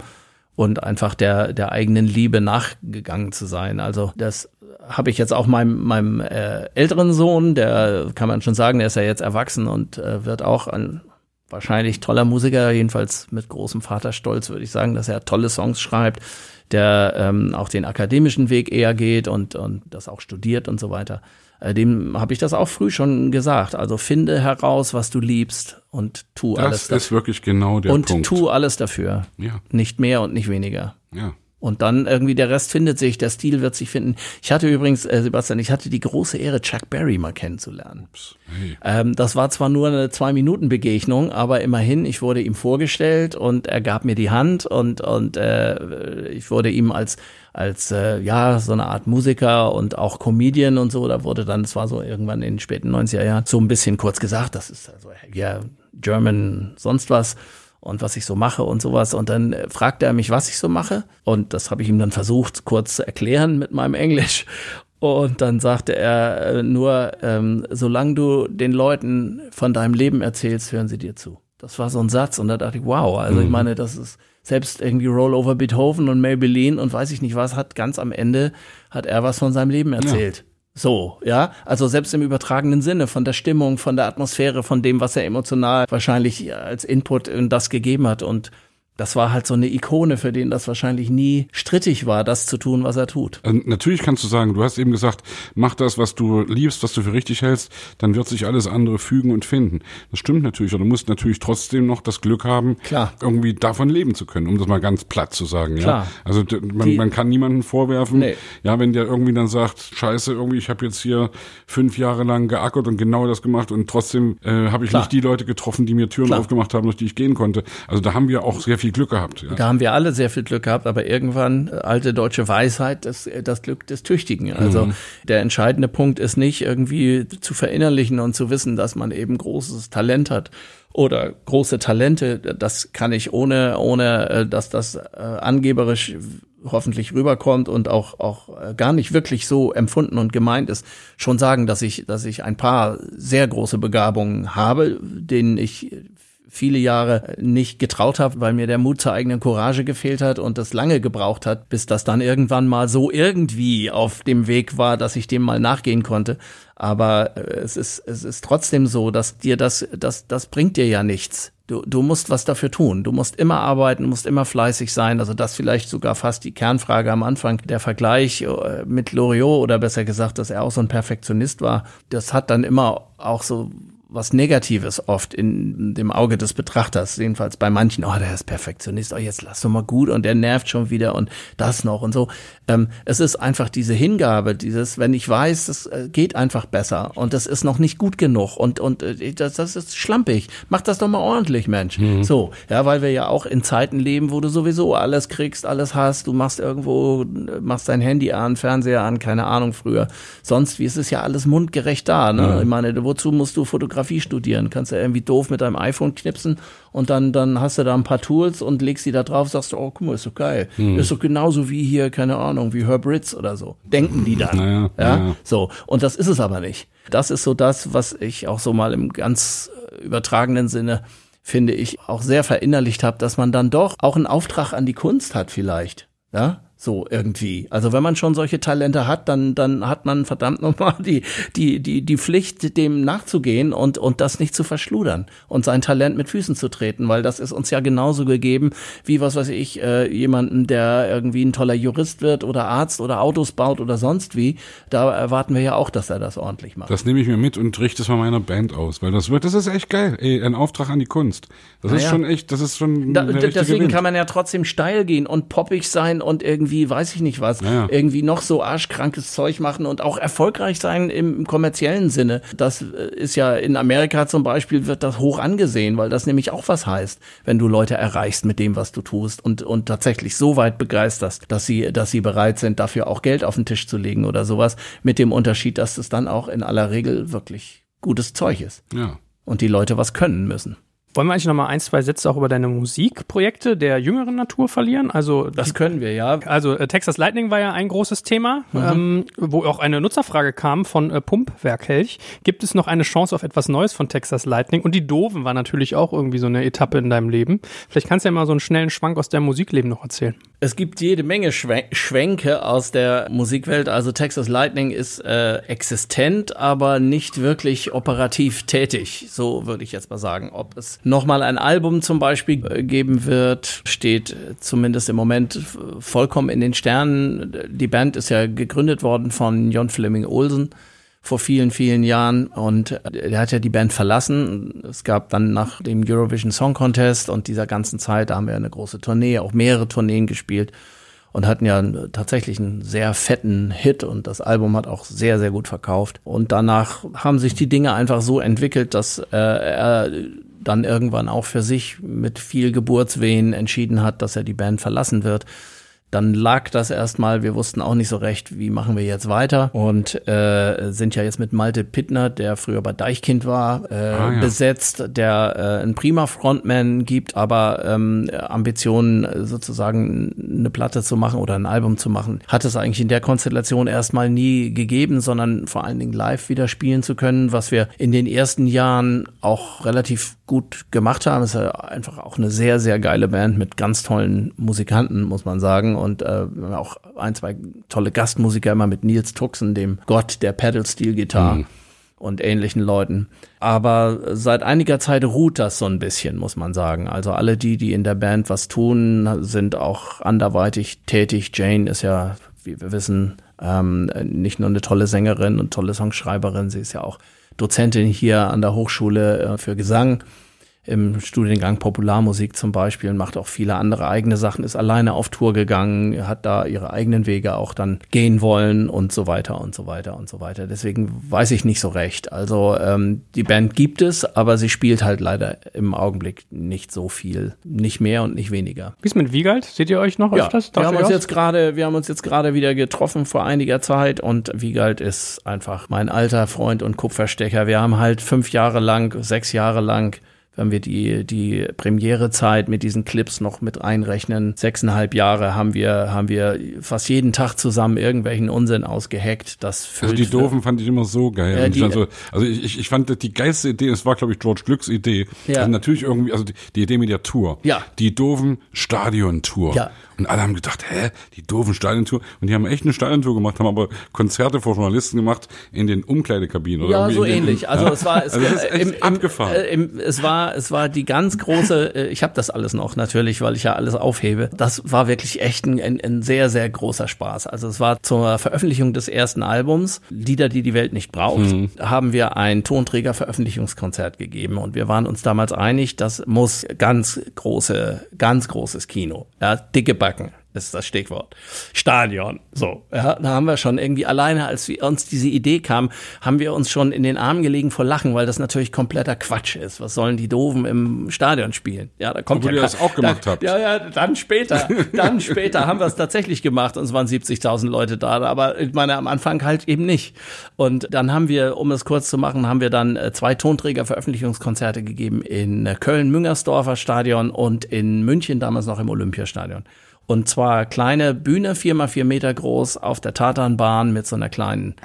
und einfach der, der eigenen Liebe nachgegangen zu sein. Also das habe ich jetzt auch meinem, meinem äh, älteren Sohn, der kann man schon sagen, der ist ja jetzt erwachsen und äh, wird auch ein wahrscheinlich toller Musiker, jedenfalls mit großem Vaterstolz würde ich sagen, dass er tolle Songs schreibt, der ähm, auch den akademischen Weg eher geht und, und das auch studiert und so weiter. Äh, dem habe ich das auch früh schon gesagt. Also finde heraus, was du liebst und tu das alles dafür. Das ist wirklich genau der und Punkt. Und tu alles dafür. Ja. Nicht mehr und nicht weniger. Ja. Und dann irgendwie der Rest findet sich, der Stil wird sich finden. Ich hatte übrigens, äh, Sebastian, ich hatte die große Ehre, Chuck Berry mal kennenzulernen. Ups, hey. ähm, das war zwar nur eine Zwei-Minuten-Begegnung, aber immerhin, ich wurde ihm vorgestellt und er gab mir die Hand und, und äh, ich wurde ihm als als äh, ja so eine Art Musiker und auch Comedian und so. Da wurde dann, das war so irgendwann in den späten 90er Jahren, so ein bisschen kurz gesagt, das ist also ja German sonst was und was ich so mache und sowas. Und dann äh, fragte er mich, was ich so mache. Und das habe ich ihm dann versucht, kurz zu erklären mit meinem Englisch. Und dann sagte er äh, nur, ähm, solange du den Leuten von deinem Leben erzählst, hören sie dir zu. Das war so ein Satz. Und da dachte ich, wow, also mhm. ich meine, das ist selbst irgendwie Rollover Beethoven und Maybelline und weiß ich nicht was, hat ganz am Ende, hat er was von seinem Leben erzählt. Ja. So, ja, also selbst im übertragenen Sinne von der Stimmung, von der Atmosphäre, von dem, was er emotional wahrscheinlich als Input in das gegeben hat. Und das war halt so eine Ikone, für den das wahrscheinlich nie strittig war, das zu tun, was er tut. Natürlich kannst du sagen, du hast eben gesagt, mach das, was du liebst, was du für richtig hältst, dann wird sich alles andere fügen und finden. Das stimmt natürlich, aber du musst natürlich trotzdem noch das Glück haben, Klar. irgendwie davon leben zu können, um das mal ganz platt zu sagen. Klar. Ja? Also man, Die, man kann niemanden vorwerfen, nee. ja, wenn der irgendwie dann sagt, scheiße, irgendwie, ich habe jetzt hier fünf Jahre lang geackert und genau das gemacht und trotzdem äh, habe ich Klar. nicht die Leute getroffen, die mir Türen Klar. aufgemacht haben, durch die ich gehen konnte. Also da haben wir auch sehr viel Glück gehabt. Ja. Da haben wir alle sehr viel Glück gehabt, aber irgendwann äh, alte deutsche Weisheit, das, äh, das Glück des Tüchtigen. Also mhm. der entscheidende Punkt ist nicht irgendwie zu verinnerlichen und zu wissen, dass man eben großes Talent hat oder große Talente. Das kann ich ohne, ohne, äh, dass das angeberisch hoffentlich rüberkommt und auch auch gar nicht wirklich so empfunden und gemeint ist, schon sagen, dass ich dass ich ein paar sehr große Begabungen habe, denen ich viele Jahre nicht getraut habe, weil mir der Mut zur eigenen Courage gefehlt hat und das lange gebraucht hat, bis das dann irgendwann mal so irgendwie auf dem Weg war, dass ich dem mal nachgehen konnte. Aber äh, es ist, es ist trotzdem so, dass dir das, das, das bringt dir ja nichts. Du, du musst was dafür tun. Du musst immer arbeiten, musst immer fleißig sein. Also das vielleicht sogar fast die Kernfrage am Anfang. Der Vergleich äh, mit Loriot oder besser gesagt, dass er auch so ein Perfektionist war, das hat dann immer auch so was Negatives oft in dem Auge des Betrachters, jedenfalls bei manchen, oh, der ist Perfektionist, oh, jetzt lass doch mal gut und der nervt schon wieder und das noch und so. Ähm, es ist einfach diese Hingabe, dieses, wenn ich weiß, es äh, geht einfach besser und das ist noch nicht gut genug und, und äh, das, das ist schlampig. Mach das doch mal ordentlich, Mensch. Mhm. So, ja, weil wir ja auch in Zeiten leben, wo du sowieso alles kriegst, alles hast, du machst irgendwo, machst dein Handy an, Fernseher an, keine Ahnung, früher. Sonst, wie ist es ja alles mundgerecht da, ne? Mhm. Ich meine, wozu musst du Fotografie studieren? Kannst du irgendwie doof mit deinem iPhone knipsen und dann, dann hast du da ein paar Tools und legst die da drauf, sagst du, oh, guck mal, ist doch geil. Mhm. Ist doch genauso wie hier, keine Ahnung, wie Herb Ritz oder so. Denken die dann. Naja, ja? ja? So. Und das ist es aber nicht. Das ist so das, was ich auch so mal im ganz übertragenen Sinne finde ich, auch sehr verinnerlicht habe, dass man dann doch auch einen Auftrag an die Kunst hat vielleicht. Ja, so irgendwie. Also wenn man schon solche Talente hat, dann, dann hat man verdammt nochmal die, die, die, die Pflicht, dem nachzugehen und, und das nicht zu verschludern und sein Talent mit Füßen zu treten, weil das ist uns ja genauso gegeben wie, was weiß ich, äh, jemanden, der irgendwie ein toller Jurist wird oder Arzt oder Autos baut oder sonst wie. Da erwarten wir ja auch, dass er das ordentlich macht. Das nehme ich mir mit und richte es mal meiner Band aus, weil das wird, das ist echt geil. Ey, ein Auftrag an die Kunst. Das naja. ist schon echt, das ist schon. Da, deswegen kann man ja trotzdem steil gehen und poppig sein und irgendwie irgendwie, weiß ich nicht was, ja. irgendwie noch so arschkrankes Zeug machen und auch erfolgreich sein im kommerziellen Sinne. Das äh, ist ja in Amerika zum Beispiel wird das hoch angesehen, weil das nämlich auch was heißt, wenn du Leute erreichst mit dem, was du tust und, und tatsächlich so weit begeisterst, dass sie, dass sie bereit sind, dafür auch Geld auf den Tisch zu legen oder sowas, mit dem Unterschied, dass es dann auch in aller Regel wirklich gutes Zeug ist. Ja. Und die Leute was können müssen. Wollen wir eigentlich noch mal ein, zwei Sätze auch über deine Musikprojekte der jüngeren Natur verlieren? Also das können wir ja. Also äh, Texas Lightning war ja ein großes Thema, mhm. ähm, wo auch eine Nutzerfrage kam von äh, Pumpwerkhelch. Gibt es noch eine Chance auf etwas Neues von Texas Lightning? Und die Doofen war natürlich auch irgendwie so eine Etappe in deinem Leben. Vielleicht kannst du ja mal so einen schnellen Schwank aus deinem Musikleben noch erzählen. Es gibt jede Menge Schwänke aus der Musikwelt. Also Texas Lightning ist äh, existent, aber nicht wirklich operativ tätig. So würde ich jetzt mal sagen. Ob es nochmal ein Album zum Beispiel äh, geben wird, steht zumindest im Moment vollkommen in den Sternen. Die Band ist ja gegründet worden von John Fleming Olsen vor vielen, vielen Jahren und er hat ja die Band verlassen. Es gab dann nach dem Eurovision Song Contest und dieser ganzen Zeit, da haben wir eine große Tournee, auch mehrere Tourneen gespielt und hatten ja tatsächlich einen sehr fetten Hit und das Album hat auch sehr, sehr gut verkauft. Und danach haben sich die Dinge einfach so entwickelt, dass äh, er dann irgendwann auch für sich mit viel Geburtswehen entschieden hat, dass er die Band verlassen wird. Dann lag das erstmal, wir wussten auch nicht so recht, wie machen wir jetzt weiter und äh, sind ja jetzt mit Malte Pittner, der früher bei Deichkind war, äh, ah, ja. besetzt, der äh, einen prima Frontman gibt, aber ähm, Ambitionen sozusagen eine Platte zu machen oder ein Album zu machen, hat es eigentlich in der Konstellation erstmal nie gegeben, sondern vor allen Dingen live wieder spielen zu können, was wir in den ersten Jahren auch relativ gut gemacht haben. Es ist ja einfach auch eine sehr, sehr geile Band mit ganz tollen Musikanten, muss man sagen und äh, auch ein, zwei tolle Gastmusiker immer mit Nils Tuxen, dem Gott der Pedal Steel Gitarre. Mhm und ähnlichen Leuten. Aber seit einiger Zeit ruht das so ein bisschen, muss man sagen. Also alle die, die in der Band was tun, sind auch anderweitig tätig. Jane ist ja, wie wir wissen, ähm, nicht nur eine tolle Sängerin und tolle Songschreiberin, sie ist ja auch Dozentin hier an der Hochschule äh, für Gesang im Studiengang Popularmusik zum Beispiel und macht auch viele andere eigene Sachen, ist alleine auf Tour gegangen, hat da ihre eigenen Wege auch dann gehen wollen und so weiter und so weiter und so weiter. Deswegen weiß ich nicht so recht. Also ähm, die Band gibt es, aber sie spielt halt leider im Augenblick nicht so viel, nicht mehr und nicht weniger. Wie ist mit Wiegald? Seht ihr euch noch ja, öfters? Wir haben uns jetzt gerade, wir haben uns jetzt gerade wieder getroffen vor einiger Zeit und Wiegald ist einfach mein alter Freund und Kupferstecher. Wir haben halt fünf Jahre lang, sechs Jahre lang wenn wir die, die Premierezeit mit diesen Clips noch mit einrechnen, sechseinhalb Jahre haben wir, haben wir fast jeden Tag zusammen irgendwelchen Unsinn ausgeheckt. Das also die Doofen fand ich immer so geil. Äh, die, also, also ich, ich fand die geilste Idee, es war glaube ich George Glücks Idee. Ja. Also natürlich irgendwie, also die, die Idee mit der Tour. Ja. Die Doofen Stadion-Tour. Ja. Und alle haben gedacht, hä, die doofen Stadiontour. Und die haben echt eine Stadiontour gemacht, haben aber Konzerte vor Journalisten gemacht in den Umkleidekabinen. Oder ja, so ähnlich. Also es war, es, [LAUGHS] also das ist echt im, abgefahren. Äh, im, es war war, es war die ganz große, äh, ich habe das alles noch natürlich, weil ich ja alles aufhebe. Das war wirklich echt ein, ein, ein sehr, sehr großer Spaß. Also es war zur Veröffentlichung des ersten Albums, Lieder, die die Welt nicht braucht, mhm. haben wir ein Tonträger-Veröffentlichungskonzert gegeben und wir waren uns damals einig, das muss ganz große, ganz großes Kino, ja, dicke Backen ist das Stichwort. Stadion. So, ja, da haben wir schon irgendwie alleine, als wir uns diese Idee kam, haben wir uns schon in den Armen gelegen vor Lachen, weil das natürlich kompletter Quatsch ist. Was sollen die Doofen im Stadion spielen? Ja, da kommt Obwohl ja ihr das auch gemacht da, habt. Ja, ja, dann später, [LAUGHS] dann später haben wir es tatsächlich gemacht und es waren 70.000 Leute da, aber ich meine am Anfang halt eben nicht. Und dann haben wir, um es kurz zu machen, haben wir dann äh, zwei Tonträger-Veröffentlichungskonzerte gegeben in äh, Köln-Müngersdorfer Stadion und in München damals noch im Olympiastadion. Und zwar kleine Bühne, vier mal vier Meter groß, auf der Tatanbahn mit so einer kleinen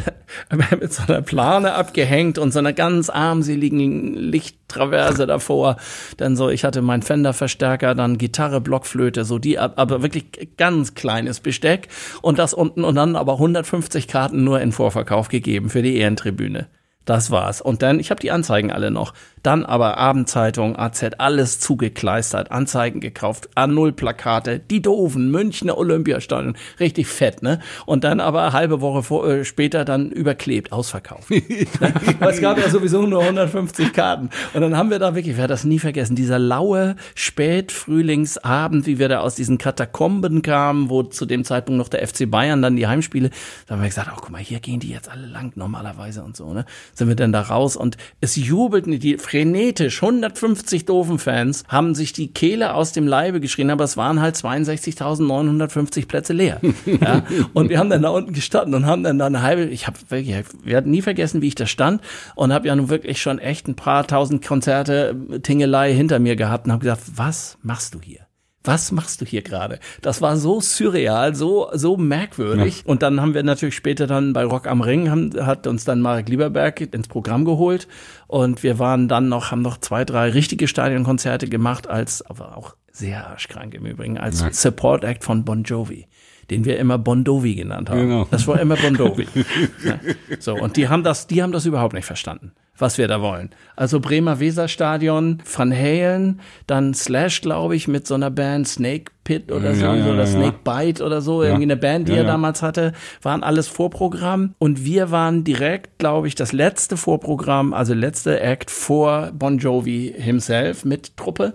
[LAUGHS] mit so einer Plane abgehängt und so einer ganz armseligen Lichttraverse davor. Dann so, ich hatte meinen Fender-Verstärker, dann Gitarre, Blockflöte, so die, aber wirklich ganz kleines Besteck und das unten und dann aber 150 Karten nur in Vorverkauf gegeben für die Ehrentribüne. Das war's. Und dann, ich habe die Anzeigen alle noch. Dann aber Abendzeitung, AZ, alles zugekleistert, Anzeigen gekauft, A0-Plakate, die doofen, Münchner Olympiastadion, richtig fett, ne? Und dann aber halbe Woche vor, äh, später dann überklebt, ausverkauft. [LAUGHS] es gab ja sowieso nur 150 Karten. Und dann haben wir da wirklich, ich werde das nie vergessen, dieser laue Spätfrühlingsabend, wie wir da aus diesen Katakomben kamen, wo zu dem Zeitpunkt noch der FC Bayern dann die Heimspiele, da haben wir gesagt, oh, guck mal, hier gehen die jetzt alle lang normalerweise und so, ne? Sind wir dann da raus und es jubelten die frenetisch. 150 doofen Fans haben sich die Kehle aus dem Leibe geschrien, aber es waren halt 62.950 Plätze leer. [LAUGHS] ja? Und wir haben dann da unten gestanden und haben dann da eine halbe, ich habe wirklich, wir hatten nie vergessen, wie ich da stand und habe ja nun wirklich schon echt ein paar tausend Konzerte Tingelei hinter mir gehabt und habe gesagt, was machst du hier? Was machst du hier gerade? Das war so surreal, so, so merkwürdig. Ja. Und dann haben wir natürlich später dann bei Rock am Ring, haben, hat uns dann Marek Lieberberg ins Programm geholt. Und wir waren dann noch, haben noch zwei, drei richtige Stadionkonzerte gemacht, als, aber auch sehr arschkrank im Übrigen, als ja. Support Act von Bon Jovi den wir immer Bondovi genannt haben. Genau. Das war immer Bondovi. [LAUGHS] So, und die haben das, die haben das überhaupt nicht verstanden was wir da wollen. Also Bremer Weserstadion, Van Halen, dann Slash, glaube ich, mit so einer Band Snake Pit oder so, ja, ja, oder ja, Snake Bite oder so, irgendwie eine Band, die er damals hatte, waren alles Vorprogramm. Und wir waren direkt, glaube ich, das letzte Vorprogramm, also letzte Act vor Bon Jovi himself mit Truppe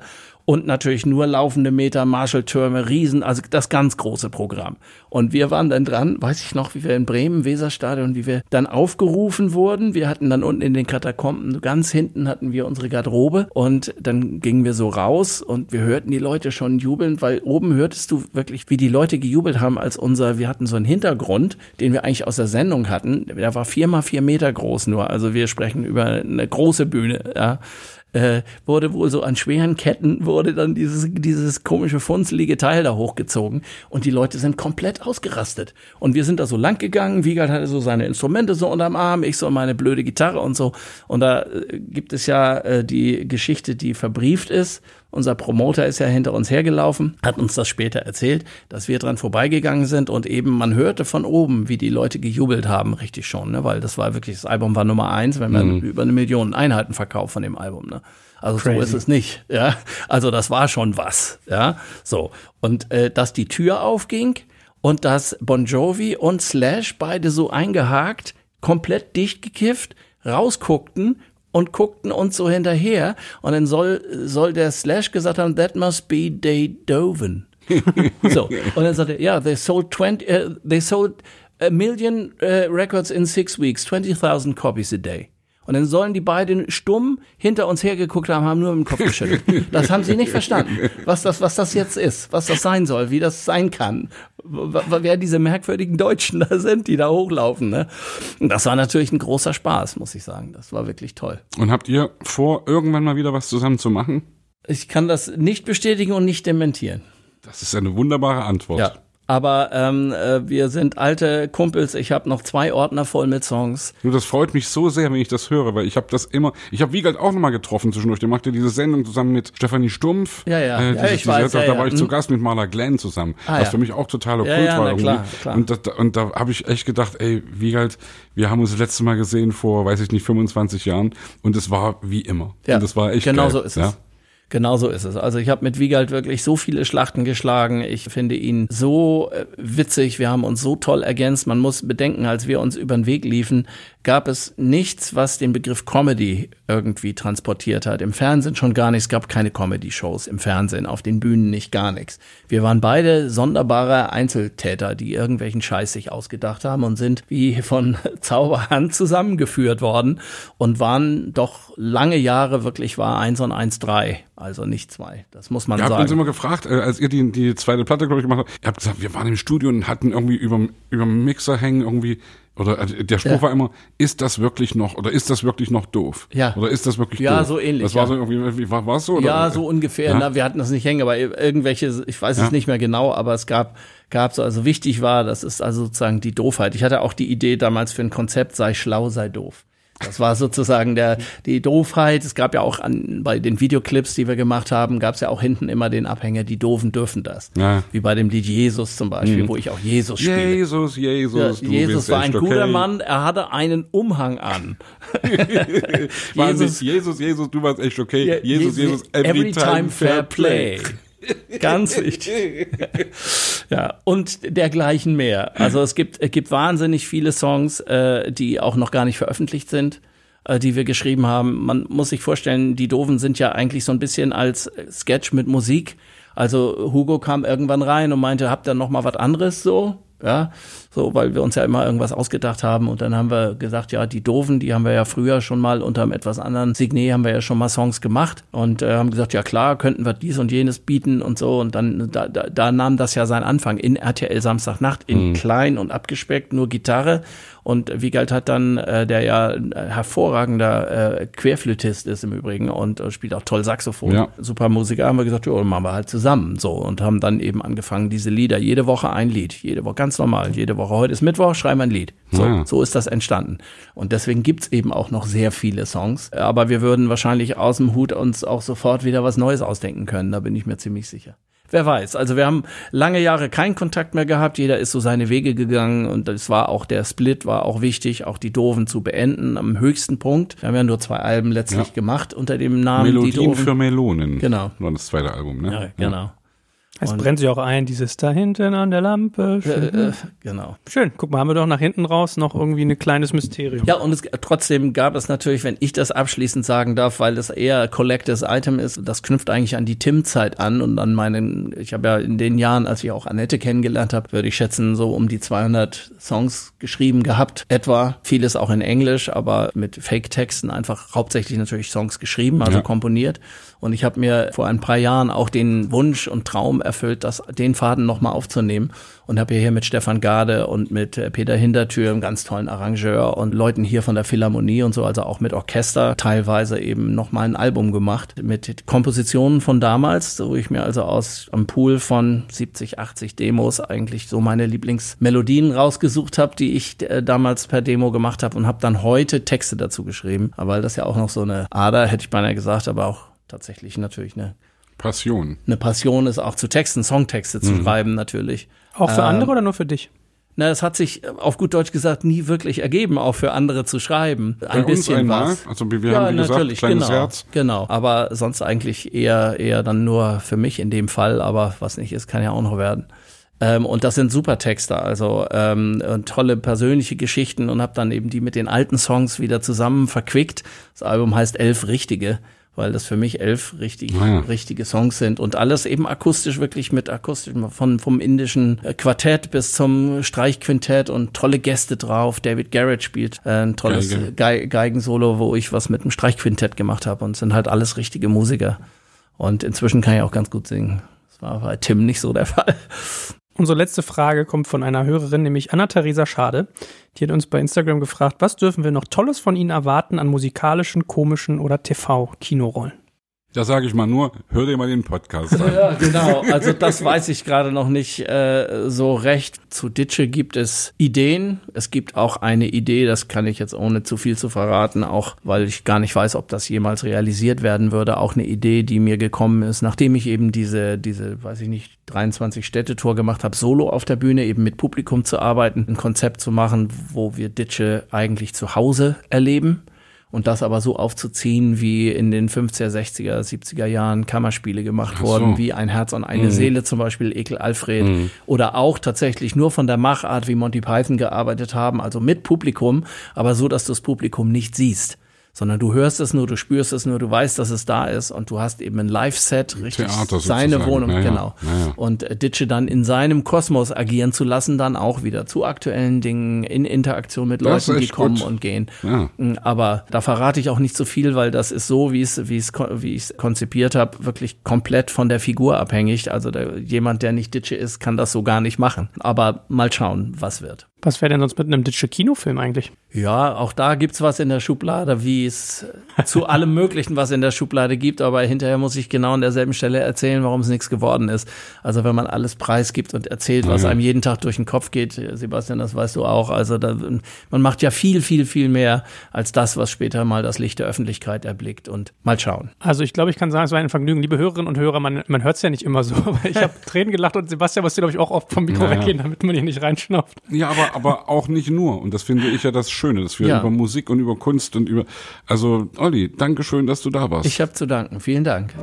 und natürlich nur laufende Meter, Marshalltürme, Riesen, also das ganz große Programm. Und wir waren dann dran, weiß ich noch, wie wir in Bremen, Weserstadion, wie wir dann aufgerufen wurden. Wir hatten dann unten in den Katakomben, ganz hinten hatten wir unsere Garderobe und dann gingen wir so raus und wir hörten die Leute schon jubeln, weil oben hörtest du wirklich, wie die Leute gejubelt haben, als unser, wir hatten so einen Hintergrund, den wir eigentlich aus der Sendung hatten. Der war vier mal vier Meter groß nur. Also wir sprechen über eine große Bühne, ja äh, wurde wohl so an schweren Ketten wurde dann dieses, dieses komische funzelige Teil da hochgezogen und die Leute sind komplett ausgerastet. Und wir sind da so lang gegangen, Wiegald hatte so seine Instrumente so unterm Arm, ich so meine blöde Gitarre und so. Und da äh, gibt es ja äh, die Geschichte, die verbrieft ist unser Promoter ist ja hinter uns hergelaufen, hat uns das später erzählt, dass wir dran vorbeigegangen sind und eben man hörte von oben, wie die Leute gejubelt haben, richtig schon, ne? weil das war wirklich, das Album war Nummer eins, wenn man mhm. über eine Million Einheiten verkauft von dem Album. Ne? Also Crazy. so ist es nicht. Ja, also das war schon was. Ja, so und äh, dass die Tür aufging und dass Bon Jovi und Slash beide so eingehakt, komplett dicht gekifft, rausguckten und guckten uns so hinterher. Und dann soll, soll der Slash gesagt haben, that must be Doven. [LAUGHS] so. Und dann sagte er, ja, yeah, they sold 20, uh, they sold a million uh, records in six weeks, 20.000 copies a day. Und dann sollen die beiden stumm hinter uns hergeguckt haben, haben nur mit dem Kopf geschüttelt. Das haben sie nicht verstanden, was das, was das jetzt ist, was das sein soll, wie das sein kann, wer diese merkwürdigen Deutschen da sind, die da hochlaufen. Ne? Und das war natürlich ein großer Spaß, muss ich sagen. Das war wirklich toll. Und habt ihr vor, irgendwann mal wieder was zusammen zu machen? Ich kann das nicht bestätigen und nicht dementieren. Das ist eine wunderbare Antwort. Ja. Aber ähm, äh, wir sind alte Kumpels. Ich habe noch zwei Ordner voll mit Songs. Du, das freut mich so sehr, wenn ich das höre, weil ich habe das immer. Ich habe Wiegald auch nochmal getroffen zwischendurch. Der machte diese Sendung zusammen mit Stefanie Stumpf. Ja, ja. Äh, ja dieses, ich weiß. da Ja, war ja. ich zu Hm. Gast mit Marla Glenn zusammen. Ah, was für mich auch totaler Ja, Kult ja, war klar, klar. Und, das, und da habe ich echt gedacht, ey, Wiegald, wir haben uns das letzte Mal gesehen vor, weiß ich nicht, 25 Jahren und es war wie immer. Ja, und das war echt genau geil. so ist ja? es. Genau so ist es. Also ich habe mit Wiegald wirklich so viele Schlachten geschlagen. Ich finde ihn so äh, witzig. Wir haben uns so toll ergänzt. Man muss bedenken, als wir uns über den Weg liefen, gab es nichts, was den Begriff Comedy irgendwie transportiert hat. Im Fernsehen schon gar nichts. Es gab keine Comedy-Shows im Fernsehen, auf den Bühnen nicht gar nichts. Wir waren beide sonderbare Einzeltäter, die irgendwelchen Scheiß sich ausgedacht haben und sind wie von [LAUGHS] Zauberhand zusammengeführt worden und waren doch lange Jahre wirklich war eins und eins drei, also nicht zwei. Das muss man Ihr habt uns sagen. immer gefragt, äh, als ihr die, die zweite Platte, glaube ich, gemacht habt, ihr habt gesagt, wir waren im Studio und hatten irgendwie über über Mixer hängen irgendwie oder äh, der Spruch Ja. war immer, ist das wirklich noch oder ist das wirklich noch doof? Ja. Oder ist das wirklich Ja, doof? so ähnlich, Das war ja. so irgendwie, wie war war's so? Oder? Ja, so ungefähr. Ja? Na, wir hatten das nicht hängen, aber irgendwelche, ich weiß es Ja. nicht mehr genau, aber es gab, gab so, also wichtig war, das ist also sozusagen die Doofheit. Ich hatte auch die Idee damals für ein Konzept, sei schlau, sei doof. Das war sozusagen der, die Doofheit. Es gab ja auch an, bei den Videoclips, die wir gemacht haben, gab es ja auch hinten immer den Abhänger, die Doofen dürfen das. Ja. Wie bei dem Lied Jesus zum Beispiel, wo ich auch Jesus spiele. Jesus, Jesus, Ja, Jesus war ein guter okay. Mann, er hatte einen Umhang an. [LAUGHS] Jesus- Jesus, Jesus, du warst echt okay. Jesus, Jesus, every, time, fair play. [LAUGHS] Ganz wichtig. ja, und dergleichen mehr. Also es gibt, es gibt wahnsinnig viele Songs, äh, die auch noch gar nicht veröffentlicht sind, äh, die wir geschrieben haben. Man muss sich vorstellen, die Doofen sind ja eigentlich so ein bisschen als Sketch mit Musik. Also Hugo kam irgendwann rein und meinte, habt ihr noch mal was anderes so? Ja, so, weil wir uns ja immer irgendwas ausgedacht haben und dann haben wir gesagt, ja, die Doofen, die haben wir ja früher schon mal unter einem etwas anderen Signet haben wir ja schon mal Songs gemacht und äh, haben gesagt, ja klar, könnten wir dies und jenes bieten und so und dann da, da, da nahm das ja seinen Anfang in RTL Samstagnacht in klein und abgespeckt, nur Gitarre und Wiegald hat dann, äh, der ja ein hervorragender äh, Querflötist ist im Übrigen und äh, spielt auch toll Saxophon, Ja. super Musiker, haben wir gesagt, ja, machen wir halt zusammen so und haben dann eben angefangen, diese Lieder, jede Woche ein Lied, jede Woche ganz normal, jede Woche, heute ist Mittwoch, schreiben wir ein Lied. So, Ja. so ist das entstanden. Und deswegen gibt's eben auch noch sehr viele Songs, aber wir würden wahrscheinlich aus dem Hut uns auch sofort wieder was Neues ausdenken können, da bin ich mir ziemlich sicher. Wer weiß. Also wir haben lange Jahre keinen Kontakt mehr gehabt. Jeder ist so seine Wege gegangen und das war auch der Split war auch wichtig, auch die Doofen zu beenden am höchsten Punkt. Wir haben ja nur zwei Alben letztlich Ja. gemacht unter dem Namen die Melodien Doofen. für Melonen. Genau. War das zweite Album, ne? ja, genau. Es Und- brennt sich auch ein, dieses da hinten an der Lampe. Äh, Schön. äh, genau. Schön. Guck mal, haben wir doch nach hinten raus noch irgendwie ein kleines Mysterium. Ja, und es, trotzdem gab es natürlich, wenn ich das abschließend sagen darf, weil das eher Collectors Item ist, das knüpft eigentlich an die Tim-Zeit an und an meinen, ich habe ja in den Jahren, als ich auch Annette kennengelernt habe, würde ich schätzen, so um die 200 Songs geschrieben gehabt, etwa. Vieles auch in Englisch, aber mit Fake-Texten einfach hauptsächlich natürlich Songs geschrieben, also Ja. komponiert. Und ich habe mir vor ein paar Jahren auch den Wunsch und Traum erfüllt, das, den Faden nochmal aufzunehmen. Und habe hier mit Stefan Gade und mit äh, Peter Hintertür, einem ganz tollen Arrangeur und Leuten hier von der Philharmonie und so, also auch mit Orchester, teilweise eben nochmal ein Album gemacht mit Kompositionen von damals, wo ich mir also aus am Pool von 70, 80 Demos eigentlich so meine Lieblingsmelodien rausgesucht habe, die ich äh, damals per Demo gemacht habe und habe dann heute Texte dazu geschrieben. Aber weil das ja auch noch so eine Ader, hätte ich beinahe gesagt, aber auch tatsächlich natürlich eine, Passion. eine Passion ist, auch zu Texten, Songtexte zu schreiben natürlich. Auch für Ähm, andere oder nur für dich? Na, es hat sich äh, auf gut Deutsch gesagt nie wirklich ergeben, auch für andere zu schreiben. Ein Bei uns bisschen einmal, was. also wir haben, wie gesagt, kleines genau, Herz. genau. Aber sonst eigentlich eher, eher dann nur für mich in dem Fall, aber was nicht ist, kann ja auch noch werden. Ähm, und das sind super Texte, also ähm, tolle persönliche Geschichten und habe dann eben die mit den alten Songs wieder zusammen verquickt. Das Album heißt Elf Richtige, weil das für mich elf richtig, Ah ja. richtige Songs sind und alles eben akustisch, wirklich mit akustisch, von, vom indischen äh, Quartett bis zum Streichquintett und tolle Gäste drauf. David Garrett spielt äh, ein tolles Geige. Ge Geigensolo, wo ich was mit einem Streichquintett gemacht habe und sind halt alles richtige Musiker. Und inzwischen kann ich auch ganz gut singen. Das war bei Tim nicht so der [LAUGHS] Fall. Unsere letzte Frage kommt von einer Hörerin, nämlich Anna-Theresa Schade. Die hat uns bei Instagram gefragt, was dürfen wir noch Tolles von Ihnen erwarten an musikalischen, komischen oder TV-Kinorollen? Da sage ich mal nur, hör dir mal den Podcast an. [LAUGHS] Ja, genau. Also das weiß ich gerade noch nicht äh, so recht. Zu Ditsche gibt es Ideen. Es gibt auch eine Idee, das kann ich jetzt ohne zu viel zu verraten, auch weil ich gar nicht weiß, ob das jemals realisiert werden würde. Auch eine Idee, die mir gekommen ist, nachdem ich eben diese, diese, weiß ich nicht, 23 Städtetour gemacht habe, solo auf der Bühne, eben mit Publikum zu arbeiten, ein Konzept zu machen, wo wir Ditsche eigentlich zu Hause erleben und das aber so aufzuziehen, wie in den 50er, 60er, 70er Jahren Kammerspiele gemacht so. wurden, wie Ein Herz und eine Mhm. Seele zum Beispiel, Ekel Alfred, Mhm. oder auch tatsächlich nur von der Machart, wie Monty Python gearbeitet haben, also mit Publikum, aber so, dass du das Publikum nicht siehst. Sondern du hörst es nur, du spürst es nur, du weißt, dass es da ist und du hast eben ein Live-Set, richtig Theater seine. Wohnung, Ja, ja. genau. Ja, ja. Und äh, Ditsche dann in seinem Kosmos agieren zu lassen, dann auch wieder zu aktuellen Dingen, in Interaktion mit Das Leuten, die kommen gut. und gehen. Ja. Mm, Aber da verrate ich auch nicht so viel, weil das ist so, wie es, wie es, wie ich es konzipiert habe, wirklich komplett von der Figur abhängig. Also der, jemand, der nicht Ditsche ist, kann das so gar nicht machen. Aber mal schauen, was wird. Was wäre denn sonst mit einem Ditsche Kinofilm eigentlich? Ja, auch da gibt's was in der Schublade, wie es zu allem Möglichen was in der Schublade gibt, aber hinterher muss ich genau an derselben Stelle erzählen, warum es nichts geworden ist. Also wenn man alles preisgibt und erzählt, was einem jeden Tag durch den Kopf geht, Sebastian, das weißt du auch. Also da, man macht ja viel, viel, viel mehr als das, was später mal das Licht der Öffentlichkeit erblickt und mal schauen. Also ich glaube, ich kann sagen, es war ein Vergnügen. Liebe Hörerinnen und Hörer, man, man hört es ja nicht immer so, [LAUGHS] aber ich [LAUGHS] habe Tränen gelacht und Sebastian musste, glaube ich, auch oft vom Mikro Ja, ja. weggehen, damit man hier nicht reinschnauft. Ja, aber, aber auch nicht nur. Und das finde ich ja das Schöne, dass wir Ja. über Musik und über Kunst und über, also Olli, Dankeschön, dass du da warst. Ich habe zu danken. Vielen Dank.